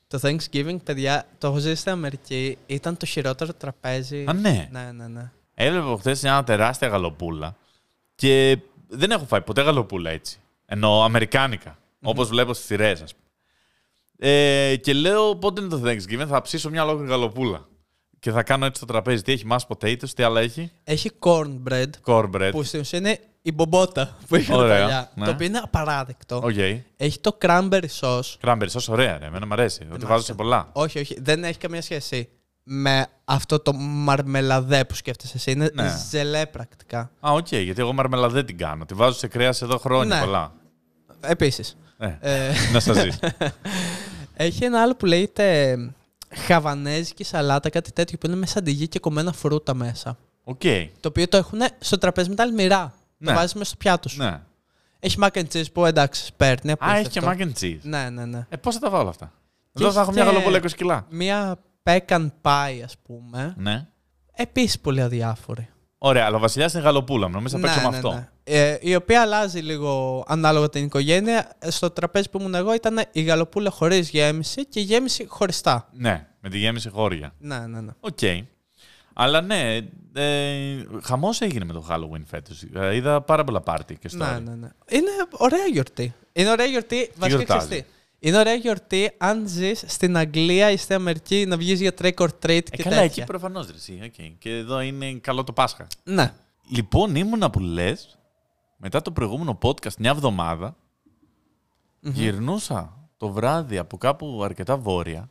Το Thanksgiving, παιδιά, το έχω ζήσει στην Αμερική. Ήταν το χειρότερο τραπέζι. Α, ναι. Ναι, ναι, ναι. Έβλεπα χθες μια τεράστια γαλοπούλα και δεν έχω φάει ποτέ γαλοπούλα έτσι. Εννοώ αμερικάνικα. Όπως βλέπω στις σειρές, ας πούμε. Ε, και λέω πότε είναι το Thanksgiving, θα ψήσω μια ολόκληρη γαλοπούλα. Και θα κάνω έτσι το τραπέζι. Τι έχει, mashed potatoes, τι άλλα έχει; Έχει cornbread, Cornbread. που στην ουσία είναι η μπομπότα που είχαν Ωραία, παλιά. ναι. Το οποίο είναι απαράδεκτο. Οκ. Έχει το cranberry sauce. Cranberry sauce, ωραία, ρε. Εμένα μου αρέσει. Ότι μ' βάζω άρεσε. σε πολλά. Όχι, όχι, δεν έχει καμία σχέση με αυτό το μαρμελαδέ που σκέφτεσαι εσύ. Είναι Ναι. ζελέ πρακτικά. Α, οκ, γιατί εγώ μαρμελαδέ την κάνω. Τη βάζω σε κρέας εδώ χρόνια Ναι. πολλά. Επίσης. Ε, Ε, να σας ζεις. έχει ένα άλλο που λέγεται χαβανέζικη σαλάτα, κάτι τέτοιο που είναι με σαντιγί και κομμένα φρούτα μέσα. Οκ. Το οποίο το έχουν στο τραπέζι με τα αλμυρά. Ναι. Το βάζεις μέσα στο πιάτο σου. Ναι. Έχει mac and cheese που εντάξει, παίρνει. Α, έχει και απίστευτο. mac and cheese. Ναι, ναι, ναι. Ε, πώς θα τα βάλω αυτά; Και Εδώ θα έχει έχω μια και- γαλοπούλα 20 κιλά. Μία pecan pie, ας πούμε. Ναι. Επίσης πολύ αδιάφορη. Ωραία, αλλά ο Βασιλιάς είναι γαλοπούλα. Νομίζω θα παίξω με αυτό. Ε, η οποία αλλάζει λίγο ανάλογα την οικογένεια. Στο τραπέζι που ήμουν εγώ ήταν η γαλοπούλα χωρίς γέμιση και η γέμιση χωριστά. Ναι, με τη γέμιση χώρια. Ναι, ναι, ναι. Οκ. Αλλά ναι, ε, χαμός έγινε με το Halloween φέτος. είδα πάρα πολλά πάρτι και στο. Ναι, ναι, ναι. Είναι ωραία γιορτή. Είναι ωραία γιορτή. Βασικά γιορτάζει; ξέρεις τι. Είναι ωραία γιορτή αν ζεις στην Αγγλία ή στην Αμερική να βγεις για trick or treat Ε, και καλά, τέτοια. εκεί προφανώς ρε. εσύ, οκ. Και εδώ είναι καλό το Πάσχα. Ναι. Λοιπόν, ήμουνα που λες, μετά το προηγούμενο podcast, μια εβδομάδα, γυρνούσα το βράδυ από κάπου αρκετά βόρεια.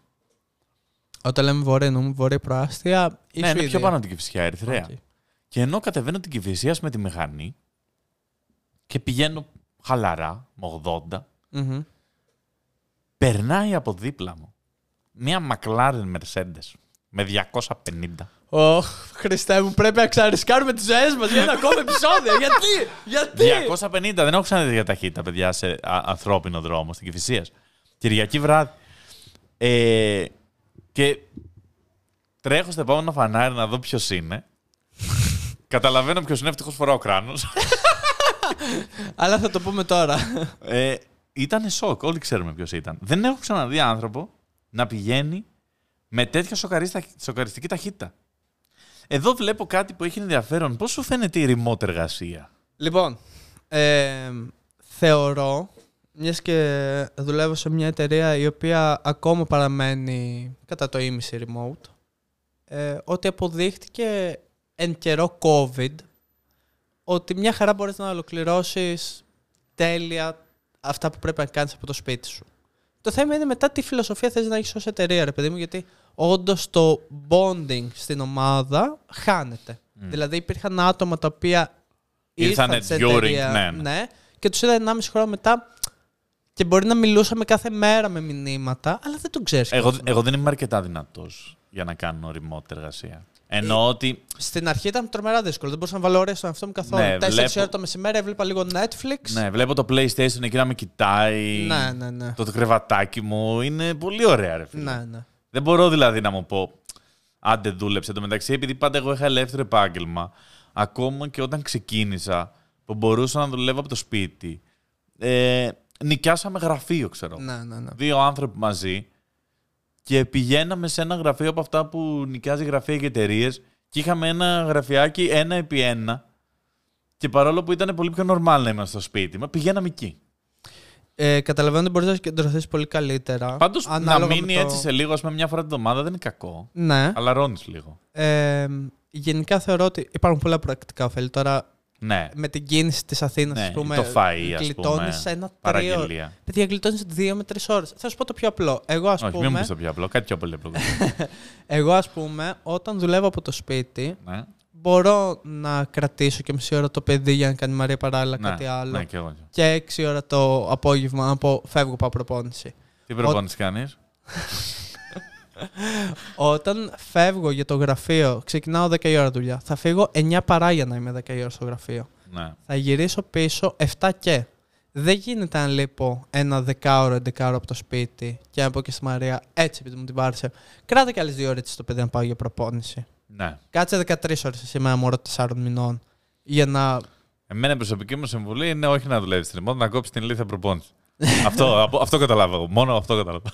Όταν λέμε βόρεια, εννοούμε βόρεια προάστια ή ναι, είναι Σουηδία. πιο πάνω από την Κηφισιά, Ερυθρέα. Οκ. Και ενώ κατεβαίνω την Κηφισίας με τη μηχανή και πηγαίνω χαλαρά, με 80, Μμμ. Περνάει από δίπλα μου μια McLaren Mercedes με 250. Ωχ, Χριστέ μου, πρέπει να ξαρισκάρουμε τις ζωές μας για ένα ακόμα επεισόδιο. Γιατί, γιατί; 250, δεν έχω ξαναδεί για ταχύτητα, παιδιά, σε α- ανθρώπινο δρόμο στην Κυφυσία. Κυριακή βράδυ. Ε, και τρέχω στο επόμενο φανάρι να δω ποιος είναι. Καταλαβαίνω ποιος είναι, ευτυχώς φοράω κράνος. Αλλά θα το πούμε τώρα. ε, ήταν σοκ, όλοι ξέρουμε ποιος ήταν. Δεν έχω ξαναδεί άνθρωπο να πηγαίνει με τέτοια σοκαρίστα- σοκαριστική ταχύτητα. Εδώ βλέπω κάτι που έχει ενδιαφέρον. Πώς σου φαίνεται η remote εργασία; λοιπόν, ε, θεωρώ, μιας και δουλεύω σε μια εταιρεία η οποία ακόμα παραμένει κατά το ίμιση remote, ε, ότι αποδείχτηκε εν καιρό COVID ότι μια χαρά μπορείς να ολοκληρώσεις τέλεια αυτά που πρέπει να κάνεις από το σπίτι σου. Το θέμα είναι μετά τι φιλοσοφία θες να έχεις ως εταιρεία, ρε παιδί μου, γιατί όντως το bonding στην ομάδα χάνεται. Δηλαδή υπήρχαν άτομα τα οποία Ήρθανε ήρθαν σε during, εταιρεία, ναι, ναι. και τους είδα 1,5 χρόνο μετά και μπορεί να μιλούσαμε κάθε μέρα με μηνύματα, αλλά δεν το ξέρεις. Εγώ, κιόλας. εγώ δεν είμαι αρκετά δυνατός για να κάνω remote εργασία. Εννοώ ότι. Στην αρχή ήταν τρομερά δύσκολο. Δεν μπορούσα να βάλω ώρα στον εαυτό μου καθόλου. Ναι, 4 βλέπω- ώρα το μεσημέρι έβλεπα λίγο Netflix. Ναι, βλέπω το PlayStation εκεί να με κοιτάει. ναι, ναι. ναι. Το κρεβατάκι μου είναι πολύ ωραία, ρε φίλε. ναι, ναι. Δεν μπορώ δηλαδή να μου πω. Άντε, δούλεψε. Εν τω μεταξύ, επειδή πάντα εγώ είχα ελεύθερο επάγγελμα, ακόμα και όταν ξεκίνησα, που μπορούσα να δουλεύω από το σπίτι, ε, νοικιάσαμε γραφείο, ξέρω. ναι, ναι, ναι. Δύο άνθρωποι μαζί και πηγαίναμε σε ένα γραφείο από αυτά που νοικιάζει γραφεία και εταιρείες και είχαμε ένα γραφιάκι ένα επί ένα. Και παρόλο που ήταν πολύ πιο normal να είμαστε στο σπίτι μας, πηγαίναμε εκεί. Ε, καταλαβαίνω ότι μπορείς να συγκεντρωθείς πολύ καλύτερα. Πάντως να ανάλογα μείνει με το- έτσι σε λίγο, ας πούμε, μια φορά την εβδομάδα δεν είναι κακό. Ναι. Αλλά ρώνεις λίγο. Ε, γενικά θεωρώ ότι υπάρχουν πολλά πρακτικά ωφέλη. Τώρα Ναι. με την κίνηση της Αθήνας, Ναι, ας πούμε. το φαΐ, ας γλιτώνεις πούμε, σε ένα τρίο. Παραγγελία. Παιδιά, γλιτώνεις δύο με τρεις ώρες. Θα σου πω το πιο απλό. Εγώ, ας Όχι, μην μου πούμε, πεις το πιο απλό, κάτι πιο πολύ απλό. εγώ, ας πούμε, όταν δουλεύω από το σπίτι, ναι. μπορώ να κρατήσω και μισή ώρα το παιδί για να κάνει Μαρία παράλληλα ναι, κάτι άλλο. Ναι, και εγώ. Και έξι ώρα το απόγευμα να πω φεύγω πάω προπόνηση. Τι προπόνηση κάνεις; Όταν φεύγω για το γραφείο, ξεκινάω 10 η ώρα δουλειά. Θα φύγω 9 παρά για να είμαι 10 η ώρα στο γραφείο. Ναι. Θα γυρίσω πίσω 7 και. Δεν γίνεται αν λείπω ένα δεκάωρο, εντεκάωρο από το σπίτι και να πω και στη Μαρία, έτσι επειδή μου την πάρησε. Κράτα και άλλες δύο ώρες το παιδί να πάω για προπόνηση. ναι. Κάτσε 13 ώρες εσύ με ένα μωρό 4 μηνών. Για να. Εμένα η προσωπική μου συμβουλή είναι όχι να δουλεύεις στην remote, να κόψεις την ηλίθια προπόνηση. αυτό, από- αυτό κατάλαβα εγώ. Μόνο αυτό κατάλαβα.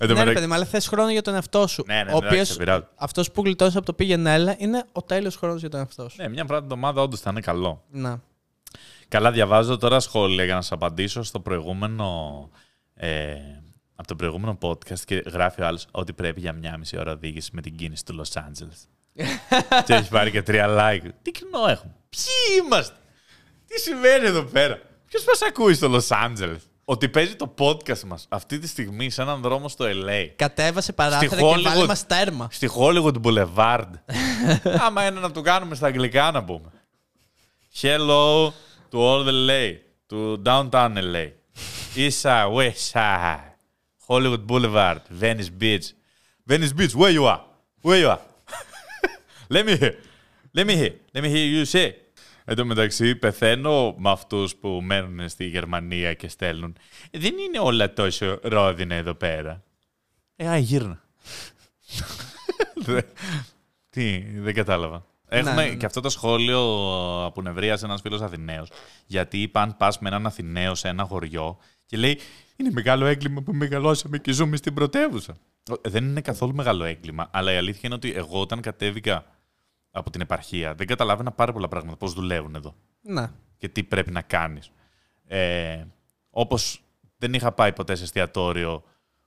Εν τω ναι, ρε μεταξύ- παιδί, μου, αλλά θες χρόνο για τον εαυτό σου. Ναι, ναι, ο εντάξει, οποίος, δεν πειράζει. αυτός που γλιτώνεις από το πήγαινε έλα είναι ο τέλειος χρόνος για τον εαυτό σου. Ναι, μια φορά την εβδομάδα όντως θα είναι καλό. Να. Καλά, διαβάζω τώρα σχόλια για να σας απαντήσω στο προηγούμενο. Ε, από το προηγούμενο podcast και γράφει ο άλλος ότι πρέπει για μια μισή ώρα οδήγηση με την κίνηση του Los Angeles. και έχει πάρει και τρία like. Τι κοινό έχουμε; Ποιοι είμαστε; Τι συμβαίνει εδώ πέρα; Ποιος μας ακούει στο Los Angeles; Ότι παίζει το podcast μα αυτή τη στιγμή σε έναν δρόμο στο LA. Κατέβασε παράθυρα Στη και Hollywood. βάλε μα τέρμα. Στη Hollywood Boulevard. Άμα είναι να το κάνουμε στα αγγλικά να πούμε. Hello to all the LA. To downtown LA. Ίσα, West Side. Hollywood Boulevard. Venice Beach. Venice Beach, where you are? Where you are? Let me hear. Let me hear. Let me hear you say. Εν τω μεταξύ, πεθαίνω με αυτούς που μένουν στη Γερμανία και στέλνουν. Δεν είναι όλα τόσο ρόδινα εδώ πέρα. Ε, α, γύρνα. Δε- Τι, δεν κατάλαβα. Έχουμε ναι, ναι. και αυτό το σχόλιο που νευρίασε ένας φίλος Αθηναίος. Γιατί είπα, αν πας με έναν Αθηναίο σε ένα χωριό και λέει Είναι μεγάλο έγκλημα που μεγαλώσαμε και ζούμε στην πρωτεύουσα. Ε, Δεν είναι καθόλου μεγάλο έγκλημα. Αλλά η αλήθεια είναι ότι εγώ όταν κατέβηκα από την επαρχία δεν καταλάβαινα πάρα πολλά πράγματα πώς δουλεύουν εδώ Ναι. και τι πρέπει να κάνεις. Ε, όπως δεν είχα πάει ποτέ σε εστιατόριο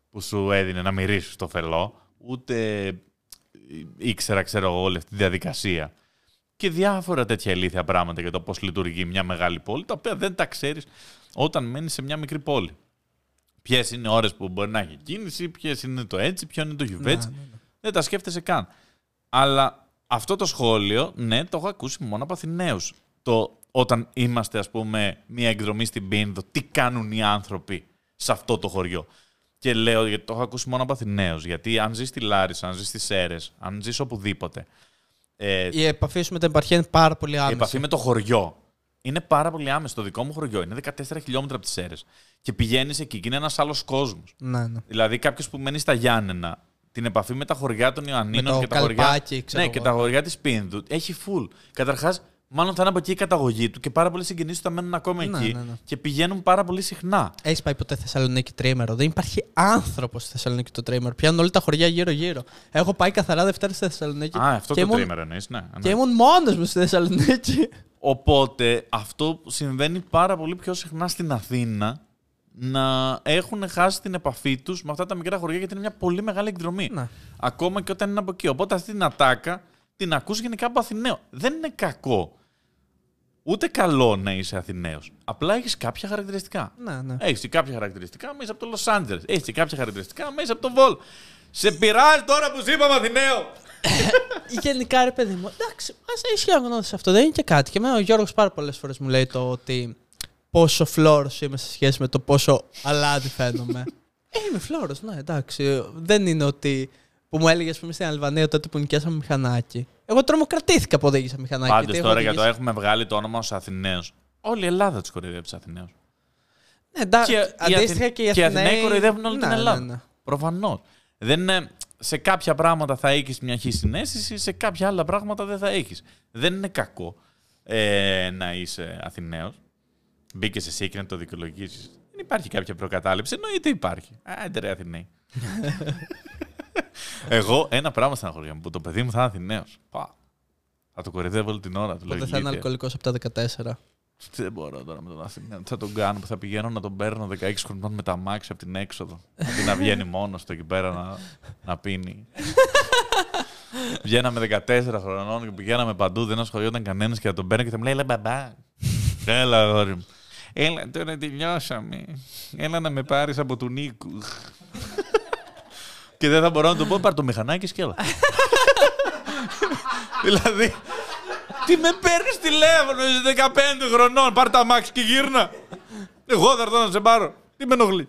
που σου έδινε να μυρίσεις το φελό, ούτε ήξερα, ξέρω εγώ, όλη αυτή τη διαδικασία. Και διάφορα τέτοια ηλίθια πράγματα για το πώς λειτουργεί μια μεγάλη πόλη, τα οποία δεν τα ξέρεις όταν μένεις σε μια μικρή πόλη. Ποιες είναι ώρες που μπορεί να έχει κίνηση, ποιες είναι το έτσι, ποιο είναι το γιουβέτσι. Ναι, ναι, ναι. Δεν τα σκέφτεσαι καν. Αλλά αυτό το σχόλιο, ναι, το έχω ακούσει μόνο από Αθηναίους. Το όταν είμαστε, ας πούμε, μία εκδρομή στην Πίνδο, τι κάνουν οι άνθρωποι σε αυτό το χωριό. Και λέω, γιατί το έχω ακούσει μόνο από Αθηναίους, γιατί αν ζεις στη Λάρισα, αν ζεις στις Σέρες, αν ζεις οπουδήποτε, ε, Η επαφή σου με την επαρχία είναι πάρα πολύ η άμεση. επαφή με το χωριό είναι πάρα πολύ άμεση. Το δικό μου χωριό είναι 14 χιλιόμετρα από τις Σέρες. Και πηγαίνεις εκεί και είναι ένας άλλος κόσμος. Ναι, ναι. Δηλαδή, κάποιος που μένει στα Γιάννενα, την επαφή με τα χωριά των Ιωαννίνων Με το και τα χωριά. Καλπάκι, ξέρω Ναι, και εγώ. τα χωριά της Πίνδου. Έχει full. Καταρχάς, μάλλον θα είναι από εκεί η καταγωγή του και πάρα πολλοί συγγενείς του θα μένουν ακόμα Ναι, εκεί ναι, ναι. και πηγαίνουν πάρα πολύ συχνά. Έχεις πάει ποτέ Θεσσαλονίκη τρίμερο; Δεν υπάρχει άνθρωπος στη Θεσσαλονίκη το τρίμερο. Πιάνουν όλα τα χωριά γύρω-γύρω. Έχω πάει καθαρά Δευτέρα στη Θεσσαλονίκη. Α, αυτό και το ήμουν- τρίμερο εννοείς, ναι. ναι. Και ήμουν μόνος μου στη Θεσσαλονίκη. Οπότε αυτό συμβαίνει πάρα πολύ πιο συχνά στην Αθήνα να έχουν χάσει την επαφή τους με αυτά τα μικρά χωριά γιατί είναι μια πολύ μεγάλη εκδρομή. Ναι. Ακόμα και όταν είναι από εκεί. Οπότε αυτή την ατάκα την ακούς γενικά από Αθηναίο. Δεν είναι κακό. Ούτε καλό να είσαι Αθηναίος. Απλά έχεις κάποια χαρακτηριστικά. ναι, ναι. Έχεις κάποια χαρακτηριστικά μέσα από το Λος Άντζελες. Έχεις κάποια χαρακτηριστικά μέσα από το Βολ. Σε πειράζει τώρα που σου είπαμε Αθηναίο. Γενικά, ρε παιδί μου, εντάξει, μα έχει αγνώσει αυτό. Δεν είναι και κάτι. Και εμένα ο Γιώργος πάρα πολλές φορές μου λέει το ότι πόσο φλόρος είμαι σε σχέση με το πόσο αλάτι φαίνομαι. ε, είμαι φλόρος, ναι, εντάξει. Δεν είναι ότι. που μου έλεγε, ας πούμε, στην Αλβανία τότε που νοικιάσαμε μηχανάκι. Εγώ τρομοκρατήθηκα που οδήγησα μηχανάκι. Πάντως γιατί έχω τώρα για το οδηγήσει- έχουμε βγάλει το όνομα ως Αθηναίος. Όλη η Ελλάδα τους κοροϊδεύει τους Αθηναίους. Ναι, εντάξει. Και οι Αντίστοιχα Αθη- και οι και οι Αθηναίοι Αθηναίοι κοροϊδεύουν όλη την Ναι, Ελλάδα. ναι, ναι. Προφανώς. Δεν είναι, σε κάποια πράγματα θα έχεις μια χή συνέστηση, σε κάποια άλλα πράγματα δεν θα έχεις. Δεν είναι κακό ε, να είσαι Αθηναίος. Μπήκες εσύ και να το δικαιολογήσεις. Δεν υπάρχει κάποια προκατάληψη. Εννοείται υπάρχει. Άντε ρε Αθηναίοι. Εγώ ένα πράγμα στην αγορία μου που το παιδί μου θα είναι Αθηναίος. Πα. Θα το κορυδεύω όλη την ώρα. Του λέω, Οπότε θα είναι «Ηλίθεια». αλκοολικός από τα 14. Δεν μπορώ τώρα με τον Αθηναίο. Τι θα τον κάνω που θα πηγαίνω να τον παίρνω 16 χρονών με τα μάξι από την έξοδο. Αντί να βγαίνει μόνος του εκεί πέρα να, να πίνει. Βγαίναμε 14 χρονών και πηγαίναμε παντού, δεν ασχολιόταν κανένας και θα τον παίρνει και θα μου λέει: Έλα, μπαμπά. Έλα, αγόρι μου. Έλα, τώρα τελειώσαμε. Έλα να με πάρεις από του Νίκου. και δεν θα μπορώ να του πω: Πάρ το μηχανάκι και έλα. δηλαδή, τι με παίρνεις τηλέφωνο, είσαι 15 χρονών, πάρ τα μάξι και γύρνα. Εγώ θα έρθω να σε πάρω. Τι με ενοχλεί.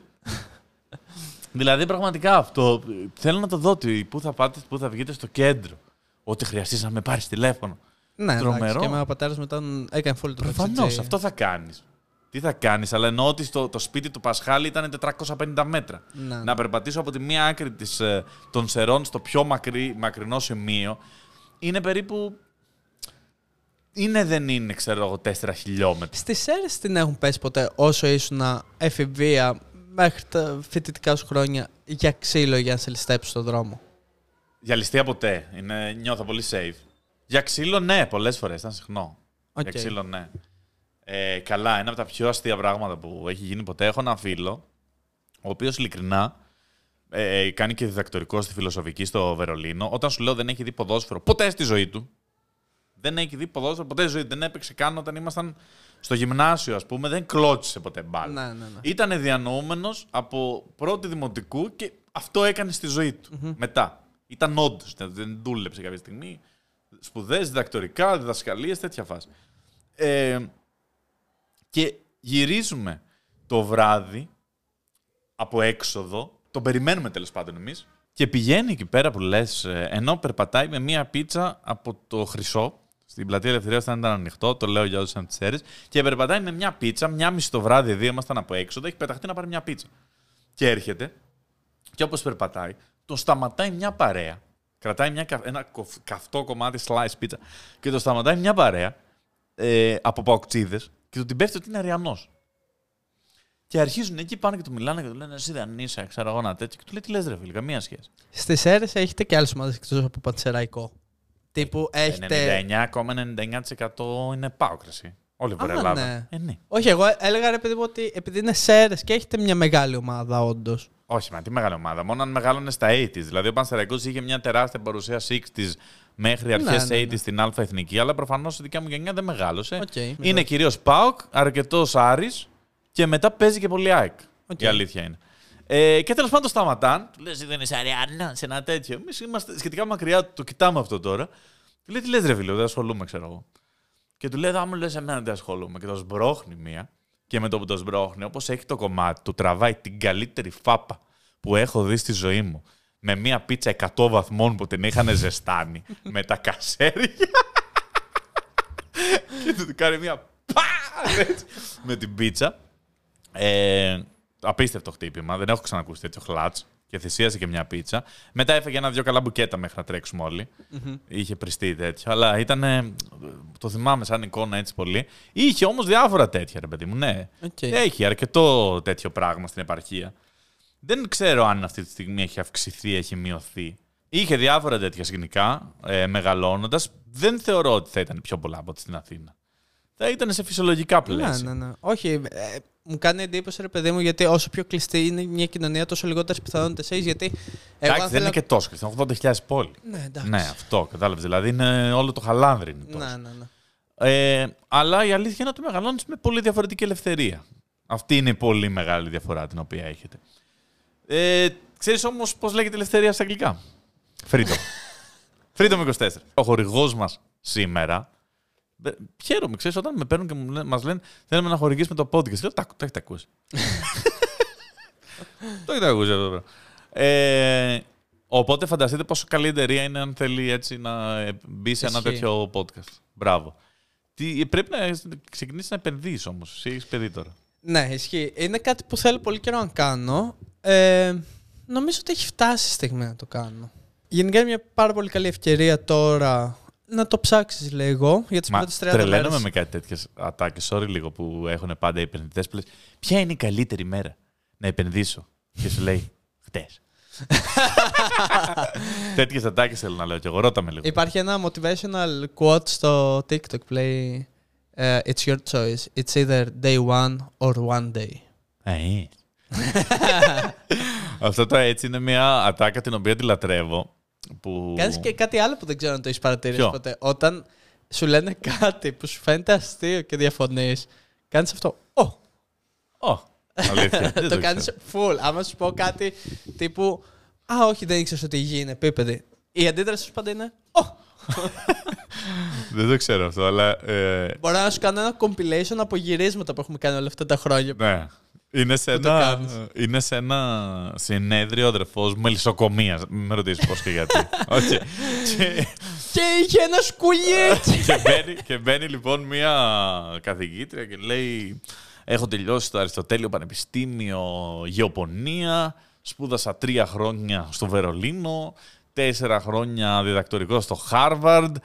δηλαδή, πραγματικά αυτό θέλω να το δω. τι- Πού θα πάτε, πού θα βγείτε στο κέντρο. Ό,τι χρειαστείς να με πάρεις τηλέφωνο. Ναι, εντάξει, Τρομερό. Και εμένα ο πατέρας μου ήταν. έκανε full το Προφανώς, ταξιτζή. αυτό θα κάνεις. Τι θα κάνεις, αλλά εννοώ ότι στο, το σπίτι του Πασχάλη ήταν 450 μέτρα. Ναι. Να περπατήσω από τη μία άκρη της, ε, των Σερών στο πιο μακρύ, μακρινό σημείο είναι περίπου. Είναι δεν είναι, ξέρω εγώ, 4 χιλιόμετρα. Στις αίρε την έχουν πέσει ποτέ όσο ήσουν εφηβεία μέχρι τα φοιτητικά σου χρόνια για ξύλο για να σε ληστέψει στον δρόμο; Για ληστεία ποτέ. Είναι, νιώθω πολύ safe. Για ξύλο, ναι, πολλές φορές. Ήταν συχνό. Οκ. Για ξύλο, ναι. Ε, καλά, ένα από τα πιο αστεία πράγματα που έχει γίνει ποτέ. Έχω ένα φίλο, ο οποίος ειλικρινά ε, κάνει και διδακτορικό στη φιλοσοφική στο Βερολίνο. Όταν σου λέω δεν έχει δει ποδόσφαιρο ποτέ στη ζωή του. Δεν έχει δει ποδόσφαιρο ποτέ στη ζωή του. Δεν έπαιξε καν όταν ήμασταν στο γυμνάσιο, ας πούμε. Δεν κλώτσισε ποτέ μπάλα. Ναι, ναι, ναι. Ήταν διανοούμενος από πρώτη δημοτικού και αυτό έκανε στη ζωή του. Μετά. Ήταν όντως. Δεν δούλεψε κάποια στιγμή. Σπουδές, διδακτορικά, διδασκαλίες, τέτοια φάση. Ε, και γυρίζουμε το βράδυ από έξοδο. Τον περιμένουμε τέλος πάντων εμείς. Και πηγαίνει εκεί πέρα που λες, ενώ περπατάει με μία πίτσα από το Χρυσό. Στην πλατεία Ελευθερίας όταν ήταν ανοιχτό, το λέω για όσους αν τις ξέρει. Και περπατάει με μια πίτσα, μια μισή το βράδυ, δύο ήμασταν από έξοδο, έχει πεταχτεί να πάρει μια πίτσα. Και έρχεται, και όπως περπατάει, τον σταματάει μια παρέα. Κρατάει μια, κα- ένα κοφ- καυτό κομμάτι slice pizza και το σταματάει μια παρέα ε, από παοκτσίδε και του την πέφτει ότι είναι αριανός. Και αρχίζουν εκεί πάνε και του μιλάνε και του λένε Εσύ δεν είσαι, ξέρω εγώ ένα τέτοιο. Και του λέει Τι λες, ρε φίλε, καμία σχέση. Στις αίρες έχετε και άλλες ομάδες εκτός από πατσεραϊκό. Τύπου έχετε. 99,99% είναι πάοκραση. Όλη η Α, Ελλάδα. ναι. Ε, ναι. Όχι, εγώ έλεγα ρε παιδί μου ότι επειδή είναι σε αίρες και έχετε μια μεγάλη ομάδα, όντως. Όχι, μα τι μεγάλη ομάδα. Μόνο αν μεγάλωνε στα 80s. Δηλαδή, ο Πανσεραϊκός είχε μια τεράστια παρουσία 60s μέχρι αρχές Ναι, ναι, ναι. 80s στην Α Εθνική, αλλά προφανώς η δικιά μου γενιά δεν μεγάλωσε. Οκ, είναι εντάξει. κυρίως ΠΑΟΚ, αρκετός Άρης και μετά παίζει και πολύ ΑΕΚ. Οκ. Η αλήθεια είναι. Ε, και τέλος πάντων το σταματάν. Του λες: Δεν είσαι Αρειανός, σε ένα τέτοιο. Εμείς είμαστε σχετικά μακριά, το κοιτάμε αυτό τώρα. Του λέει: Τι λες, ρε φίλε, δεν ασχολούμαι, ξέρω εγώ. Και του λέει: Αν μου λες εμένα δεν ασχολούμαι. Και τον σπρώχνει μία. Και με το που τον σπρώχνει, όπως έχει το κομμάτι, του τραβάει την καλύτερη φάπα που έχω δει στη ζωή μου. Με μία πίτσα 100 βαθμών που την είχαν ζεστάνει. με τα κασέρια. και του κάνει μία πα! έτσι, με την πίτσα. Ε, απίστευτο χτύπημα. Δεν έχω ξανακούσει τέτοιο χλάτς. Και θυσίασε και μια πίτσα. Μετά έφαγε ένα-δυο καλά μπουκέτα μέχρι να τρέξουμε όλοι. Είχε πρηστεί τέτοιο. Αλλά ήταν. Το θυμάμαι σαν εικόνα έτσι πολύ. Είχε όμως διάφορα τέτοια, ρε παιδί μου. Ναι. Οκ. Έχει αρκετό τέτοιο πράγμα στην επαρχία. Δεν ξέρω αν αυτή τη στιγμή έχει αυξηθεί, έχει μειωθεί. Είχε διάφορα τέτοια σκηνικά ε, μεγαλώνοντας. Δεν θεωρώ ότι θα ήταν πιο πολλά από ό,τι στην Αθήνα. Θα ήταν σε φυσιολογικά πλαίσια. Ναι, ναι, ναι. Όχι, ε, μου κάνει εντύπωση, ρε παιδί μου, γιατί όσο πιο κλειστή είναι μια κοινωνία, τόσο λιγότερες πιθανότητες έχεις. Γιατί. Εγώ Εντάξει, αν δεν είναι θέλω- και τόσο. Είναι 80.000 πόλη. Ναι, εντάξει. Ναι, αυτό κατάλαβες. Δηλαδή είναι όλο το χαλάνδρι. Είναι τόσο. ναι, ναι, ναι. Ε, αλλά η αλήθεια είναι ότι μεγαλώνεις με πολύ διαφορετική ελευθερία. Αυτή είναι η πολύ μεγάλη διαφορά την οποία έχετε. Ε, Ξέρεις όμως πώς λέγεται ελευθερία στα αγγλικά; Freedom. Freedom 24. Ο χορηγός μας σήμερα. Ε, Χαίρομαι, ξέρεις, όταν με παίρνουν και μας λένε Θέλουμε να χορηγήσουμε το podcast. Λέω, Τα, το έχετε ακούσει. το έχετε ακούσει αυτό. το πράγμα. Ε, οπότε φανταστείτε πόσο καλή εταιρεία είναι αν θέλει έτσι να ε, μπει σε ένα Ισχύει. τέτοιο podcast. Μπράβο. Τι, πρέπει να ξεκινήσεις να επενδύσει όμως. Εσύ έχεις παιδί τώρα. Ναι, ισχύει. Είναι κάτι που θέλω πολύ καιρό να κάνω. Ε, νομίζω ότι έχει φτάσει η στιγμή να το κάνω. Γενικά είναι μια πάρα πολύ καλή ευκαιρία τώρα να το ψάξεις λίγο για τις Μα πρώτες 30 τρελαίνομαι μέρες. με κάτι τέτοιες ατάκες. Sorry λίγο που έχουν πάντα οι επενδυτές που λες, Ποια είναι η καλύτερη μέρα να επενδύσω; Και σου λέει Χτες. Τέτοιες ατάκες θέλω να λέω και εγώ. Ρώτα με λίγο. Υπάρχει ένα motivational quote στο TikTok που λέει ε, It's your choice. It's either day one or one day. Ε. Αυτό το έτσι είναι μια ατάκα την οποία τη λατρεύω. Που... Κάνεις και κάτι άλλο που δεν ξέρω αν το έχεις παρατηρήσει Ποιο; ποτέ. Όταν σου λένε κάτι που σου φαίνεται αστείο και διαφωνείς, κάνεις αυτό. Ω! Ω, αλήθεια. δεν το κάνεις ξέρω. full. Άμα σου πω κάτι τύπου Α, όχι, δεν ήξερε ότι η γη είναι επίπεδη. Η αντίδραση σου πάντα είναι Ω! Δεν το ξέρω αυτό, αλλά. ε, Μπορώ να σου κάνω ένα compilation από γυρίσματα που έχουμε κάνει όλα αυτά τα χρόνια. Ναι. Είναι σε, Που το ένα, κάνεις. είναι σε ένα συνέδριο ο αδερφός μου μελισσοκομείας. Μην με ρωτήσεις πώς και γιατί. Όχι. και, Και είχε ένα σκουλί! και, μπαίνει, και μπαίνει λοιπόν μια καθηγήτρια και λέει: Έχω τελειώσει στο Αριστοτέλειο Πανεπιστήμιο Γεωπονία. Σπούδασα τρία χρόνια στο Βερολίνο. Τέσσερα χρόνια διδακτορικό στο Χάρβαρντ.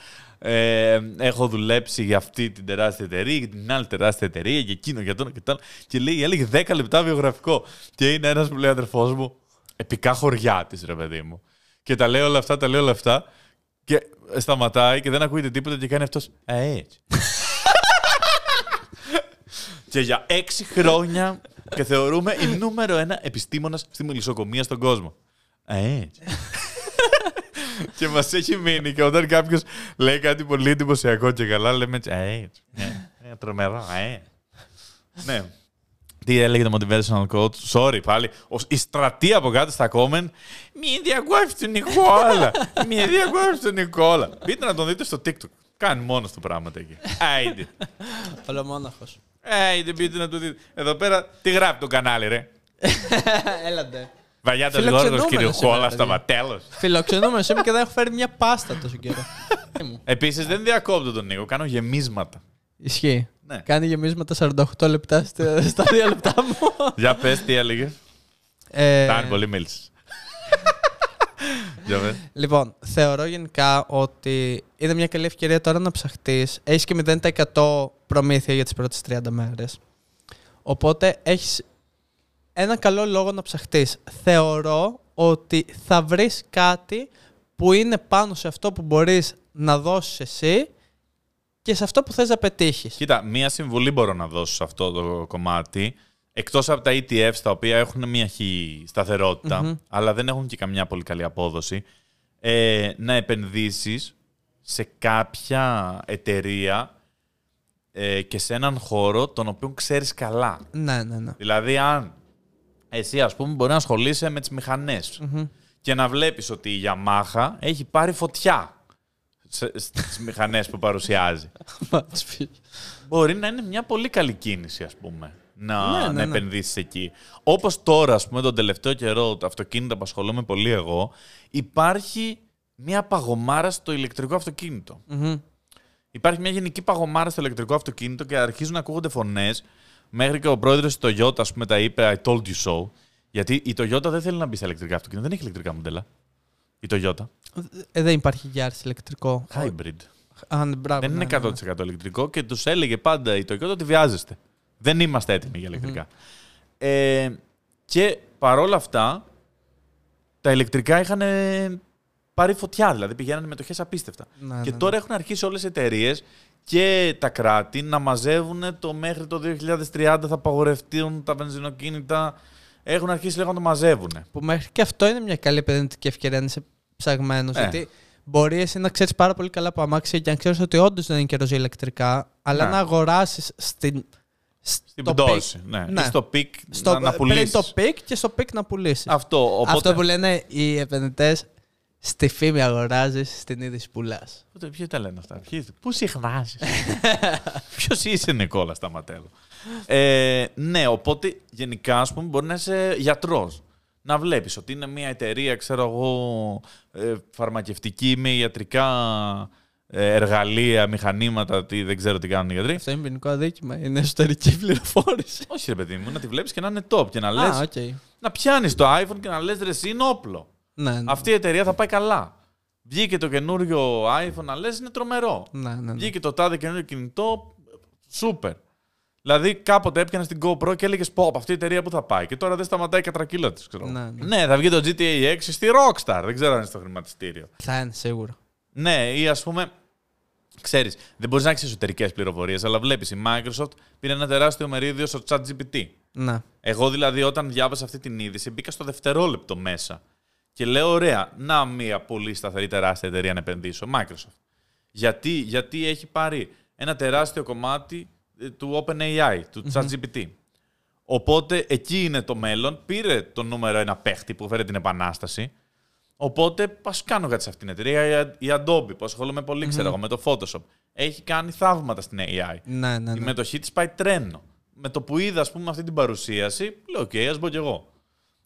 Ε, έχω δουλέψει για αυτή την τεράστια εταιρεία, για την άλλη τεράστια εταιρεία, για εκείνο, για τον και το άλλο. Και λέει, έλεγε 10 λεπτά βιογραφικό. Και είναι ένας που λέει αδερφός μου, επικά χωριά της, ρε παιδί μου. Και τα λέει όλα αυτά, τα λέει όλα αυτά. Και σταματάει και δεν ακούγεται τίποτα και κάνει αυτός. Ε, έτσι. και για έξι χρόνια και θεωρούμε η νούμερο ένα επιστήμονας στη μελισσοκομεία στον κόσμο. Ε, έτσι. Και μας έχει μείνει και όταν κάποιος λέει κάτι πολύ εντυπωσιακό και καλά, λέμε έτσι. Ε, έτσι. Ναι, ε, τρομερό. Ε. ναι. Τι έλεγε το motivational coach. Sorry πάλι. Ο- Η στρατή από κάτω στα comment. Μη διακόψει τον Νικόλα. Μη διακόψει τον Νικόλα. Μπείτε να τον δείτε στο TikTok. Κάνει μόνος του πράγματα εκεί. Άιντε. Ολομόναχος. Άιντε, μπείτε να το δείτε. Εδώ πέρα τι γράφει το κανάλι, ρε; Έλαντε. Βαγιάτα Φιλοξενούμενος Γιώργος, κύριο σήμερα, Χόλα, παιδί. σταματέλος. Φιλοξενούμενος είμαι και δεν έχω φέρει μια πάστα τόσο καιρό. Ε, μου. Επίσης δεν διακόπτω τον Νίκο, κάνω γεμίσματα. Ισχύει. Ναι. Κάνει γεμίσματα 48 λεπτά στα στα δύο λεπτά μου. Για πες, τι έλεγε. Ε, Τάν, πολύ μίλησες. Για πες. Λοιπόν, θεωρώ γενικά ότι είναι μια καλή ευκαιρία τώρα να ψαχτείς. Έχεις και 0% προμήθεια για τις πρώτες 30 μέρες. Οπότε έχεις ένα καλό λόγο να ψαχτείς. Θεωρώ ότι θα βρεις κάτι που είναι πάνω σε αυτό που μπορείς να δώσεις εσύ και σε αυτό που θες να πετύχεις. Κοίτα, μία συμβουλή μπορώ να δώσω σε αυτό το κομμάτι. Εκτός από τα ETFs, τα οποία έχουν μια χι σταθεροτητα Μμμ. αλλά δεν έχουν και καμιά πολύ καλή απόδοση, ε, να επενδύσεις σε κάποια εταιρεία ε, και σε έναν χώρο τον οποίο ξέρεις καλά. Ναι, ναι, ναι. Δηλαδή, αν εσύ, ας πούμε, μπορεί να ασχολείσαι με τις μηχανες Μμμ. και να βλέπεις ότι η Yamaha έχει πάρει φωτιά σε- στις μηχανές που παρουσιάζει. Μάτς φίλε. Μπορεί να είναι μια πολύ καλή κίνηση, ας πούμε, να, Ναι, ναι, να ναι. επενδύσεις εκεί. Όπως τώρα, ας πούμε, τον τελευταίο καιρό, τα αυτοκίνητα που ασχολούμαι πολύ εγώ, υπάρχει μια παγωμάρα στο ηλεκτρικό αυτοκίνητο. Μμμ. Υπάρχει μια γενική παγωμάρα στο ηλεκτρικό αυτοκίνητο και αρχίζουν να ακούγονται φωνές. Μέχρι και ο πρόεδρος της Toyota, ας πούμε, τα είπε I told you so. Γιατί η Toyota δεν θέλει να μπει στα ηλεκτρικά αυτοκίνητα. Δεν έχει ηλεκτρικά μοντέλα. Η Toyota. Ε, δεν υπάρχει Γιάρης ηλεκτρικό. Hybrid. Α, ναι, μπράβο, δεν ναι, είναι ναι, ναι. 100% ηλεκτρικό και τους έλεγε πάντα η Toyota ότι βιάζεστε. Δεν είμαστε έτοιμοι για ηλεκτρικα Ε, και παρόλα αυτά, τα ηλεκτρικά είχαν ε, πάρει φωτιά, δηλαδή πηγαίνανε μετοχέ απίστευτα. Ναι, Και ναι, τώρα έχουν αρχίσει όλες οι εταιρείες και τα κράτη να μαζεύουν το μέχρι το 2030 θα απαγορευτούν τα βενζινοκίνητα. Έχουν αρχίσει λίγο να το μαζεύουν. Που μέχρι και αυτό είναι μια καλή επενδυτική ευκαιρία να είσαι ψαγμένος. Ε. Γιατί μπορεί εσύ να ξέρεις πάρα πολύ καλά από αμάξια και αν ξέρεις ότι όντως δεν είναι καιρό για ηλεκτρικά, αλλά Ναι. να αγοράσεις στην. Στην στο πτώση. peak. Ναι. Ναι. Ή στο peak Στο, να, να πριν πουλήσεις. το peak και στο peak να πουλήσεις. Αυτό. Οπότε... Αυτό που λένε οι επενδυτές, στη φήμη αγοράζεις, στην είδηση πουλάς. Οπότε, Ποιοι τα λένε αυτά. Ποιοι... Πού συχνάζεις; Ποιος είσαι, Νικόλα, Σταματέλο. Ε, ναι, οπότε γενικά, ας πούμε, μπορεί να είσαι γιατρός. Να βλέπεις ότι είναι μια εταιρεία, ξέρω εγώ, ε, φαρμακευτική με ιατρικά ε, εργαλεία, μηχανήματα, τι, δεν ξέρω τι κάνουν οι γιατροί. Αυτό είναι ποινικό αδίκημα. Είναι εσωτερική πληροφόρηση. Όχι, ρε παιδί μου, να τη βλέπεις και να είναι top και να λες. Α, οκ. Να πιάνεις το iPhone και να λες ρε, εσύ είναι όπλο. Ναι, ναι. Αυτή η εταιρεία θα πάει καλά. Βγήκε το καινούριο iPhone, να λες είναι τρομερό. Ναι, ναι, ναι. Βγήκε το τάδε καινούριο κινητό, σούπερ. Δηλαδή κάποτε έπιανε την GoPro και έλεγες Πω, αυτή η εταιρεία που θα πάει. Και τώρα δεν σταματάει η κατρακύλα της. Ναι, ναι. ναι, θα βγει το GTA 6 στη Rockstar. Δεν ξέρω αν είναι στο χρηματιστήριο. Θα είναι σίγουρο. Ναι, ή ας πούμε, ξέρεις, δεν μπορείς να έχεις εσωτερικές πληροφορίες, αλλά βλέπεις η Microsoft πήρε ένα τεράστιο μερίδιο στο ChatGPT. Ναι. Εγώ δηλαδή όταν διάβασα αυτή την είδηση μπήκα στο δευτερόλεπτο μέσα και λέω ωραία, να μια πολύ σταθερή τεράστια εταιρεία να επενδύσω, Microsoft. Γιατί, γιατί έχει πάρει ένα τεράστιο κομμάτι ε, του OpenAI, του ChatGPT. Οπότε εκεί είναι το μέλλον. Πήρε το νούμερο ένα παίχτη που φέρε την επανάσταση. Οπότε ας κάνω κάτι σε αυτήν την εταιρεία. Η- Η Adobe που ασχολούμαι πολύ, ξέρω εγώ, με το Photoshop. Έχει κάνει θαύματα στην AI. Ναι, ναι, Η ναι. μετοχή της πάει τρένο. Με το που είδα, ας πούμε, αυτή την παρουσίαση, λέω: Οκ, ας μπω κι εγώ.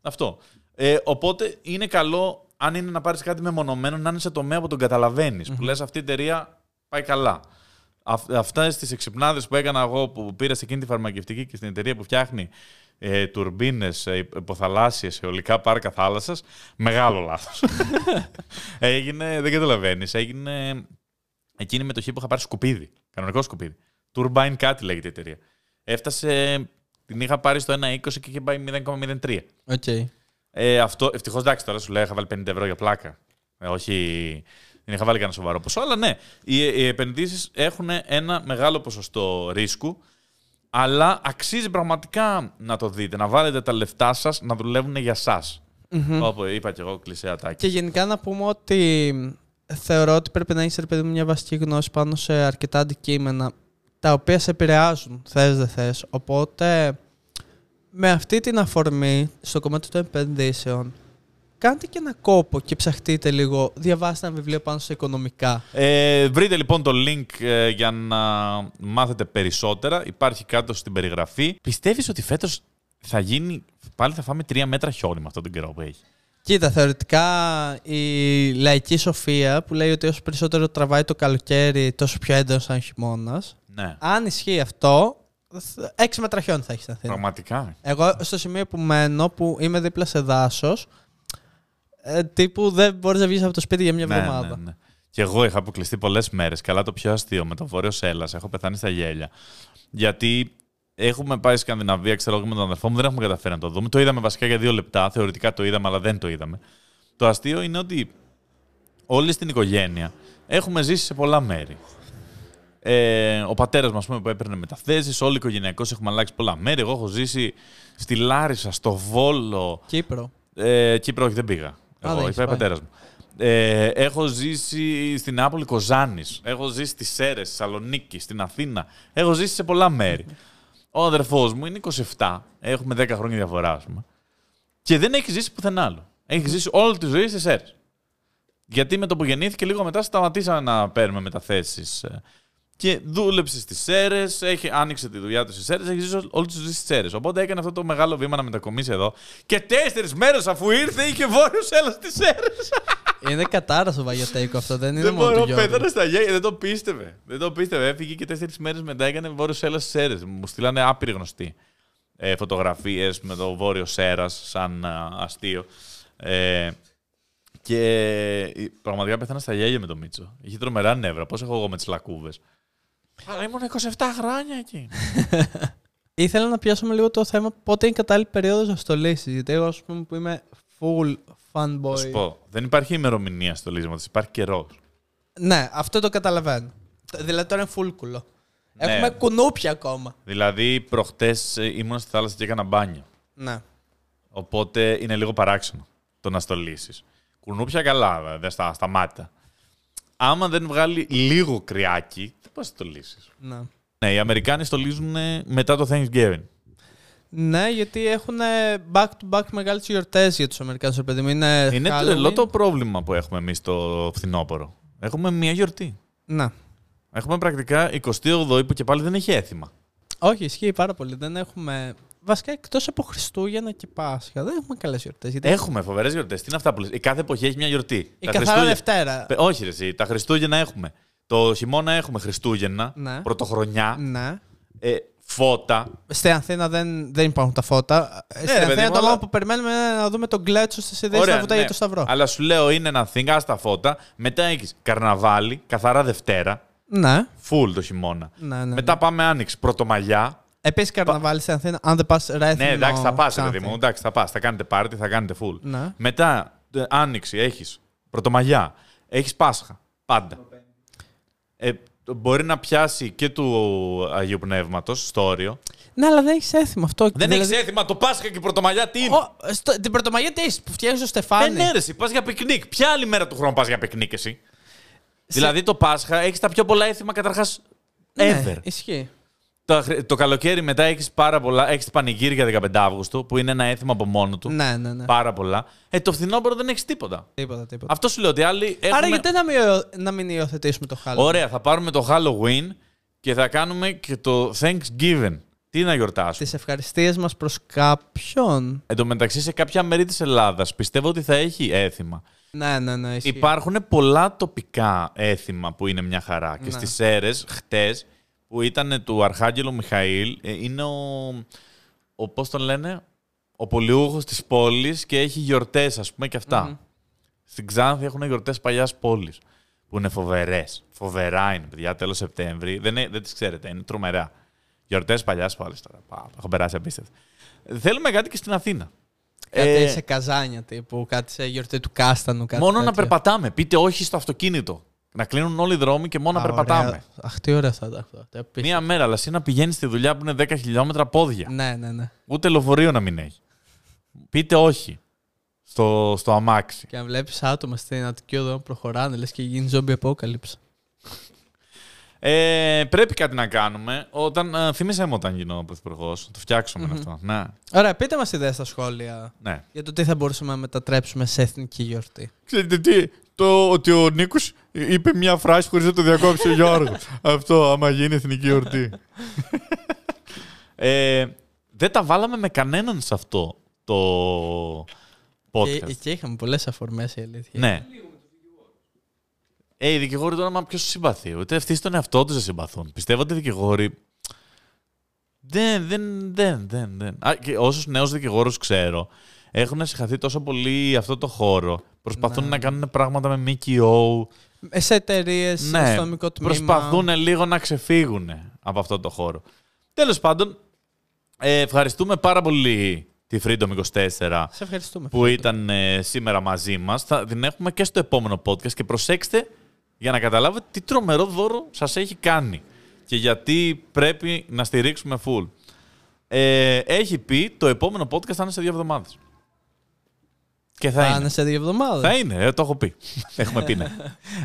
Αυτό. Ε, οπότε είναι καλό, αν είναι να πάρεις κάτι μεμονωμένο, να είναι σε τομέα που τον καταλαβαίνεις. Που λες: Αυτή η εταιρεία πάει καλά. Αυ- Αυτά τις εξυπνάδες που έκανα εγώ, που πήρα σε εκείνη τη φαρμακευτική και στην εταιρεία που φτιάχνει ε, τουρμπίνες, ε, υποθαλάσσιες, αιωλικά πάρκα θάλασσας, μεγάλο λάθος. έγινε, δεν καταλαβαίνεις, έγινε εκείνη η μετοχή που είχα πάρει σκουπίδι. Κανονικό σκουπίδι. Turbine κάτι λέγεται η εταιρεία. Έφτασε, την είχα πάρει στο 1,20 και είχε πάει 0,03. Οκ. Ε, αυτό, ευτυχώς εντάξει, τώρα σου λέω, είχα βάλει 50 ευρώ για πλάκα. Ε, όχι, δεν είχα βάλει κανένα σοβαρό ποσό, αλλά ναι, οι, οι επενδύσεις έχουν ένα μεγάλο ποσοστό ρίσκου, αλλά αξίζει πραγματικά να το δείτε, να βάλετε τα λεφτά σας να δουλεύουν για εσά. Όπω είπα και εγώ, κλεισέατάκι. Και γενικά να πούμε ότι θεωρώ ότι πρέπει να έχεις ρε παιδί μου μια βασική γνώση πάνω σε αρκετά αντικείμενα τα οποία σε επηρεάζουν, θες δεν θες. Οπότε με αυτή την αφορμή στο κομμάτι των επενδύσεων κάντε και ένα κόπο και ψαχτείτε λίγο, διαβάστε ένα βιβλίο πάνω σε οικονομικά. Ε, βρείτε λοιπόν το link ε, για να μάθετε περισσότερα. Υπάρχει κάτω στην περιγραφή. Πιστεύεις ότι φέτος θα γίνει. Πάλι θα φάμε τρία μέτρα χιόνι με αυτόν τον καιρό που έχει; Κοίτα, θεωρητικά η λαϊκή σοφία που λέει ότι όσο περισσότερο τραβάει το καλοκαίρι, τόσο πιο έντονος θα είναι ο χειμώνας. Ναι. Αν ισχύει αυτό, θ- έξι μέτρα χιόνι θα έχεις στην Αθήνα. Πραγματικά. Εγώ στο σημείο που μένω, που είμαι δίπλα σε δάσος, ε, τύπου δεν μπορείς να βγεις από το σπίτι για μια Ναι, εβδομάδα. ναι, ναι. Και εγώ είχα αποκλειστεί πολλές μέρες. Καλά, το πιο αστείο με το βόρειο Σέλλα. Έχω πεθάνει στα γέλια. Γιατί έχουμε πάει Σκανδιναβία, ξέρω εγώ με τον αδερφό μου, δεν έχουμε καταφέρει να το δούμε. Το είδαμε βασικά για δύο λεπτά. Θεωρητικά το είδαμε, αλλά δεν το είδαμε. Το αστείο είναι ότι όλοι στην οικογένεια έχουμε ζήσει σε πολλά μέρη. Ε, ο πατέρας μας που έπαιρνε μεταθέσεις, όλοι οικογενειακώ έχουμε αλλάξει πολλά μέρη. Εγώ έχω ζήσει στη Λάρισα, στο Βόλο, Κύπρο. ε, Κύπρο, όχι, δεν πήγα. Α, Εγώ, δεν έχει έχεις πάει ο πάει. πατέρας μου. Ε, έχω ζήσει στην Νεάπολη Κοζάνης. Έχω ζήσει στι Σέρε, στη Θεσσαλονίκη, στην Αθήνα. Έχω ζήσει σε πολλά μέρη. Ο αδερφός μου είναι 27. Έχουμε 10 χρόνια διαφορά, ας πούμε. Και δεν έχει ζήσει πουθενά άλλο. Έχει ζήσει όλη τη ζωή στι Σέρε. Γιατί με το που γεννήθηκε λίγο μετά σταματήσαμε να παίρνουμε μεταθέσεις. Και δούλεψε στις Σέρες, άνοιξε τη δουλειά του στις Σέρες, έχει ζήσει όλη τη ζωή στις Σέρες. Οπότε έκανε αυτό το μεγάλο βήμα να μετακομίσει εδώ. Και τέσσερις μέρες αφού ήρθε είχε βόρειος έλα στις Σέρες. είναι κατάρα στο βαγιοτέικο αυτό, δεν είναι Δεν μόνο μπορώ, του Γιώργου. πέθανε στα γέλια, δεν το πίστευε. Δεν το πίστευε. Έφυγε και τέσσερις μέρες μετά έκανε βόρειος Σέλλα στις Σέρες. Μου στείλανε άπειροι γνωστοί ε, φωτογραφίες με το βόρειο Σέρας σαν α, αστείο. Ε, και ε, πραγματικά πέθανα στα γέλια με το Μίτσο. Είχε τρομερά νεύρα. Πώς έχω εγώ με τις λακκούβες. Αλλά ήμουν 27 χρόνια εκεί. Ήθελα να πιάσουμε λίγο το θέμα πότε είναι η κατάλληλη περίοδος να στολίσεις. Γιατί εγώ, ας πούμε, που είμαι full fanboy. Θα σου πω, δεν υπάρχει ημερομηνία στο λύσμα υπάρχει καιρός. Ναι, αυτό το καταλαβαίνω. Δηλαδή τώρα είναι full κουλό. Ναι. Έχουμε κουνούπια ακόμα. Δηλαδή, προχτές ήμουν στη θάλασσα και έκανα μπάνιο. Ναι. Οπότε είναι λίγο παράξενο το να στολίσεις. Κουνούπια καλά, βέβαια, στα, στα μάτια. Άμα δεν βγάλει λίγο κρυάκι, δεν μπορεί να στολίσει. ναι. Ναι, οι Αμερικάνοι στολίζουν ε, μετά το Thanksgiving. Ναι, γιατί έχουν back-to-back μεγάλες γιορτές για τους Αμερικάνους, ρε παιδί μου. Είναι, Είναι Halloween. τρελό το πρόβλημα που έχουμε εμείς το φθινόπωρο. Έχουμε μία γιορτή. Ναι. Έχουμε πρακτικά 28η που και πάλι δεν έχει έθιμα. Όχι, ισχύει πάρα πολύ. Δεν έχουμε. Βασικά εκτός από Χριστούγεννα και Πάσχα, δεν έχουμε καλές γιορτές. Γιατί... Έχουμε φοβερές γιορτές. Τι είναι αυτά που λες; Η κάθε εποχή έχει μια γιορτή. Η Τα καθαρά Χριστούγεννα- Δευτέρα. Πε- Όχι, ρε, εσύ. Τα Χριστούγεννα έχουμε. Το χειμώνα έχουμε Χριστούγεννα, Ναι. Πρωτοχρονιά, Ναι. ε, φώτα. Στην Αθήνα δεν, δεν υπάρχουν τα φώτα. ρε Στην παιδί Αθήνα μου, το αλλά- μόνο που περιμένουμε είναι να δούμε τον κλέτσο στι ιδέε Ωραία, να βουτάει ναι. για το Σταυρό. Αλλά σου λέω είναι ένα thing, ας τα φώτα. Μετά έχεις καρναβάλι, καθαρά Δευτέρα, Ναι. full το χειμώνα. ναι, ναι, Μετά πάμε άνοιξη, πρωτομαγιά. Επίσης καρναβάλι στην Αθήνα, αν δεν πας ρέθινο. Ναι, εντάξει, θα πας, Ξάνθη. παιδί μου. Εντάξει, θα πας. Θα κάνετε πάρτι, θα κάνετε full. Ναι. Μετά ε, άνοιξη έχεις πρωτομαγιά, έχεις Πάσχα. Πάντα. Ε, μπορεί να πιάσει και του Αγίου Πνεύματος στο όριο. ναι, αλλά δεν έχεις έθιμο αυτό. Δεν Δηλαδή- έχει έθιμα το Πάσχα και η Πρωτομαγιά τι είναι; Ω, στο- την πρωτομαγιά τι έχεις, που φτιάχνεις το Ε, στεφάνι; ναι, ρε, εσύ πας για πικνίκ. Ποια άλλη μέρα του χρόνου πας για πικνίκ, εσύ; Δηλαδή το Πάσχα έχεις τα πιο πολλά έθιμα καταρχάς Ναι, ever. ισχύει. Το, χρ- το καλοκαίρι μετά έχεις πάρα πολλά. Έχεις πανηγύρι για 15 Αύγουστου που είναι ένα έθιμα από μόνο του. Ναι, ναι, ναι. Πάρα πολλά. Ε, το φθινόπωρο δεν έχεις τίποτα. Τίποτα, τίποτα. Αυτό σου λέω ότι άλλοι. Έχουμε... Άρα γιατί να μην, υιο- να μην υιοθετήσουμε το Halloween; Ωραία, θα πάρουμε το Halloween και θα κάνουμε και το Thanksgiving. Τι να γιορτάσουμε; Τις ευχαριστίες μας προς κάποιον. Εν τω μεταξύ, σε κάποια μέρη της Ελλάδας πιστεύω ότι θα έχει έθιμα. Ναι, ναι, ναι. Ισχύει. Υπάρχουν πολλά τοπικά έθιμα που είναι μια χαρά. Και Ναι. στις Σέρες, χτες, που ήταν του Αρχάγγελου Μιχαήλ, ε, είναι ο, ο πώς τον λένε, ο πολιούχος της πόλης και έχει γιορτές, ας πούμε, και αυτά. Μμμ. Στην Ξάνθη έχουν γιορτές παλιάς πόλης, που είναι φοβερές. Φοβερά είναι, παιδιά, τέλος Σεπτέμβρη. Δεν, είναι- δεν τις ξέρετε, είναι τρομερά. Γιορτές παλιάς πόλης τώρα. Πα, έχω περάσει απίστευτα. Θέλουμε κάτι και στην Αθήνα. Κάτι Ε, σε καζάνια τύπου, κάτι σε γιορτή του Κάστανου. Κάτι Μόνο να τέτοιο. περπατάμε. Πείτε όχι στο αυτοκίνητο. Να κλείνουν όλοι οι δρόμοι και μόνο Α, να περπατάμε. ωραία. Αχ, τι ωραία θα ήταν αυτό. Τι απίστευτο. Μία μέρα, αλλά εσύ να πηγαίνεις στη δουλειά που είναι 10 χιλιόμετρα πόδια. Ναι, ναι, ναι. Ούτε λεωφορείο να μην έχει. Πείτε όχι στο, στο αμάξι. Και αν βλέπεις άτομα στην Αττική Οδό να προχωράνε, λες και γίνει zombie apocalypse. Ε, πρέπει κάτι να κάνουμε. Όταν, ε, θύμισε μου όταν γίνω πρωθυπουργός. Το φτιάξουμε αυτό. Ναι, Ωραία, πείτε μας ιδέες στα σχόλια ναι. για το τι θα μπορούσαμε να μετατρέψουμε σε εθνική γιορτή. Ξέρετε τι, το ότι ο Νίκος είπε μια φράση χωρίς να το διακόψει ο Γιώργος. Αυτό άμα γίνει εθνική ορτή. ε, δεν τα βάλαμε με κανέναν σε αυτό το podcast. Και, και είχαμε πολλές αφορμές η αλήθεια. Ναι. Ε, οι δικηγόροι τώρα, μα ποιος συμπαθεί; Ούτε αυτοί στον εαυτό τους δεν συμπαθούν. Πιστεύω ότι οι δικηγόροι. Δεν, δεν, δεν, δεν. δεν. Α, και όσους νέους δικηγόρους ξέρω, έχουν συγχαθεί τόσο πολύ αυτό το χώρο. Προσπαθούν Ναι. να κάνουν πράγματα με ΜΚΟ. Ε, Σε εταιρείες, Ναι, στο νομικό τμήμα. προσπαθούν λίγο να ξεφύγουν από αυτό το χώρο. Τέλος πάντων, ε, ευχαριστούμε πάρα πολύ τη Freedom 24 Σε ευχαριστούμε. που ήταν ε, σήμερα μαζί μας. Θα την έχουμε και στο επόμενο podcast και προσέξτε για να καταλάβετε τι τρομερό δώρο σας έχει κάνει και γιατί πρέπει να στηρίξουμε full. Ε, έχει πει το επόμενο podcast θα είναι σε δύο εβδομάδες. Και θα, Θα είναι. είναι σε δύο εβδομάδες. Θα είναι, ε, το έχω πει. έχουμε πει, ναι.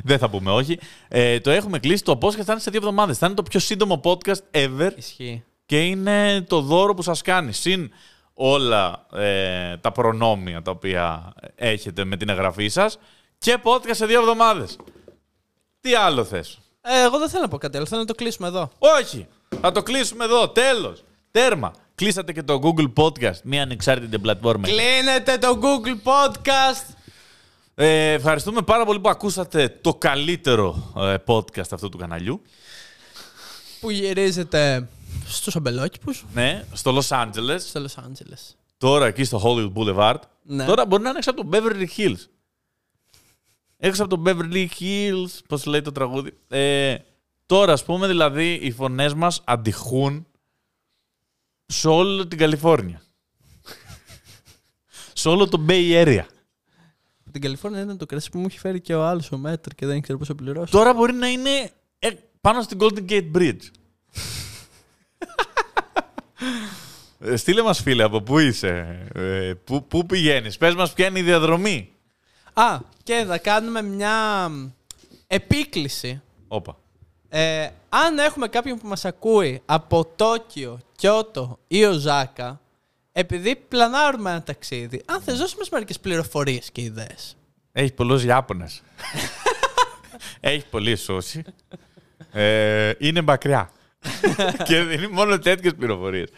Δεν θα πούμε όχι. Ε, το έχουμε κλείσει. Το podcast θα είναι σε δύο εβδομάδες. Θα είναι το πιο σύντομο podcast ever Ισχύει. και είναι το δώρο που σας κάνει. Συν όλα ε, τα προνόμια τα οποία έχετε με την εγγραφή σας και podcast σε δύο εβδομάδες. Τι άλλο θες; Ε, εγώ δεν θέλω να πω κάτι άλλο. Θέλω να το κλείσουμε εδώ. Όχι. Θα το κλείσουμε εδώ. Τέλος. Τέρμα. Κλείσατε και το Google Podcast, μια ανεξάρτητη πλατφόρμα. Κλείνετε το Google Podcast. Ε, ευχαριστούμε πάρα πολύ που ακούσατε το καλύτερο ε, podcast αυτού του καναλιού. Που γυρίζεται στους αμπελόκηπους Ναι, στο Los Angeles. στο Los Angeles. Τώρα εκεί στο Hollywood Boulevard. Ναι. Τώρα μπορεί να είναι έξω από το Beverly Hills. Έξω από το Beverly Hills, πώς λέει το τραγούδι. Ε, τώρα, ας πούμε, δηλαδή, οι φωνές μας αντιχούν σε όλη την Καλιφόρνια. σε όλο το Bay Area. Από την Καλιφόρνια ήταν το κρασί που μου έχει φέρει και ο άλλος ο Μέτρ και δεν ήξερε πώς θα πληρώσει. Τώρα μπορεί να είναι ε, πάνω στην Golden Gate Bridge. Ε, Στείλε μας φίλε από πού είσαι, ε, πού, πού πηγαίνεις, πες μας ποια είναι η διαδρομή. Α, και θα κάνουμε μια επίκληση. Όπα. Ε, αν έχουμε κάποιον που μας ακούει από Τόκιο, Κιώτο ή Οζάκα, επειδή πλανάρουμε ένα ταξίδι, αν θες δώσει μας μερικές πληροφορίες και ιδέες. Έχεις πολλούς Ιάπωνες. Έχεις πολύ σούσι. Ε, είναι μακριά. και δίνει μόνο τέτοιες πληροφορίες.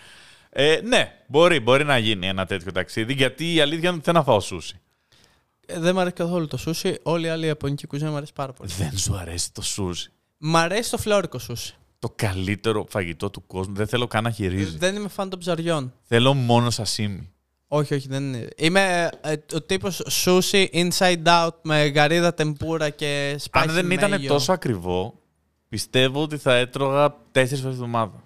Ε, ναι, μπορεί, μπορεί να γίνει ένα τέτοιο ταξίδι, γιατί η αλήθεια είναι ότι θέλω να φάω σούσι. Ε, δεν μου αρέσει καθόλου το σούσι, όλη η άλλη ιαπωνική κουζίνα μου αρέσει πάρα πολύ. Δεν σου αρέσει το σούσι. Μ' αρέσει το φλόρικο σούσι. Το καλύτερο φαγητό του κόσμου. Δεν θέλω καν να έχει ρύζι. Δεν είμαι φαν των ψαριών. Θέλω μόνο σασίμι. Όχι, όχι, δεν είναι. Είμαι ε, ο τύπος sushi inside out με γαρίδα τεμπούρα και spicy Αν δεν ήταν mayo. τόσο ακριβό, πιστεύω ότι θα έτρωγα τέσσερις φορές τη εβδομάδα.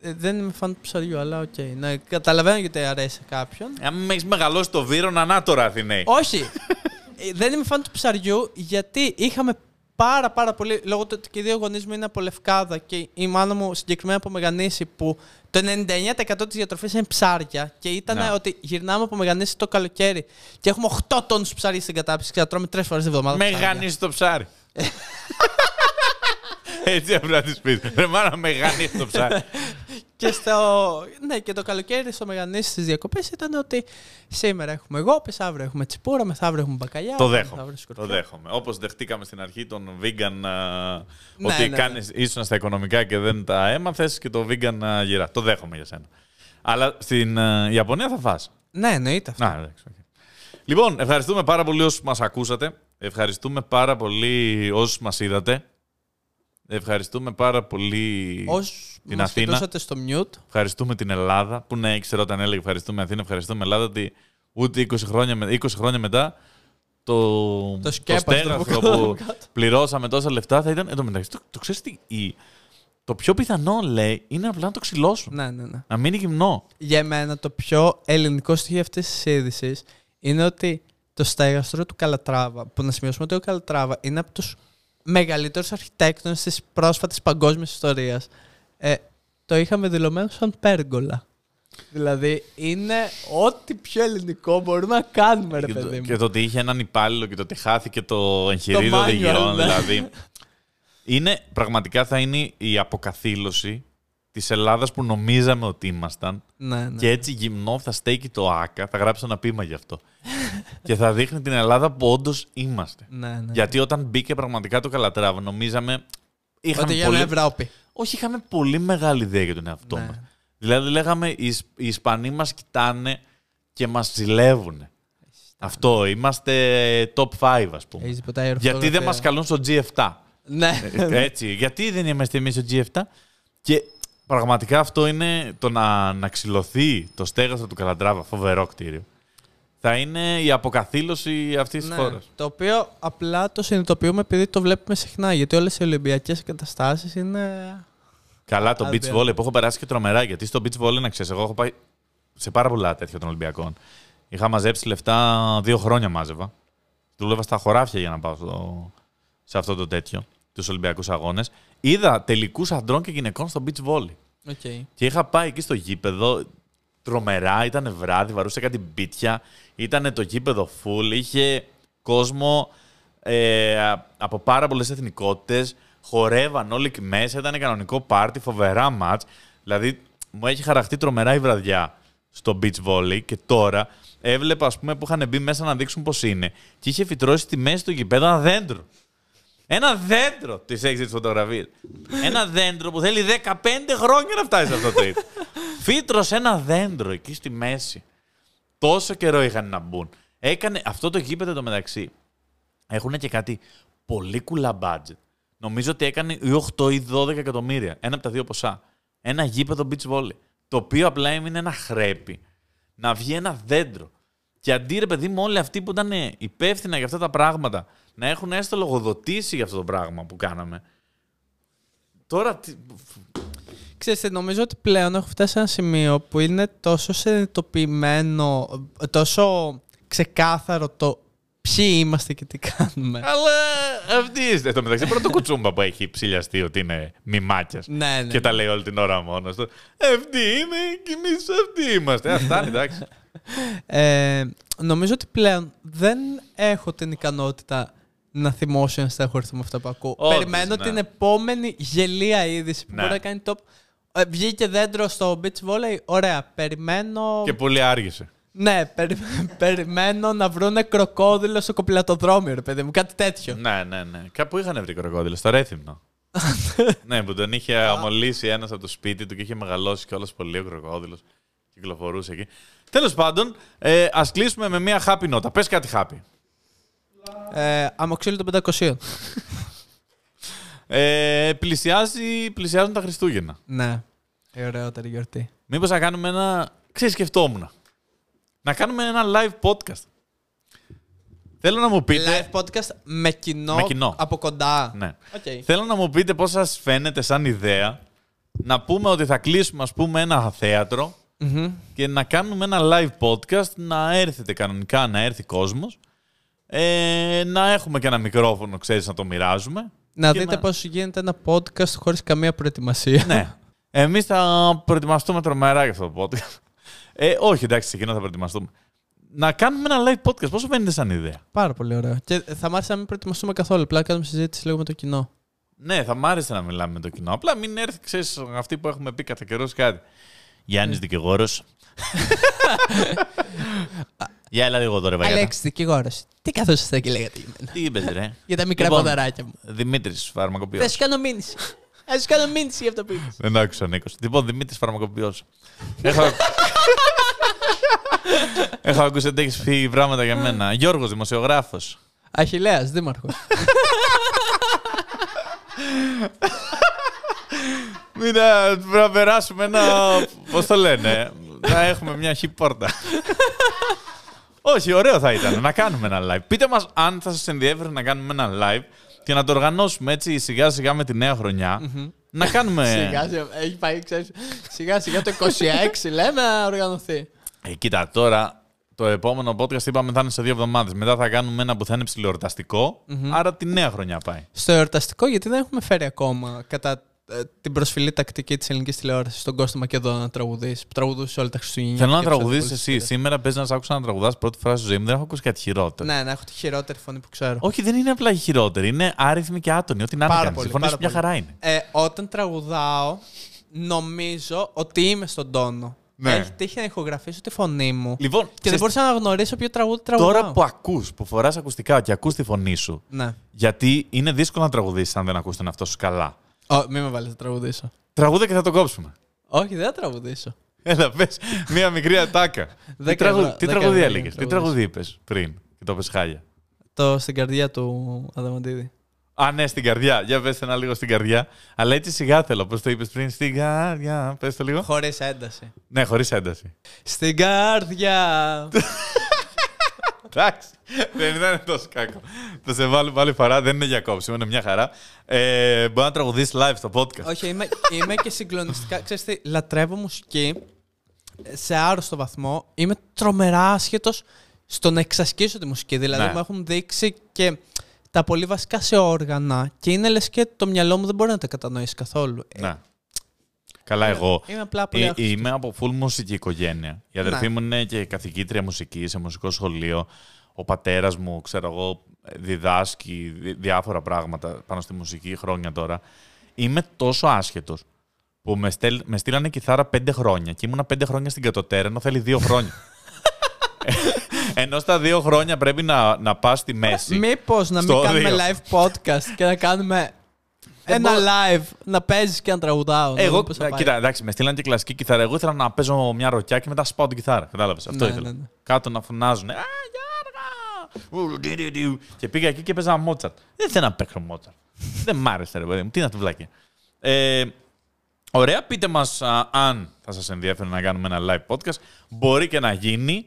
Ε, δεν είμαι φαν του ψαριού, αλλά οκ. Ναι, καταλαβαίνω γιατί αρέσει σε κάποιον. Αν με έχεις μεγαλώσει το βύρονα, να τώρα Αθηναίοι. όχι! Ε, δεν είμαι φαν του ψαριού γιατί είχαμε πάρα πάρα πολύ. Λόγω του ότι και οι δύο γονείς μου είναι από Λευκάδα και η μάνα μου συγκεκριμένα από Μεγανήσι που το 99% της διατροφής είναι ψάρια και ήταν Να. ότι γυρνάμε από Μεγανήσι το καλοκαίρι και έχουμε 8 τόνους ψάρι στην κατάψυξη και θα τρώμε τρεις φορές τη εβδομάδα. ψάρια. Μεγανίσει το ψάρι. Έτσι απλά να τη πεις. Ρε μάνα, μεγανίσει το ψάρι. Και, στο... ναι, και το καλοκαίρι στο Μεγανήσι στις διακοπές ήταν ότι σήμερα έχουμε γόπες, αύριο έχουμε τσιπούρα, μεθαύριο έχουμε μπακαλιά. Το μεθαύριο δέχομαι. σκορπιό. Το δέχομαι. Όπως δεχτήκαμε στην αρχή τον vegan. α, Ναι, ότι ναι, ναι. κάνεις, ήσουν στα οικονομικά και δεν τα έμαθες και το vegan α, γυρά. Το δέχομαι για σένα. Αλλά στην α, Ιαπωνία θα φας. Ναι, εννοείται αυτό. Να, εντάξει, οκ. Λοιπόν, ευχαριστούμε πάρα πολύ όσους μας ακούσατε. Ευχαριστούμε πάρα πολύ όσους μας είδατε. Ευχαριστούμε πάρα πολύ Όσου την μας Αθήνα. κοιτούσατε στο mute, Ευχαριστούμε την Ελλάδα. Που ναι, ήξερα όταν έλεγε ευχαριστούμε Αθήνα, ευχαριστούμε Ελλάδα, ότι ούτε 20 χρόνια, με- 20 χρόνια μετά το, Το σκέπαστρο στέγαστρο που που κάτω. πληρώσαμε τόσα λεφτά θα ήταν. Εν τω μεταξύ, το, το ξέρεις τι, η- το πιο πιθανό λέει είναι απλά να το ξυλώσουν. ναι, ναι, ναι. Να μείνει γυμνό. Για μένα το πιο ελληνικό στοιχείο αυτής της είδησης είναι ότι το στέγαστρο του Καλατράβα, που να σημειώσουμε ότι ο Καλατράβα είναι από τους μεγαλύτερου αρχιτέκτονες της πρόσφατης παγκόσμιας ιστορίας. Ε, το είχαμε δηλωμένο σαν πέργολα. Δηλαδή είναι ό,τι πιο ελληνικό μπορούμε να κάνουμε, ρε Και το, παιδί μου. και το ότι είχε έναν υπάλληλο και το ότι χάθηκε το εγχειρίδιο manual, οδηγιών. ναι. Δηλαδή. Είναι, πραγματικά θα είναι η αποκαθήλωση της Ελλάδας που νομίζαμε ότι ήμασταν. Ναι, ναι. Και έτσι γυμνό θα στέκει το ΆΚΑ. Θα γράψω ένα ποίημα γι' αυτό. Και θα δείχνει την Ελλάδα που όντως είμαστε. ναι, ναι. Γιατί όταν μπήκε πραγματικά το Καλατράβα, νομίζαμε. Είχαμε Ότι για πολύ... Ευρώπη. Όχι, είχαμε πολύ μεγάλη ιδέα για τον εαυτό Ναι. μας. Δηλαδή λέγαμε οι, Ισ- οι Ισπανοί μας κοιτάνε και μας ζηλεύουν. Αυτό, είμαστε top 5 ας πούμε. Έχεις τίποτα Γιατί δεν αεροφωτογραφία. μας καλούν στο G7. Ναι. Ε, Έτσι, γιατί δεν είμαστε εμείς στο G7. Και πραγματικά αυτό είναι το να, να ξυλωθεί το στέγαστρο του Καλαντράβα, φοβερό κτίριο. Θα είναι η αποκαθήλωση αυτής της Ναι, χώρας. Το οποίο απλά το συνειδητοποιούμε επειδή το βλέπουμε συχνά. Γιατί όλες οι Ολυμπιακές εγκαταστάσεις είναι. Καλά, το beach Άντε. volley που έχω περάσει και τρομερά. Γιατί στο beach volley, να ξέρεις, εγώ έχω πάει σε πάρα πολλά τέτοια των Ολυμπιακών. Είχα μαζέψει λεφτά δύο χρόνια μάζευα. Δούλευα στα χωράφια για να πάω στο, σε αυτό το τέτοιο, τους Ολυμπιακούς Αγώνες. Είδα τελικούς αντρών και γυναικών στο beach volley. Okay. Και είχα πάει εκεί στο γήπεδο. Τρομερά, ήταν βράδυ, βαρούσε κάτι μπίτια. Ήταν το γήπεδο full. Είχε κόσμο ε, από πάρα πολλές εθνικότητες. Χορεύαν όλοι εκεί μέσα. Ήταν κανονικό πάρτι, φοβερά μάτς. Δηλαδή, μου έχει χαραχτεί τρομερά η βραδιά στο beach volley και τώρα έβλεπα ας πούμε, που είχαν μπει μέσα να δείξουν πώς είναι. Και είχε φυτρώσει στη μέση του γηπέδου ένα δέντρο. Ένα δέντρο της έχεις τις φωτογραφίες. Ένα δέντρο που θέλει 15 χρόνια να φτάσει σε αυτό το είδο. Φύτρωσε ένα δέντρο εκεί στη μέση. Τόσο καιρό είχαν να μπουν. Έκανε αυτό το γήπεδο το μεταξύ. Έχουν και κάτι πολύ κουλά budget. Νομίζω ότι έκανε ή 8 ή 12 εκατομμύρια. Ένα από τα δύο ποσά. Ένα γήπεδο beach volley. Το οποίο απλά έμεινε ένα χρέπι. Να βγει ένα δέντρο. Και αντί ρε παιδί μου, όλοι αυτοί που ήταν υπεύθυνα για αυτά τα πράγματα να έχουν έστω λογοδοτήσει για αυτό το πράγμα που κάναμε. Τώρα. τι- Ξέρετε, νομίζω ότι πλέον έχω φτάσει σε ένα σημείο που είναι τόσο συνειδητοποιημένο, τόσο ξεκάθαρο το ποιοι είμαστε και τι κάνουμε. Αλλά αυτή είστε. Στο μεταξύ, πρώτο κουτσούμπα που έχει ψηλιαστεί ότι είναι μημάκια. ναι, ναι. Και τα λέει όλη την ώρα μόνος του. Αυτή είναι και εμείς αυτοί είμαστε. Αυτά είναι εντάξει. Ε, νομίζω ότι πλέον δεν έχω την ικανότητα να θυμώσω να στεναχωρηθώ με αυτά που ακούω. Όντως, Περιμένω ναι. την επόμενη γελία είδηση που Ναι. μπορεί να κάνει top. Ε, βγήκε δέντρο στο beach volley. Ωραία. Περιμένω. και πολύ άργησε. Ναι, περι- περιμένω να βρούνε κροκόδιλο στο κοπηλατοδρόμιο, ρε παιδί μου. Κάτι τέτοιο. Ναι, ναι, ναι. Κάπου είχαν βρει κροκόδιλο, στο Ρέθυμνο. ναι, που τον είχε αμολύσει ένας από το σπίτι του και είχε μεγαλώσει κιόλας πολύ ο κροκόδιλο. Κυκλοφορούσε εκεί. Τέλος πάντων, ε, ας κλείσουμε με μια happy νότα. Πες κάτι happy. Ε, Amoxil των 500. Ε, πλησιάζει, πλησιάζουν τα Χριστούγεννα. ναι. Η ωραιότερη γιορτή. Μήπως να κάνουμε ένα... Ξέρεις, σκεφτόμουν. Να κάνουμε ένα live podcast. Θέλω να μου πείτε... Live podcast με κοινό, Με κοινό. από κοντά. Ναι. Οκ. Θέλω να μου πείτε πώς σας φαίνεται σαν ιδέα να πούμε ότι θα κλείσουμε ας πούμε ένα θέατρο Μμμ. και να κάνουμε ένα live podcast, να έρθετε κανονικά, να έρθει κόσμος, ε, να έχουμε και ένα μικρόφωνο, ξέρεις, να το μοιράζουμε. Να Και δείτε να- πώς γίνεται ένα podcast χωρίς καμία προετοιμασία. ναι. Εμείς θα προετοιμαστούμε τρομερά για αυτό το podcast. Ε, όχι, εντάξει, σε εκείνο θα προετοιμαστούμε. Να κάνουμε ένα live podcast. Πώς σου φαίνεται σαν ιδέα; Πάρα πολύ ωραίο. Και θα μ' άρεσε να μην προετοιμαστούμε καθόλου. Απλά να κάνουμε συζήτηση λίγο με το κοινό. Ναι, θα μ' άρεσε να μιλάμε με το κοινό. Απλά μην έρθει, ξέρεις, αυτοί που έχουμε πει κατά καιρούς κάτι. Γιάννης δικηγόρος. Για έλα λίγο τώρα, Βαγιάτα. Αλέξη, δικηγόρος. Τι καθόσαστε και λέγατε για μένα; Τι είπες, ρε; Για τα μικρά Λοιπόν, ποδαράκια μου. Δημήτρης, Θα φαρμακοποιός. σου κάνω μήνυση. Θα σου κάνω μήνυση για αυτό που είπες. Δεν άκουσα ο Νίκος. Λοιπόν, Δημήτρης φαρμακοποιός. Έχω... Έχω ακούσει ότι έχεις πει πράγματα για μένα. Γιώργος, δημοσιογράφος. Αχιλέας, δήμαρχος. Μην να, πρέπει να περάσουμε ένα. Πώς το λένε; να έχουμε μια χι πόρτα. Όχι, ωραίο θα ήταν να κάνουμε ένα live. Πείτε μας αν θα σας ενδιαφέρει να κάνουμε ένα live και να το οργανώσουμε έτσι σιγά σιγά με τη νέα χρονιά. να κάνουμε. Σιγά σιγά, έχει πάει, ξέρεις, σιγά σιγά το 26 λέμε να οργανωθεί. Ε, κοίτα, τώρα το επόμενο podcast είπαμε θα είναι σε δύο εβδομάδες. Μετά θα κάνουμε ένα που θα είναι ψηλοορταστικό. Άρα τη νέα χρονιά πάει. Στο εορταστικό, γιατί δεν έχουμε φέρει ακόμα κατά ε, την προσφυλή τακτική της ελληνικής τηλεόρασης στον Κώστα Μακεδόνα να τραγουδήσει. Που τραγουδούσε όλα τα Χριστούγεννα. Θέλω να και τους τραγουδήσεις άλλους εσύ. πολλούς Σήμερα παίζει να σ' άκουσα να τραγουδάς πρώτη φορά στη ζωή μου. Δεν έχω ακούσει κάτι χειρότερο. Ναι, να έχω τη χειρότερη φωνή που ξέρω. Όχι, δεν είναι απλά η χειρότερη. Είναι άριθμη και άτονη. Ό,τι να είναι. Πάρα κάνεις. πολύ, Η φωνή σου πάρα μια πολύ. χαρά είναι. Ε, όταν τραγουδάω, νομίζω ότι είμαι στον τόνο. Ναι. Έχει τύχει να ηχογραφήσω τη φωνή μου. Λοιπόν, Και δεν ξέρεις, μπορούσα να γνωρίσω ποιο τραγούδι τραγουδάω. τώρα που ακούς, που φοράς ακουστικά και ακούς τη φωνή σου. Ναι. Γιατί είναι δύσκολο να τραγουδήσεις αν δεν ακούς τον εαυτό σου καλά. Ω, μην με βάλετε να τραγουδήσω. Τραγούδα και θα το κόψουμε. Όχι, δεν θα τραγουδήσω. Έλα, πες μία μικρή ατάκα. τι Δέκα τραγου- ευρώ- τι δέκα τραγουδί ευρώ για έλεγες, να τι τραγουδήσω. τραγουδί είπες πριν και το πες χάλια. Το στην καρδιά του Αδαμαντίδη. Α, ναι, στην καρδιά. Για πες ένα λίγο στην καρδιά. Αλλά έτσι σιγά θέλω. Πώς το είπες πριν, στην καρδιά. Πες το λίγο. Χωρίς ένταση. Ναι, χωρίς ένταση. Στην καρδιά. Εντάξει. δεν ήταν τόσο κακό. Θα σε βάλω πάλι φορά. Δεν είναι για κόψιμο, είναι μια χαρά. Ε, μπορεί να τραγουδήσεις live στο podcast. Όχι, είμαι, είμαι και συγκλονιστικά. Ξέρεις τι, λατρεύω μουσική σε άρρωστο βαθμό. Είμαι τρομερά άσχετος στο να εξασκήσω τη μουσική. Δηλαδή, Ναι. μου έχουν δείξει και τα πολύ βασικά σε όργανα και είναι λες και το μυαλό μου δεν μπορεί να τα κατανοήσει καθόλου. Ε, Ναι. Καλά, εγώ. Είμαι απλά πολύ Ε, άχρηστος. είμαι από full μουσική οικογένεια. Η αδερφή Ναι. μου είναι και καθηγήτρια μουσική σε μουσικό σχολείο. Ο πατέρας μου, ξέρω εγώ, διδάσκει δι- διάφορα πράγματα πάνω στη μουσική χρόνια τώρα. Είμαι τόσο άσχετος που με, στέλ, με στείλανε κιθάρα πέντε χρόνια και ήμουνα πέντε χρόνια στην κατωτέρα ενώ θέλει δύο χρόνια. ενώ στα δύο χρόνια πρέπει να, να πας στη μέση. Μήπως να μην Στο κάνουμε δύο. live podcast και να κάνουμε ένα μπο- live να παίζεις και να τραγουδάω. να Εγώ, δούμε πώς θα πάει. κοίτα, εντάξει, με στείλανε και κλασική κιθάρα. Εγώ ήθελα να παίζω μια ροκιά και μετά να σπάω την κιθάρα. Κατάλαβες. Αυτό Ναι, ήθελα. ναι, ναι. Κάτω να φωνάζουν. Α, Γιώργα! Ου, ντι, ντι, ντι. Και πήγα εκεί και παίζα Μότσαρτ. Δεν θέλω να παίξω Μότσαρτ. Δεν μ' άρεσε, ρε παιδί μου. Τι να του βλάκι. Ε, ωραία, πείτε μας αν θα σας ενδιαφέρει να κάνουμε ένα live podcast. Μπορεί και να γίνει.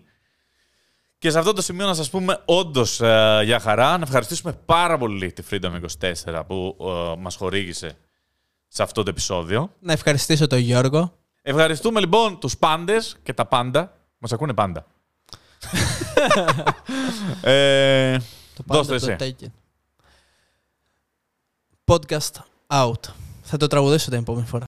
Και σε αυτό το σημείο να σας πούμε όντως για χαρά, να ευχαριστήσουμε πάρα πολύ τη Freedom 24 που ε, μας χορήγησε σε αυτό το επεισόδιο. Να ευχαριστήσω τον Γιώργο. Ευχαριστούμε λοιπόν τους πάντες και τα πάντα. Μας ακούνε πάντα. ε, Το Δώστε πάντα το εσύ. Taken. Podcast out. Θα το τραγουδήσω την επόμενη φορά.